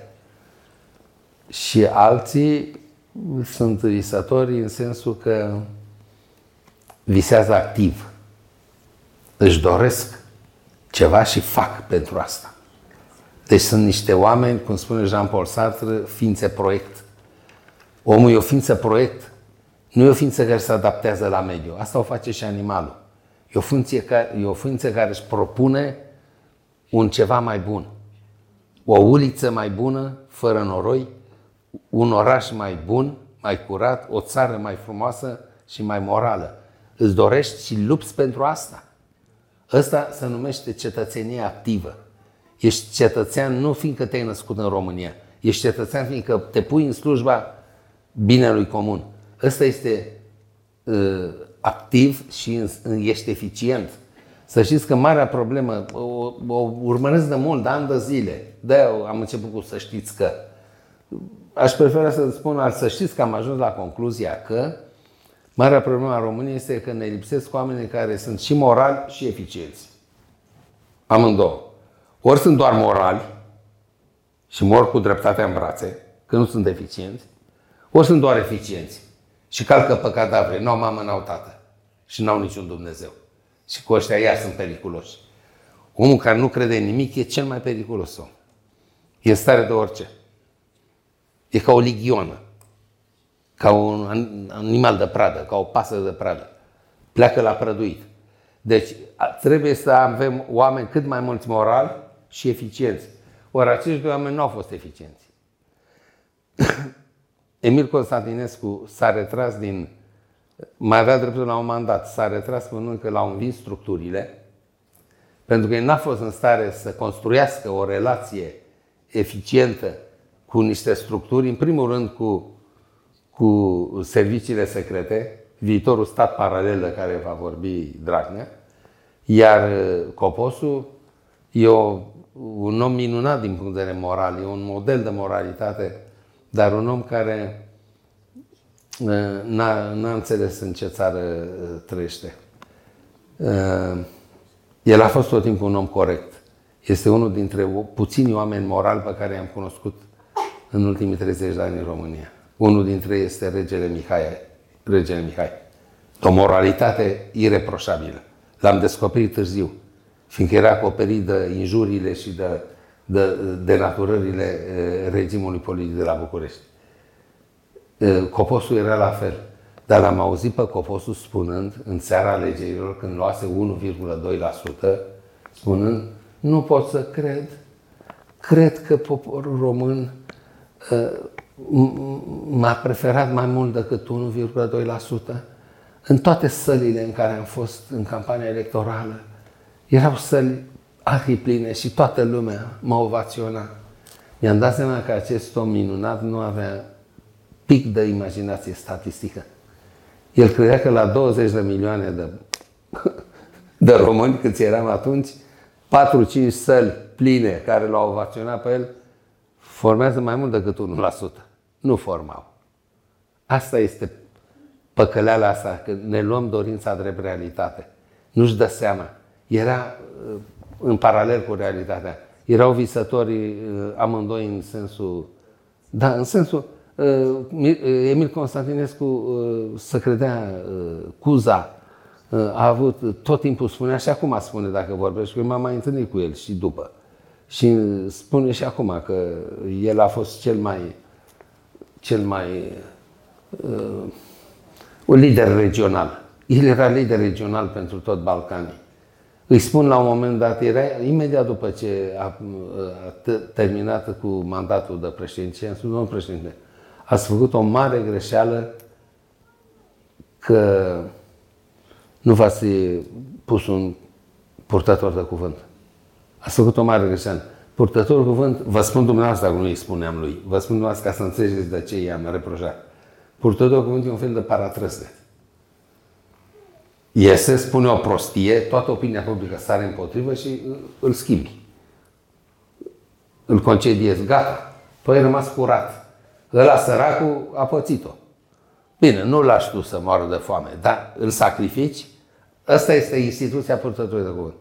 Și alții sunt visători în sensul că visează activ. Își doresc ceva și fac pentru asta. Deci sunt niște oameni, cum spune Jean-Paul Sartre, ființe proiect. Omul e o ființă proiect, nu e o ființă care se adaptează la mediu. Asta o face și animalul. E o, funcție care, e o ființă care își propune un ceva mai bun. O uliță mai bună, fără noroi, un oraș mai bun, mai curat, o țară mai frumoasă și mai morală. Îți dorești și lupți pentru asta. Ăsta se numește cetățenie activă. Ești cetățean nu fiindcă te-ai născut în România. Ești cetățean fiindcă te pui în slujba binelui comun. Ăsta este uh, activ și ești eficient. Să știți că marea problemă, o, o urmăresc de mult, de ani de zile. de am început cu să știți că. Aș prefera să spun, să știți că am ajuns la concluzia că marea problemă a României este că ne lipsesc oamenii care sunt și morali și eficienți. Amândouă. Ori sunt doar morali și mor cu dreptatea în brațe, că nu sunt eficienți, ori sunt doar eficienți și calcă pe cadavre, n-au mamă, n-au tată și n-au niciun Dumnezeu. Și cu ăștia iar sunt periculoși. Omul care nu crede în nimic e cel mai periculos om. E stare de orice. E ca o ligionă, ca un animal de pradă, ca o pasă de pradă. Pleacă la prăduit. Deci trebuie să avem oameni cât mai mulți morali și eficienți. Ori acești doi oameni nu au fost eficienți. Emil Constantinescu s-a retras din... Mai avea dreptul la un mandat. S-a retras spunând că l-au învins structurile, pentru că el n-a fost în stare să construiască o relație eficientă cu niște structuri, în primul rând cu, cu serviciile secrete, viitorul stat paralel de care va vorbi Dragnea, iar Coposul e o un om minunat din punct de vedere moral, e un model de moralitate, dar un om care uh, n-a, n-a înțeles în ce țară uh, trăiește. Uh, el a fost tot timpul un om corect. Este unul dintre puțini oameni morali pe care i-am cunoscut în ultimii 30 de ani în România. Unul dintre ei este regele Mihai. Regele Mihai. O moralitate ireproșabilă. L-am descoperit târziu fiindcă era acoperit de injuriile și de, de denaturările regimului politic de la București. Coposul era la fel. Dar l-am auzit pe Coposul spunând, în seara alegerilor, când luase 1,2%, spunând, nu pot să cred, cred că poporul român m-a preferat mai mult decât 1,2%. În toate sălile în care am fost în campania electorală, erau săli arhipline și toată lumea mă ovaționa. Mi-am dat seama că acest om minunat nu avea pic de imaginație statistică. El credea că la 20 de milioane de de români câți eram atunci, 4-5 săli pline care l-au ovaționat pe el, formează mai mult decât 1%. Nu formau. Asta este păcăleala asta, că ne luăm dorința drept realitate. Nu-și dă seama. Era uh, în paralel cu realitatea. Erau visători uh, amândoi în sensul... Da, în sensul... Uh, Emil Constantinescu să credea Cuza, a avut, tot timpul spunea și acum spune dacă vorbești, că m-am mai întâlnit cu el și după. Și spune și acum că el a fost cel mai, cel mai uh, un lider regional. El era lider regional pentru tot Balcanii. Îi spun la un moment dat, era imediat după ce a, a terminat cu mandatul de președinție, am spus, domnul președinte, ați făcut o mare greșeală că nu v-ați pus un purtător de cuvânt. Ați făcut o mare greșeală. Purtătorul cuvânt, vă spun dumneavoastră, nu îi spuneam lui, vă spun dumneavoastră ca să înțelegeți de ce i-am reproșat. Purtătorul cuvânt e un fel de paratrăsne. Iese, spune o prostie, toată opinia publică sare împotrivă și îl schimbi. Îl concediezi, gata. Tu ai rămas curat. Ăla săracul a pățit-o. Bine, nu lași tu să moară de foame, dar îl sacrifici. Asta este instituția purtătorului de cuvânt.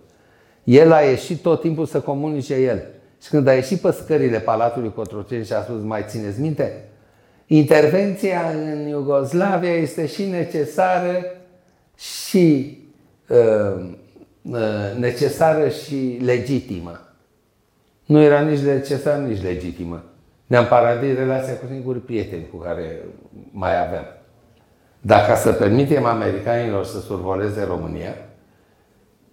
El a ieșit tot timpul să comunice el. Și când a ieșit pe scările Palatului Cotroceni și a spus, mai țineți minte? Intervenția în Iugoslavia este și necesară și uh, uh, necesară și legitimă. Nu era nici necesară, nici legitimă. Ne-am paradit relația cu singurii prieteni cu care mai aveam. Dacă să permitem americanilor să survoleze România,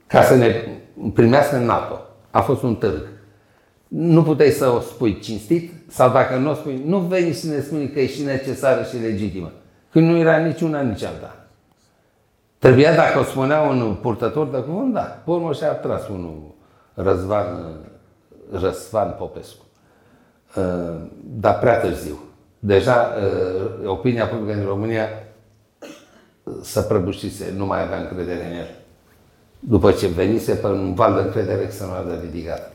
ca să ne primească în NATO, a fost un târg. Nu puteai să o spui cinstit sau dacă nu o spui, nu veni să ne spui că e și necesară și legitimă. Când nu era nici una, nici alta. Trebuia, dacă o spunea un purtător de cuvânt, da. Pe urmă și-a tras unul Răzvan, Răzvan Popescu. Uh, dar prea târziu. Deja uh, opinia publică din România să prăbușise, nu mai avea încredere în el. După ce venise pe un val de încredere extraordinar de ridicat.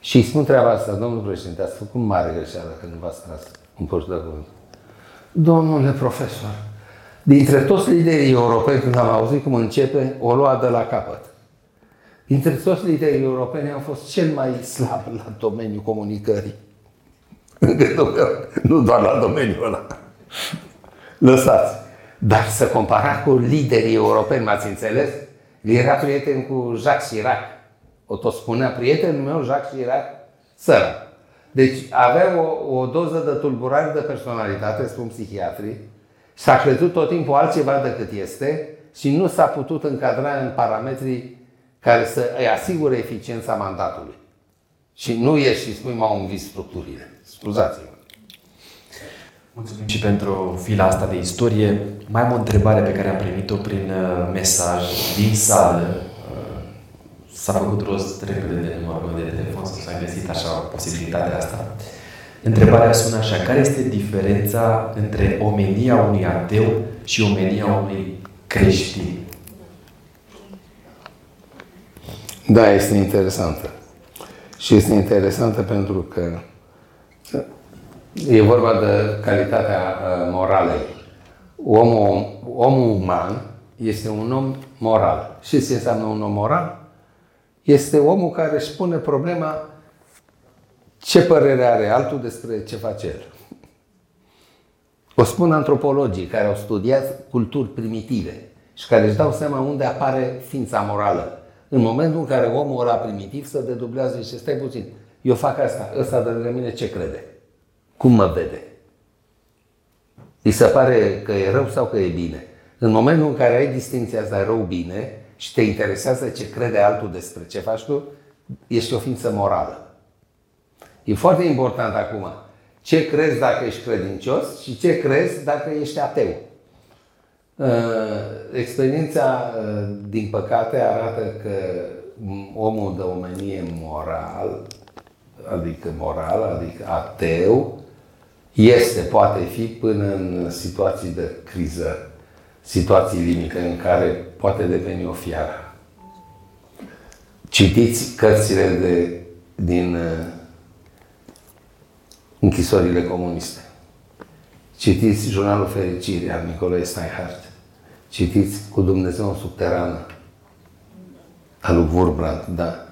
Și îi spun treaba asta, domnul președinte, ați făcut mare greșeală când v-ați tras un post de cuvânt. Domnule profesor, dintre toți liderii europeni, când am auzit cum începe, o lua de la capăt. Dintre toți liderii europeni am fost cel mai slab la domeniul comunicării. nu doar la domeniul ăla. Lăsați. Dar să compara cu liderii europeni, m-ați înțeles? Era prieten cu Jacques Chirac. O tot spunea prietenul meu, Jacques Chirac, sără. Deci avea o, o doză de tulburare de personalitate, spun psihiatrii, s-a crezut tot timpul altceva decât este și nu s-a putut încadra în parametrii care să îi asigure eficiența mandatului. Și nu ieși și spui, m-au învins structurile. Scuzați-mă. Mulțumim și pentru fila asta de istorie. Mai am o întrebare pe care am primit-o prin uh, mesaj din sală. Uh, s-a făcut rost repede de numărul de telefon, să s-a găsit așa posibilitatea asta. Întrebarea sună așa. Care este diferența între omenia unui ateu și omenia unui creștin? Da, este interesantă. Și este interesantă pentru că E vorba de calitatea uh, moralei. Omul, omul uman este un om moral. Și ce înseamnă un om moral? Este omul care își pune problema ce părere are altul despre ce face el. O spun antropologii care au studiat culturi primitive și care își dau seama unde apare ființa morală. În momentul în care omul ăla primitiv se dedublează și stai puțin, eu fac asta, ăsta de mine ce crede? Cum mă vede? Îi se pare că e rău sau că e bine? În momentul în care ai distinția asta rău-bine și te interesează ce crede altul despre ce faci tu, ești o ființă morală. E foarte important acum ce crezi dacă ești credincios și ce crezi dacă ești ateu. Uh, experiența, uh, din păcate, arată că omul de omenie moral, adică moral, adică ateu, este, poate fi, până în situații de criză, situații limite în care poate deveni o fiară. Citiți cărțile de, din uh, închisorile comuniste. Citiți Jurnalul Fericirii al Nicolae Steinhardt. Citiți Cu Dumnezeu în subterană al lui Wurbrand, da.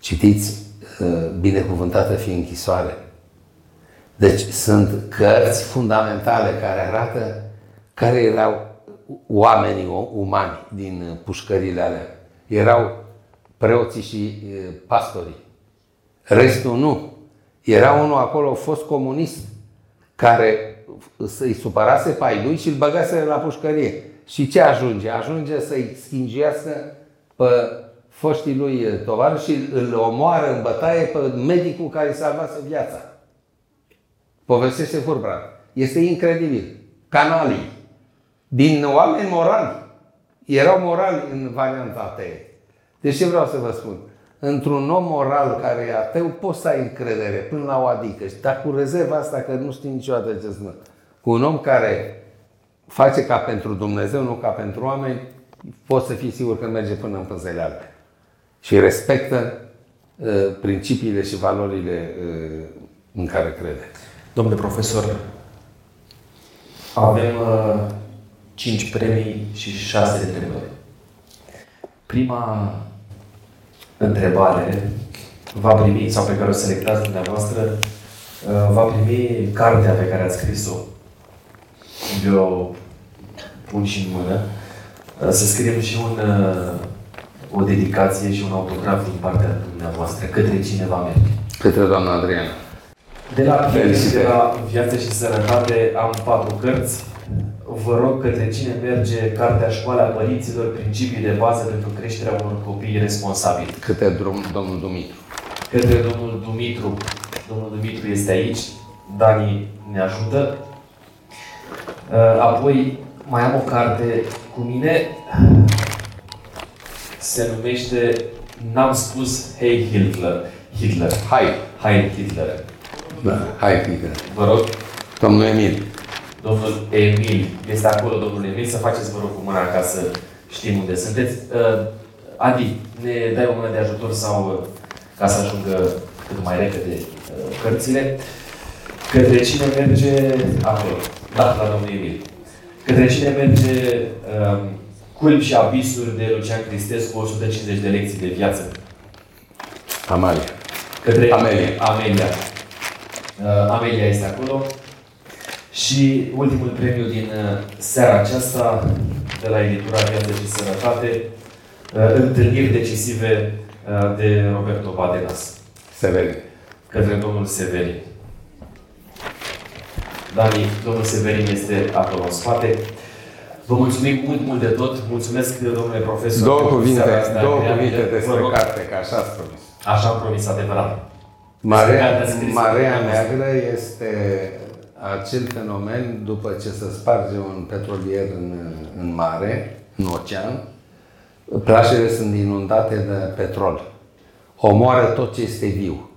Citiți uh, Binecuvântată fi închisoare. Deci sunt cărți fundamentale care arată care erau oamenii umani din pușcările alea. Erau preoții și uh, pastorii. Restul nu. Era unul acolo, a fost comunist, care îi supărase pe ai lui și îl băgase la pușcărie. Și ce ajunge? Ajunge să-i schingească pe foștii lui tovar și îl omoară în bătaie pe medicul care îi salvase viața. Povestește Furbran. Este incredibil. Canalii. Din oameni morali. Erau morali în varianta ateie. Deci ce vreau să vă spun? într-un om moral care e ateu, poți să ai încredere până la o adică. Dar cu rezerva asta că nu știi niciodată ce sunt. Cu un om care face ca pentru Dumnezeu, nu ca pentru oameni, poți să fii sigur că merge până în pânzele albe. Și respectă uh, principiile și valorile uh, în care crede. Domnule profesor, avem uh, 5 premii și 6 întrebări. Prima întrebare va primi, sau pe care o selectați dumneavoastră, uh, va primi cartea pe care ați scris-o. Eu pun și în mână. Uh, să scriem și un, uh, o dedicație și un autograf din partea dumneavoastră. Către cine va merge? Către doamna Adriana. De la, de la Viață și Sănătate am patru cărți vă rog către cine merge Cartea Școala Părinților, principii de bază pentru creșterea unor copii responsabili. Către drum, domnul Dumitru. Către domnul Dumitru. Domnul Dumitru este aici. Dani ne ajută. Uh, apoi mai am o carte cu mine. Se numește N-am spus Hey Hitler. Hitler. Hai. Hai Hitler. Da, hai Hitler. Vă rog. Domnul Emil. Domnul Emil este acolo, domnul Emil, să faceți, vă rog, cu mâna ca să știm unde sunteți. Uh, Adi, ne dai o mână de ajutor sau uh, ca să ajungă cât mai repede uh, cărțile. Către cine merge acolo? Da, la domnul Emil. Către cine merge um, Culp și abisuri de Lucian Cristescu, 150 de lecții de viață? Amalia. Către Amelia. Amelia. Uh, Amelia este acolo. Și ultimul premiu din uh, seara aceasta, de la editura Viață și Sănătate, uh, întâlniri decisive uh, de Roberto Badenas. Severin. Către domnul Severin. Dani, domnul Severin este acolo în spate. Vă mulțumim mult, mult de tot. Mulțumesc, domnule profesor. Două pentru cuvinte, seara asta două agreabilă. cuvinte Vă despre rog. carte, că așa ați promis. Așa am promis, adevărat. Marea, Cartea scrisă Marea de Neagră este acel fenomen după ce se sparge un petrolier în, în mare, în ocean, plajele sunt inundate de petrol. Omoară tot ce este viu.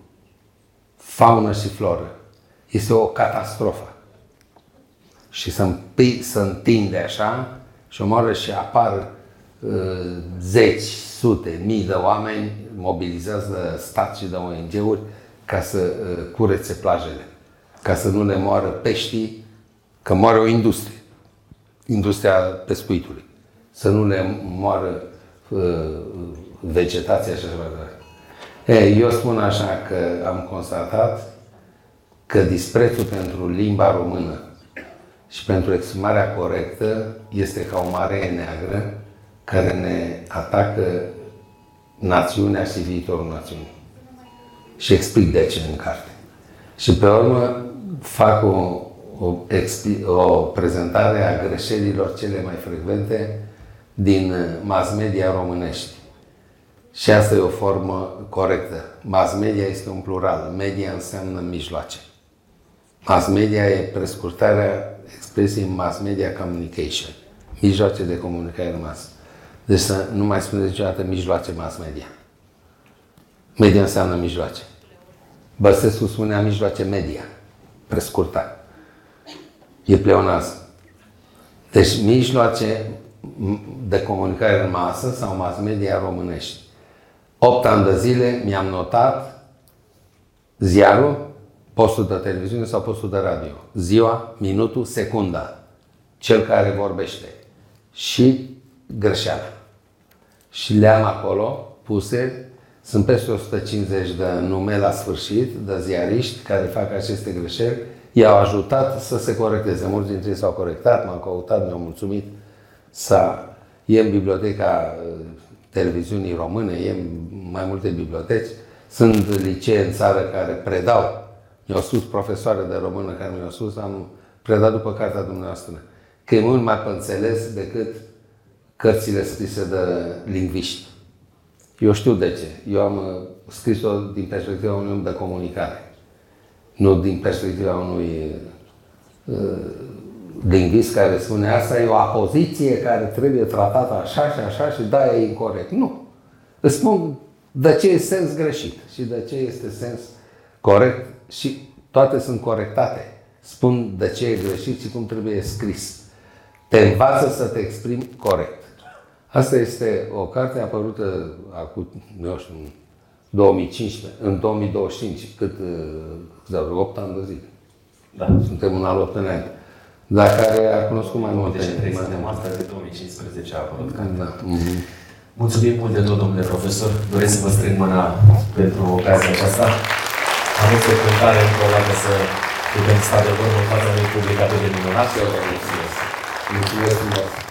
Faună și floră. Este o catastrofă. Și se, împi, se întinde așa și omoară și apar uh, zeci, sute, mii de oameni, mobilizează stat și de ONG-uri ca să uh, curețe plajele, ca să nu le moară peștii, că moare o industrie, industria pescuitului, să nu le moară uh, vegetația și așa mai departe. E, eu spun așa că am constatat că disprețul pentru limba română și pentru exprimarea corectă este ca o mare neagră care ne atacă națiunea și viitorul națiunii. Și explic de ce în carte. Și pe urmă fac o, o, expli- o prezentare a greșelilor cele mai frecvente din mass media românești. Și asta e o formă corectă. Mass media este un plural. Media înseamnă mijloace. Mass media e prescurtarea expresiei mass media communication. Mijloace de comunicare masă. Deci să nu mai spuneți niciodată mijloace mass media. Media înseamnă mijloace. Băsescu spunea mijloace media. Prescurtat. E pleonazm. Deci mijloace de comunicare în masă sau mass media românești. 8 ani de zile mi-am notat ziarul, postul de televiziune sau postul de radio. Ziua, minutul, secunda. Cel care vorbește. Și greșeala. Și le-am acolo puse, sunt peste 150 de nume la sfârșit, de ziariști care fac aceste greșeli, i-au ajutat să se corecteze. Mulți dintre ei s-au corectat, m-au căutat, mi-au mulțumit să e în biblioteca uh, televiziunii române, e în mai multe biblioteci. Sunt licee în țară care predau. Mi-au spus profesoare de română care mi-au spus, am predat după cartea dumneavoastră, că e mult mai pe înțeles decât cărțile scrise de lingviști. Eu știu de ce. Eu am uh, scris-o din perspectiva unui om de comunicare, nu din perspectiva unui uh, lingvist care spune asta e o apoziție care trebuie tratată așa și așa și da, e incorrect. Nu. Îți spun de ce e sens greșit și de ce este sens corect și toate sunt corectate. Spun de ce e greșit și cum trebuie scris. Te învață să te exprimi corect. Asta este o carte apărută acum, nu știu, în 2015, în 2025, cât, cât 8 ani de zile. Da. Suntem în al 8 ani. Dar care a cunoscut mai multe. Deci, suntem asta de 2015 a apărut cartea. Da. Mm-hmm. Mulțumim mult de tot, domnule profesor. Doresc să vă strâng mâna pentru ocazia aceasta. Am o secundare încă o dată să putem sta de vorbă în fața unui public atât de minunat. Mulțumesc frumos!